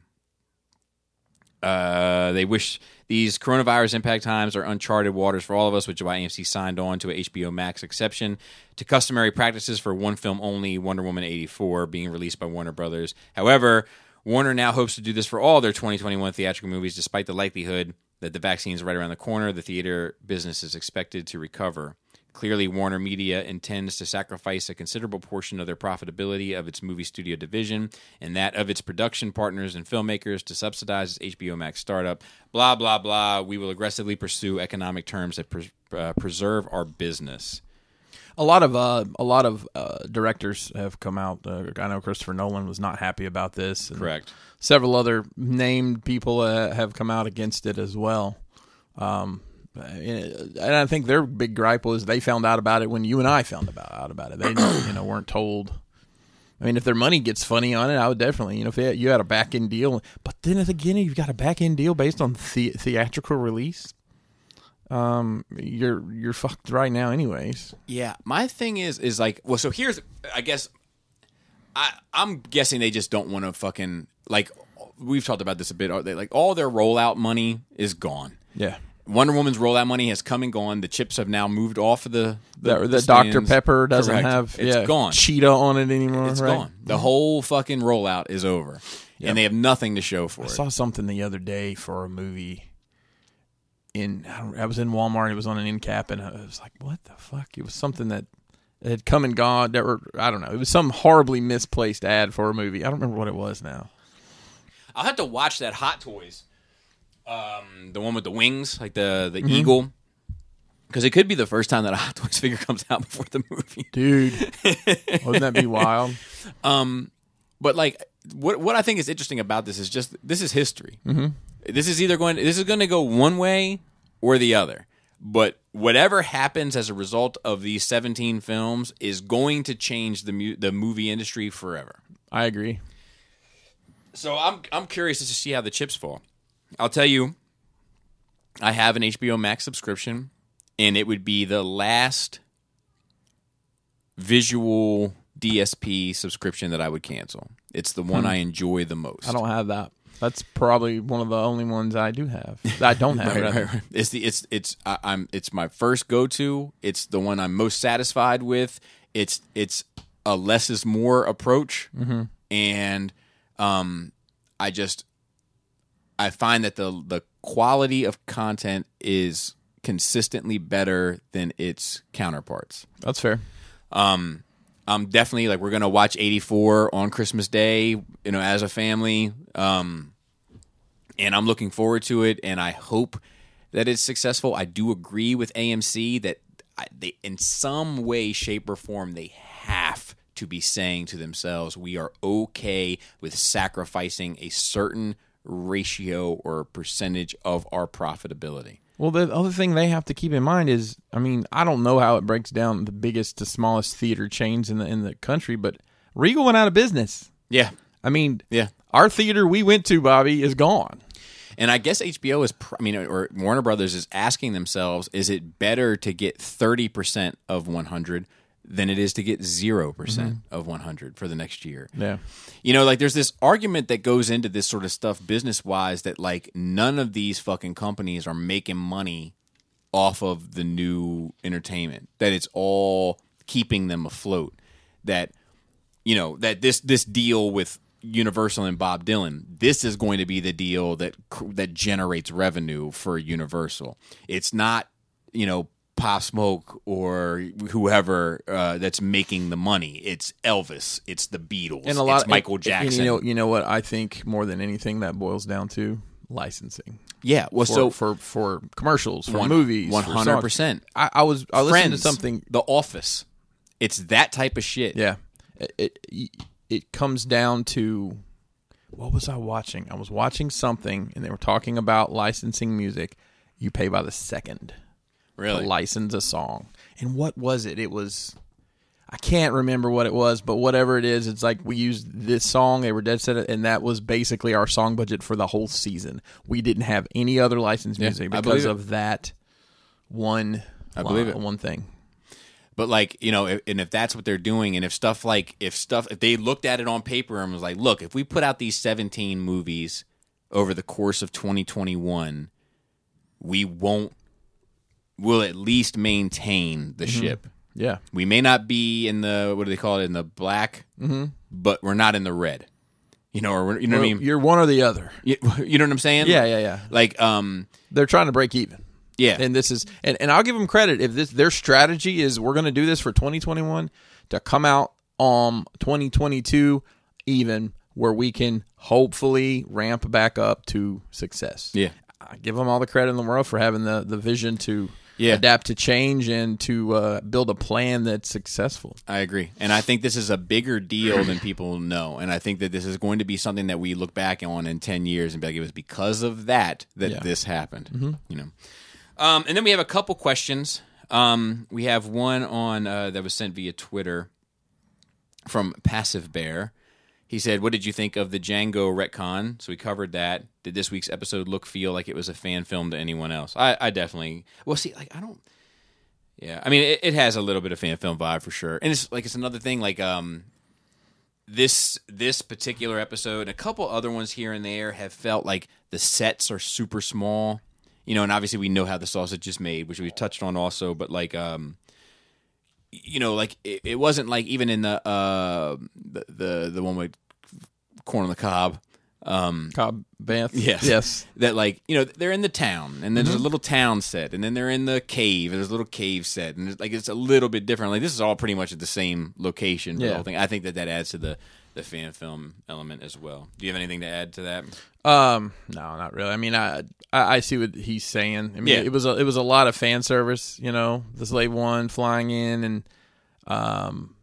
uh, they wish these coronavirus impact times are uncharted waters for all of us, which is why AMC signed on to a HBO Max exception to customary practices for one film only, Wonder Woman 84, being released by Warner Brothers. However, Warner now hopes to do this for all their 2021 theatrical movies, despite the likelihood that the vaccine is right around the corner. The theater business is expected to recover. Clearly, Warner Media intends to sacrifice a considerable portion of their profitability of its movie studio division and that of its production partners and filmmakers to subsidize its HBO Max startup. Blah, blah, blah. We will aggressively pursue economic terms that pres- uh, preserve our business. A lot of uh, a lot of uh, directors have come out. Uh, I know Christopher Nolan was not happy about this. Correct. Several other named people uh, have come out against it as well. Um, and I think their big gripe was they found out about it when you and I found about out about it. They you know weren't told. I mean, if their money gets funny on it, I would definitely you know if had, you had a back end deal. But then again, you've got a back end deal based on the, theatrical release. Um, you're you're fucked right now, anyways. Yeah, my thing is is like well, so here's I guess I I'm guessing they just don't want to fucking like we've talked about this a bit. Are they like all their rollout money is gone? Yeah. Wonder Woman's rollout money has come and gone. The chips have now moved off of the The, the, the Dr. Pepper doesn't Correct. have It's yeah, gone. cheetah on it anymore. It's right? gone. The whole fucking rollout is over, and they have nothing to show for I it. I saw something the other day for a movie. In I, I was in Walmart. It was on an end cap, and I was like, "What the fuck?" It was something that had come and gone. That were I don't know. It was some horribly misplaced ad for a movie. I don't remember what it was now. I'll have to watch that Hot Toys, um, the one with the wings, like the Mm-hmm. the eagle, because it could be the first time that a Hot Toys figure comes out before the movie. Dude, wouldn't that be wild? *laughs* But like, what what I think is interesting about this is just this is history. Mm-hmm. This is either going this is going to go one way or the other. But whatever happens as a result of these 17 films is going to change the mu- the movie industry forever. I agree. So I'm I'm curious to see how the chips fall. I'll tell you, I have an HBO Max subscription, and it would be the last visual DSP subscription that I would cancel. It's the one I enjoy the most. I don't have that. That's probably one of the only ones I do have. I don't *laughs* have. Right, right, right. It's the it's it's I, I'm it's my first go to. It's the one I'm most satisfied with. It's it's a less is more approach, Mm-hmm. and um, I just I find that the the quality of content is consistently better than its counterparts. That's fair. Um, I'm definitely like we're gonna watch 84 on Christmas Day, you know, as a family. Um, and I'm looking forward to it, and I hope that it's successful. I do agree with AMC that I, they, in some way, shape, or form, they have to be saying to themselves, "We are okay with sacrificing a certain ratio or percentage of our profitability." Well, the other thing they have to keep in mind is, I mean, I don't know how it breaks down the biggest to smallest theater chains in the in the country, but Regal went out of business. Yeah, I mean, yeah. our theater we went to, Bobby, is gone. And I guess HBO is, I mean, or Warner Brothers is asking themselves, is it better to get 30% of 100 than it is to get 0% mm-hmm. percent of 100 for the next year? Yeah. You know, like there's this argument that goes into this sort of stuff business wise that like none of these fucking companies are making money off of the new entertainment, that it's all keeping them afloat. That, you know, that this this deal with Universal and Bob Dylan, this is going to be the deal that that generates revenue for Universal. It's not, you know, Pop Smoke or whoever uh, that's making the money. It's Elvis. It's the Beatles. And a lot it's Michael Jackson. And you know, you know what I think more than anything that boils down to licensing. yeah. Well, For, so for for commercials, for One- movies, 100%. I, I was I listened Friends, to something The Office. It's that type of shit. Yeah, it, it it comes down to what was I watching? I was watching something, and they were talking about licensing music. You pay by the second Really. license a song, and what was it? It was I can't remember what it was, but whatever it is, it's like we used this song. They were dead set, and that was basically our song budget for the whole season. We didn't have any other licensed music because believe it. of that one. I believe it. One thing. But like you know, if, and if that's what they're doing, and if stuff like if stuff if they looked at it on paper and was like, look, if we put out these seventeen movies over the course of 2021, we won't. We'll at least maintain the ship. Yeah, We may not be in the what do they call it in the black, mm-hmm. but we're not in the red. You know, or we're- you know what I mean. You're one or the other. You, *laughs* you know what I'm saying? Yeah, yeah, yeah. Like, um, They're trying to break even. Yeah. and this is and, and I'll give them credit if this their strategy is we're going to do this for 2021 to come out on 2022 even where we can hopefully ramp back up to success. Yeah. I give them all the credit in the world for having the the vision to Yeah. adapt to change and to uh, build a plan that's successful. I agree. And I think this is a bigger deal than people know. And I think that this is going to be something that we look back on in 10 years and be like, it was because of that that Yeah. this happened. You know. Um, and then we have a couple questions. Um, we have one on uh, that was sent via Twitter from Passive Bear. He said, "What did you think of the Jango retcon?" So we covered that. Did this week's episode look feel like it was a fan film to anyone else? I, I definitely. Well, see, like I don't. Yeah, I mean, it, it has a little bit of fan film vibe for sure, and it's like it's another thing. Like um, this this particular episode, and a couple other ones here and there have felt like the sets are super small. You know, and obviously we know how the sausage is made, which we've touched on also. But like, um, you know, like it, it wasn't like even in the uh the the, the one with corn on the cob. Um, Cobb Vanth. Yes. *laughs* Yes. that like you know they're in the town and then there's a little town set and then they're in the cave and there's a little cave set and it's like it's a little bit different like this is all pretty much at the same location for the Yeah. whole thing i think that that adds to the the fan film element as well do you have anything to add to that Um, no, not really. I mean, I, I I see what he's saying. I mean, Yeah. it was a it was a lot of fan service. You know, the slave one flying in, and um,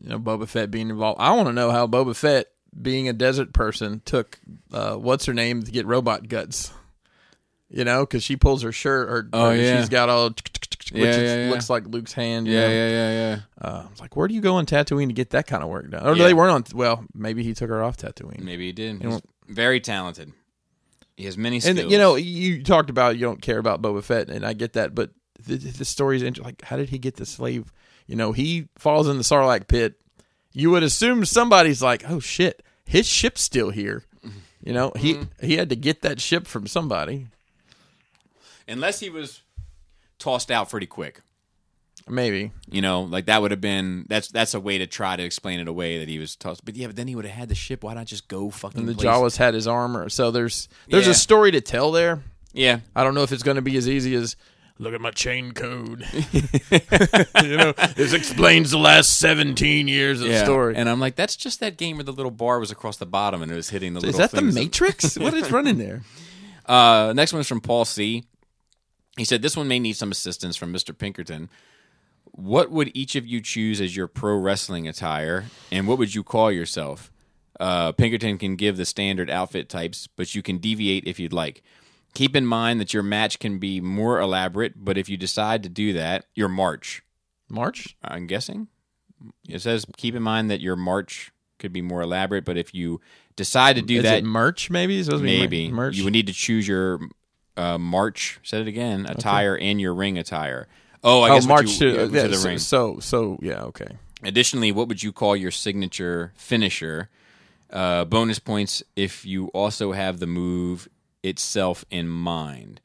you know, Boba Fett being involved. I want to know how Boba Fett, being a desert person, took uh, what's her name to get robot guts. You know, because she pulls her shirt, or, Oh, or yeah. she's got all, which Yeah, yeah, yeah. looks like Luke's hand. Yeah, know? yeah yeah Uh, I was like, where do you go on Tatooine to get that kind of work done? Or Yeah. they weren't on. Well, maybe he took her off Tatooine. maybe he did he's very talented he has many skills And you know, you talked about you don't care about Boba Fett, and I get that, but the, the story's inter- like, how did he get the slave? You know, he falls in the Sarlacc pit. You would assume somebody's like, oh shit, his ship's still here. You know, he Mm-hmm. he had to get that ship from somebody. unless he was tossed out pretty quick Maybe You know, like that would have been that's that's a way to try to explain it away that he was tossed. But yeah, but then he would have had the ship. Why not just go fucking? and the place- Jawas had his armor, so there's there's Yeah. a story to tell there. Yeah, I don't know if it's going to be as easy as look at my chain code. *laughs* you know, this explains the last 17 years of the yeah. story. And I'm like, that's just that game where the little bar was across the bottom and it was hitting the. Is little that the. Matrix? *laughs* what is running there? Uh, next is from Paul C. He said this one may need some assistance from Mr. Pinkerton. What would each of you choose as your pro wrestling attire, and what would you call yourself? Uh, Pinkerton can give the standard outfit types, but you can deviate if you'd like. Keep in mind that your match can be more elaborate, but if you decide to do that, your march, March? I'm guessing. It says keep in mind that your march could be more elaborate, but if you decide to do Is that, it merch? Maybe it's supposed to be mer- maybe merch. you would need to choose your uh, march. Said it again. Attire and your ring attire. Oh, I oh, guess what march you, to, yeah, to the so, ring. So, so yeah, okay. Additionally, what would you call your signature finisher? Uh, bonus points if you also have the move itself in mind.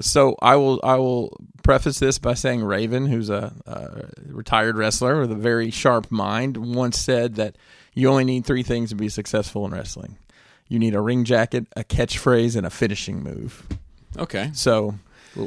So I will I will preface this by saying Raven, who's a, a retired wrestler with a very sharp mind, once said that you only need three things to be successful in wrestling. You need a ring jacket, a catchphrase, and a finishing move. Okay. So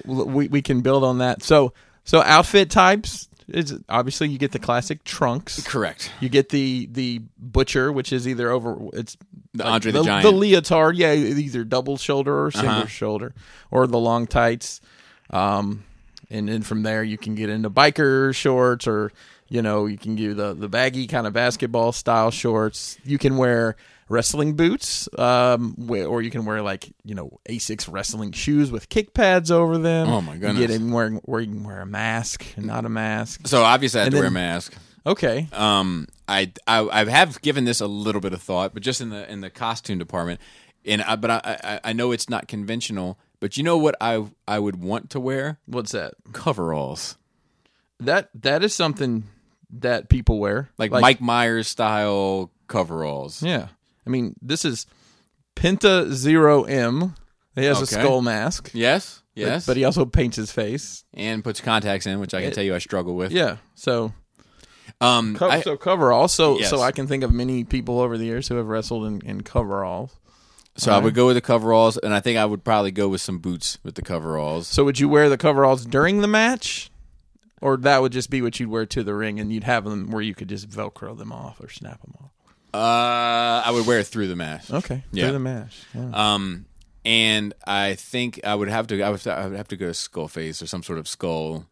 we we can build on that. So so outfit types is obviously you get the classic trunks. Correct. You get the the butcher, which is either over it's The like Andre the, the, Giant. the leotard, yeah, either double shoulder or single Uh-huh. shoulder, or the long tights. Um, and then from there you can get into biker shorts, or you know you can do the the baggy kind of basketball style shorts. You can wear wrestling boots, um, wh- or you can wear like you know Asics wrestling shoes with kick pads over them. Oh, my You goodness. get in wearing where you can wear a mask and not a mask. so obviously I have And to wear a then- mask. Okay, Um, I, I I have given this a little bit of thought, but just in the in the costume department, and I, but I, I I know it's not conventional. But you know what I I would want to wear what's that? coveralls That that is something that people wear, like, Mike Myers style coveralls. Yeah, I mean this is Penta Zero M. He has a skull mask. Yes, but- yes, but, he also paints his face. and puts contacts in, which I can tell you I struggle with. Yeah, so Um, co- I- so coveralls. So Yes. so I can think of many people over the years who have wrestled in, in coveralls. So I would go with the coveralls, and I think I would probably go with some boots with the coveralls. So would you wear the coveralls during the match, or that would just be what you'd wear to the ring, and you'd have them where you could just velcro them off or snap them off? Uh, I would wear it through the match. Okay, Yeah. through the. Yeah. Um, and I think I would have to. I would, I would have to go to skull face or some sort of skull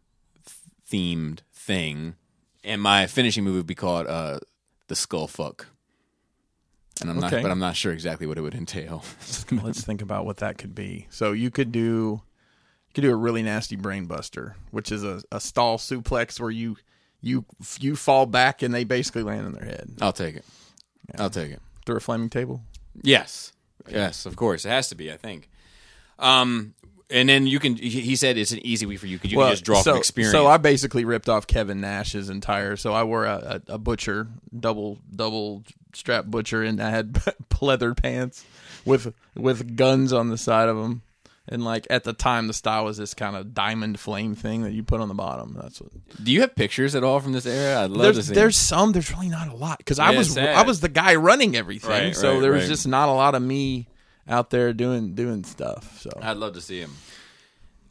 themed thing, and my finishing move would be called uh, the skull fuck. And I'm not, Okay. but I'm not sure exactly what it would entail. *laughs* Let's think about what that could be. So you could do, you could do a really nasty brain buster, which is a, a stall suplex where you you you fall back and they basically land on their head I'll take it. I'll take it. through a flaming table. Yes, yes, of course, it has to be. I think. Um, and then you can. He said it's an easy way for you because you can just draw so, from experience. So I basically ripped off Kevin Nash's entire. So I wore a, a, a butcher double double strap butcher, and I had *laughs* pleather pants with with guns on the side of them. And like at the time, the style was this kind of diamond flame thing that you put on the bottom. That's what. Do you have pictures at all from this era? I'd love to There's see. there's some. There's really not a lot because I Yeah, was sad. I was the guy running everything. Right, so right, there was right. just not a lot of me out there doing doing stuff. So I'd love to see him.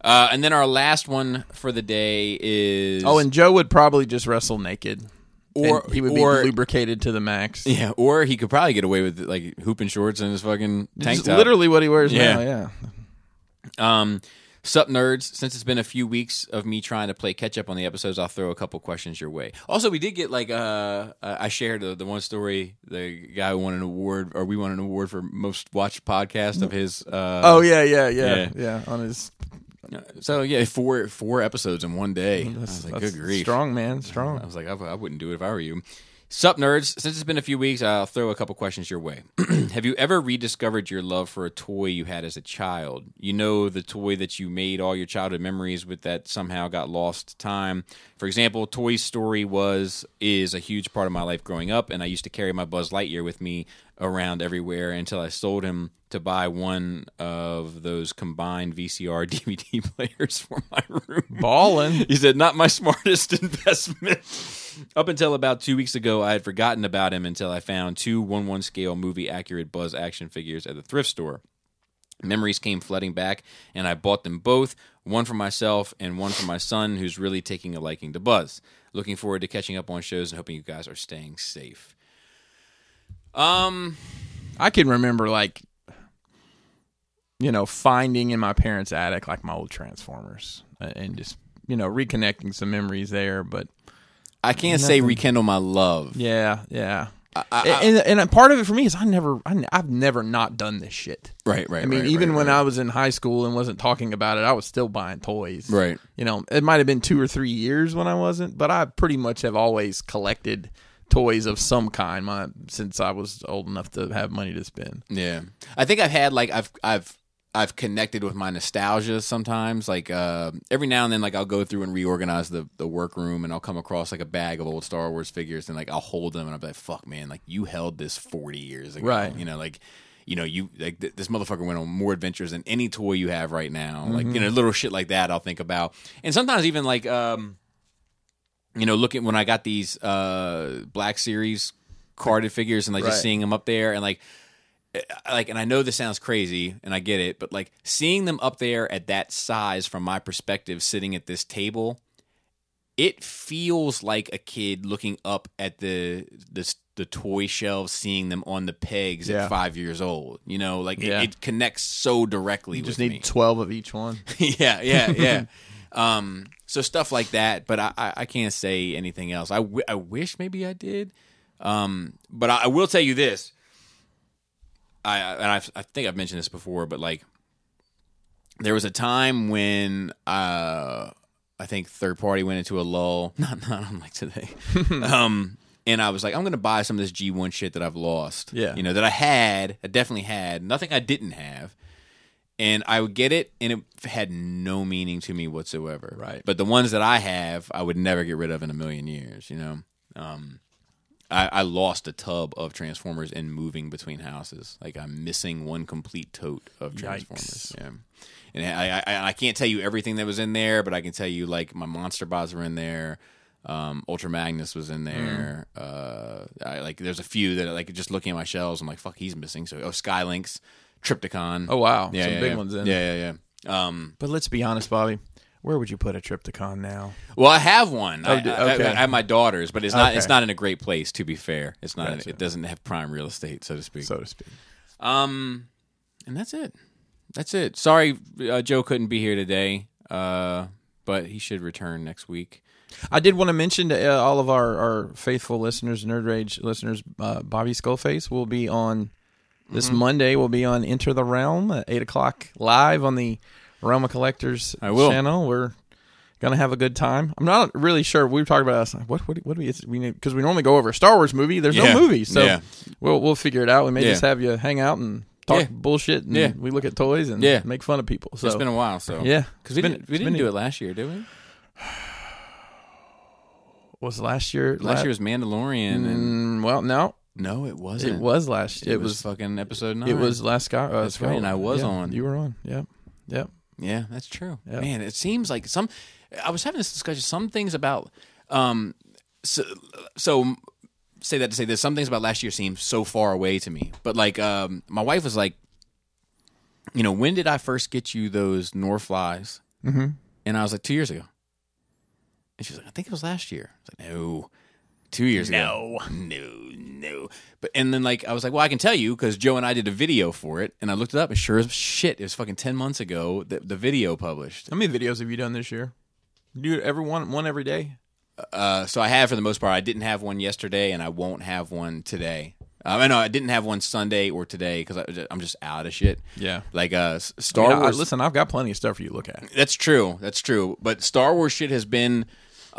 Uh, and then our last one for the day is oh, and Joe would probably just wrestle naked, Or- And he would or- be lubricated to the max. yeah, or he could probably get away with like hooping shorts and his fucking tank top. literally what he wears Yeah. now. Yeah. Um, sup nerds. Since it's been a few weeks of me trying to play catch up on the episodes, I'll throw a couple questions your way. Also, we did get like uh, uh, I shared the, the one story. The guy won an award, or we won an award for most watched podcast of his. Uh, Oh yeah, yeah, yeah, Yeah. yeah. On his, so yeah, four four episodes in one day. I was like, that's good grief. strong man, strong. I was like, I, I wouldn't do it if I were you. Sup, nerds. Since it's been a few weeks, I'll throw a couple questions your way. *clears throat* Have you ever rediscovered your love for a toy you had as a child? You know, the toy that you made all your childhood memories with that somehow got lost to time. For example, Toy Story was is a huge part of my life growing up, and I used to carry my Buzz Lightyear with me around everywhere until I sold him to buy one of those combined VCR DVD *laughs* players for my room. Ballin'. He said, "Not my smartest *laughs* investment." Up until about two weeks ago, I had forgotten about him until I found two one-one scale movie accurate Buzz action figures at the thrift store. Memories came flooding back, and I bought them both, one for myself and one for my son, who's really taking a liking to Buzz. Looking forward to catching up on shows and hoping you guys are staying safe. Um, I can remember like, you know, finding in my parents' attic like my old Transformers uh, and just you know reconnecting some memories there. But I can't say rekindle my love. yeah, yeah. I- and, and and part of it for me is I never I, have never not done this shit. Right, right. I mean, right, even right, when right. I was in high school and wasn't talking about it, I was still buying toys. Right. You know, it might have been two or three years when I wasn't, but I pretty much have always collected toys of some kind my, since I was old enough to have money to spend. Yeah, I think I've had like I've I've I've connected with my nostalgia sometimes. Like uh, every now and then, like I'll go through and reorganize the the workroom, and I'll come across like a bag of old Star Wars figures, and like I'll hold them, and I'll be like, "Fuck, man! Like you held this forty years ago, Right. You know, like." You know, you like th- this motherfucker went on more adventures than any toy you have right now. Like you know, little shit like that. I'll think about, and sometimes even like, um, you know, looking when I got these uh Black Series carded figures and like Right. just seeing them up there and like like and I know this sounds crazy and I get it, but like seeing them up there at that size from my perspective sitting at this table, it feels like a kid looking up at the the the toy shelves, seeing them on the pegs Yeah. at five years old. You know, like it- Yeah. it, connects so directly You just with need me. 12 of each one. *laughs* yeah, yeah, yeah. *laughs* um, so stuff like that, but I, I, I can't say anything else. I, w- I wish maybe I did. Um, but I, I will tell you this. I and I've, I think I've mentioned this before, but like there was a time when uh, I think third party went into a lull. *laughs* Not not unlike today. *laughs* um, and I was like, I'm gonna buy some of this G1 shit that I've lost. Yeah. you know that I had, I definitely had. Nothing I didn't have and I would get it, and it had no meaning to me whatsoever. Right. But the ones that I have, I would never get rid of in a million years. You know, um, I, I lost a tub of Transformers in moving between houses. Like I'm missing one complete tote of Transformers. Yeah. And I, I, I can't tell you everything that was in there, but I can tell you like my Monster Bots were in there. Um, Ultra Magnus was in there. Uh, I, like there's a few that like just looking at my shelves, I'm like, fuck, he's missing. So oh, Skylynx, Trypticon. Oh wow, yeah, some yeah, big yeah. ones in. Yeah, yeah, yeah. Um, But let's be honest, Bobby. Where would you put a Trypticon now? well, I have one. I, d- I- I- okay. I, have my daughter's, but it's not. It's not in a great place. To be fair, it's not. Gotcha. It doesn't have prime real estate, so to speak. So to speak. Um, and that's it. That's it. Sorry, uh, Joe couldn't be here today. Uh, but he should return next week. I did want to mention to uh, all of our, our faithful listeners, Nerd Rage listeners, uh, Bobby Skullface will be on this Mm-hmm. Monday. Will be on Enter the Realm at eight o'clock live on the Realm of Collectors I will. channel. We're gonna have a good time. I'm not really sure. We were talking about us. What what what do we? It's, we because we normally go over a Star Wars movie. There's Yeah. no movie, so Yeah. we'll we'll figure it out. We may Yeah. just have you hang out and talk Yeah. bullshit, and Yeah. we look at toys and Yeah. make fun of people. So it's been a while, so yeah, because we been- didn't, we didn't do it last year, did we? *sighs* Was last year? Last la- year was Mandalorian, and Mm, well, no, no, it wasn't. it was last. It, It, was, fucking episode nine. It was last Sky. Uh, That's right, and I was on. You were on. Yep. Yep. Yeah, that's true. Yeah. Man, it seems like some. I was having this discussion. Some things about, um, so, so say that to say this. Some things about last year seem so far away to me. But like, um, my wife was like, you know, when did I first get you those Norflies? Mm-hmm. And I was like, two years ago. And she was like, I think it was last year. I was like, no, two years ago. No, no, no. But and then like I was like, well, I can tell you because Joe and I did a video for it, and I looked it up, and sure as shit, it was fucking ten months ago that the video published. How many videos have you done this year? Do every one one every day? Uh, so I have for the most part. I didn't have one yesterday, and I won't have one today. Um, I know I didn't have one Sunday or today because I'm just out of shit. Yeah. Like uh, S- I Star mean, I- Wars. listen, I've got plenty of stuff for you to look at. That's true. That's true. But Star Wars shit has been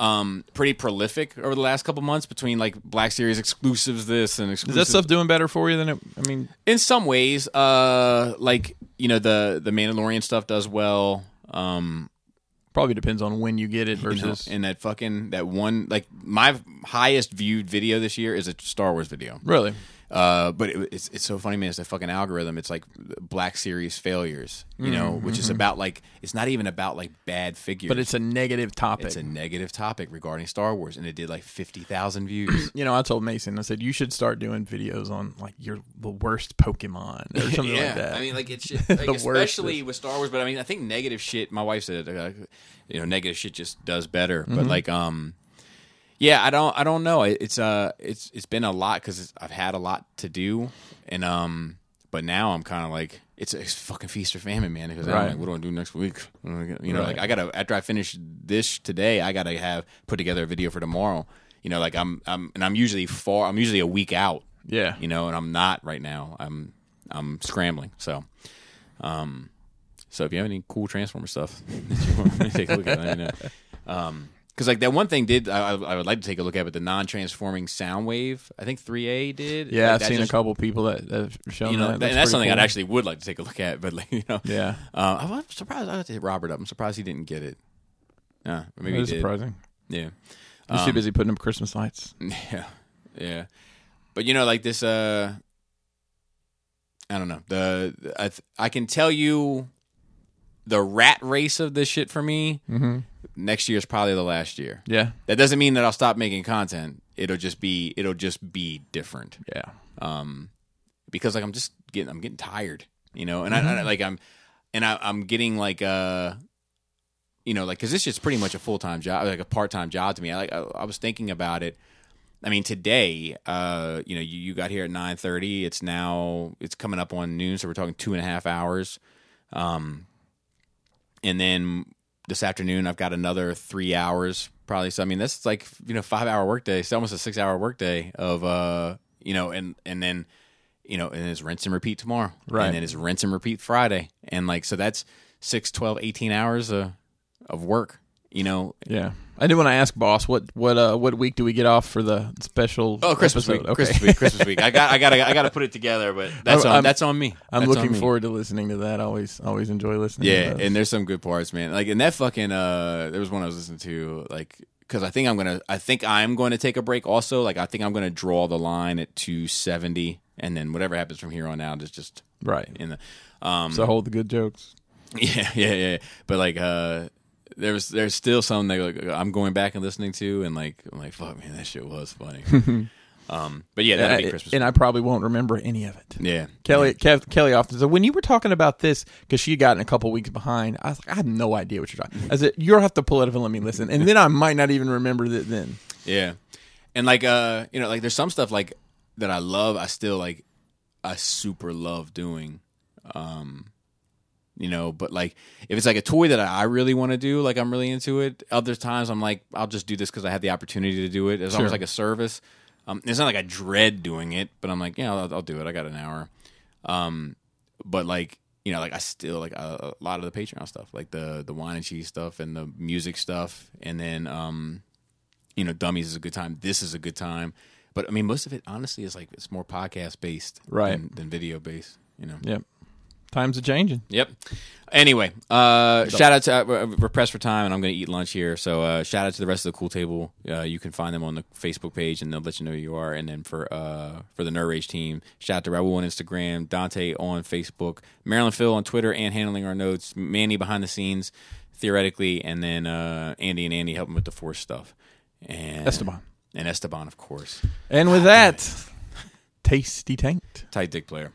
um, pretty prolific over the last couple months between like Black Series exclusives, this and Is that stuff doing better for you than it? I mean, in some ways uh like you know the the mandalorian stuff does well um probably depends on when you get it you know, versus. and that fucking that one like my highest viewed video this year is a star wars video really, uh but it, it's it's so funny man it's a fucking algorithm it's like black series failures you know which is about like it's not even about like bad figures Mm-hmm. but it's a negative topic. it's a negative topic regarding star wars and it did like 50,000 views *clears throat* you know, I told Mason, I said you should start doing videos on like your the worst Pokemon or *laughs* something yeah, like that. I mean, like it's *laughs* just, like, The worst especially with Star Wars. But I mean, I think negative shit. My wife said, uh, you know, negative shit just does better. Mm-hmm. But like, um, yeah, I don't, I don't know. It- It's uh, it's it's been a lot because I've had a lot to do, and um, but now I'm kind of like. It's, it's fucking feast or famine, man. Because I'm Right. like, what do I do next week? What do I get- You know, Right. like I gotta after I finish this today, I gotta have put together a video for tomorrow. You know, like I'm, I'm, and I'm usually far. I'm usually a week out yeah, you know, and I'm not right now. I'm I'm scrambling. So, um, so if you have any cool Transformer stuff that you want me to take a look at, know. Um, because like that one thing did I, I I would like to take a look at, but the non-transforming Soundwave, I think 3A did. yeah. Like, I've seen just- a couple people that that have shown You know, that. and that's something cool. I'd actually would like to take a look at, *laughs* but like you know, Yeah, uh, I'm surprised. I have to hit Robert up. I'm surprised he didn't get it. Uh, maybe it is he did. surprising. Yeah. He's too busy putting up Christmas lights. *laughs* Yeah, yeah, but you know, like this. Uh, I don't know. The I th- I can tell you, the rat race of this shit for me. Mm-hmm. Next year is probably the last year. Yeah, That doesn't mean that I'll stop making content. It'll just be it'll just be different. yeah. Um, because like I'm just getting I'm getting tired, you know, and I, Mm-hmm. I like I'm and I, I'm getting like uh you know like because this is pretty much a full time job like a part time job to me. I like I, I was thinking about it. I mean today, uh, you know, you, you got here at nine thirty. It's now it's coming up on noon, so we're talking two and a half hours. Um, and then this afternoon I've got another three hours probably. So I mean that's like you know five hour workday. It's almost a six hour workday of uh you know and and then you know and it's rinse and repeat tomorrow. Right. And then it's rinse and repeat Friday. And like so that's six, 12, 18 hours of of work. You know, Yeah, I did want to ask, boss, what what uh what week do we get off for the special? Oh, Christmas episode? week, Okay. Christmas week, Christmas week. I got, I got, I got to put it together, but that's on, I'm- that's on me. I'm That's looking me. forward to listening to that. Always always enjoy listening. to Yeah, and there's some good parts, man. Like, in that fucking, uh, there was one I was listening to, like, because I think I'm gonna, I think I'm going to take a break. Also, like, I think I'm going to draw the line at 270, and then whatever happens from here on out is just right. in the, um, So hold the good jokes. *laughs* Yeah, yeah, yeah. But like, uh, there's there's still some that like I'm going back and listening to, and like I'm like, fuck, man, that shit was funny. *laughs* Um, but yeah, that'll be Christmas. and I probably won't remember any of it. yeah, Kelly, Kev, Kelly often said, when you were talking about this, because she had gotten a couple weeks behind, I was like, I have no idea what you're talking. I said, you'll have to pull it up and let me listen, and then I might not even remember that then. Yeah. And like uh you know, like there's some stuff like that I love, I still like I super love doing. Um you know, but like if it's like a toy that I really want to do, like I'm really into it. Other times I'm like I'll just do this cuz I have the opportunity to do it. It's almost Sure. like a service. Um it's not like I dread doing it, but I'm like, yeah, I'll, I'll do it. I got an hour. Um but like you know, like I still like a, a lot of the Patreon stuff, like the the wine and cheese stuff and the music stuff, and then um, you know, Dummies is a good time. This is a good time. But I mean, most of it honestly is like it's more podcast based, Right. than, than video based. You know. Yep. Times are changing. Yep. Anyway, uh, shout out to uh, we're pressed for time, and I'm going to eat lunch here. So uh, shout out to the rest of the cool table. Uh, you can find them on the Facebook page, and they'll let you know who you are. And then for uh, for the Nerd Rage team, shout out to Raul on Instagram, Dante on Facebook, Marilyn Phil on Twitter, and handling our notes, Manny behind the scenes, theoretically, and then uh, Andy and Andy helping with the Force stuff, and Esteban. and Esteban, of course, And with that, tasty tanked. tight dick player.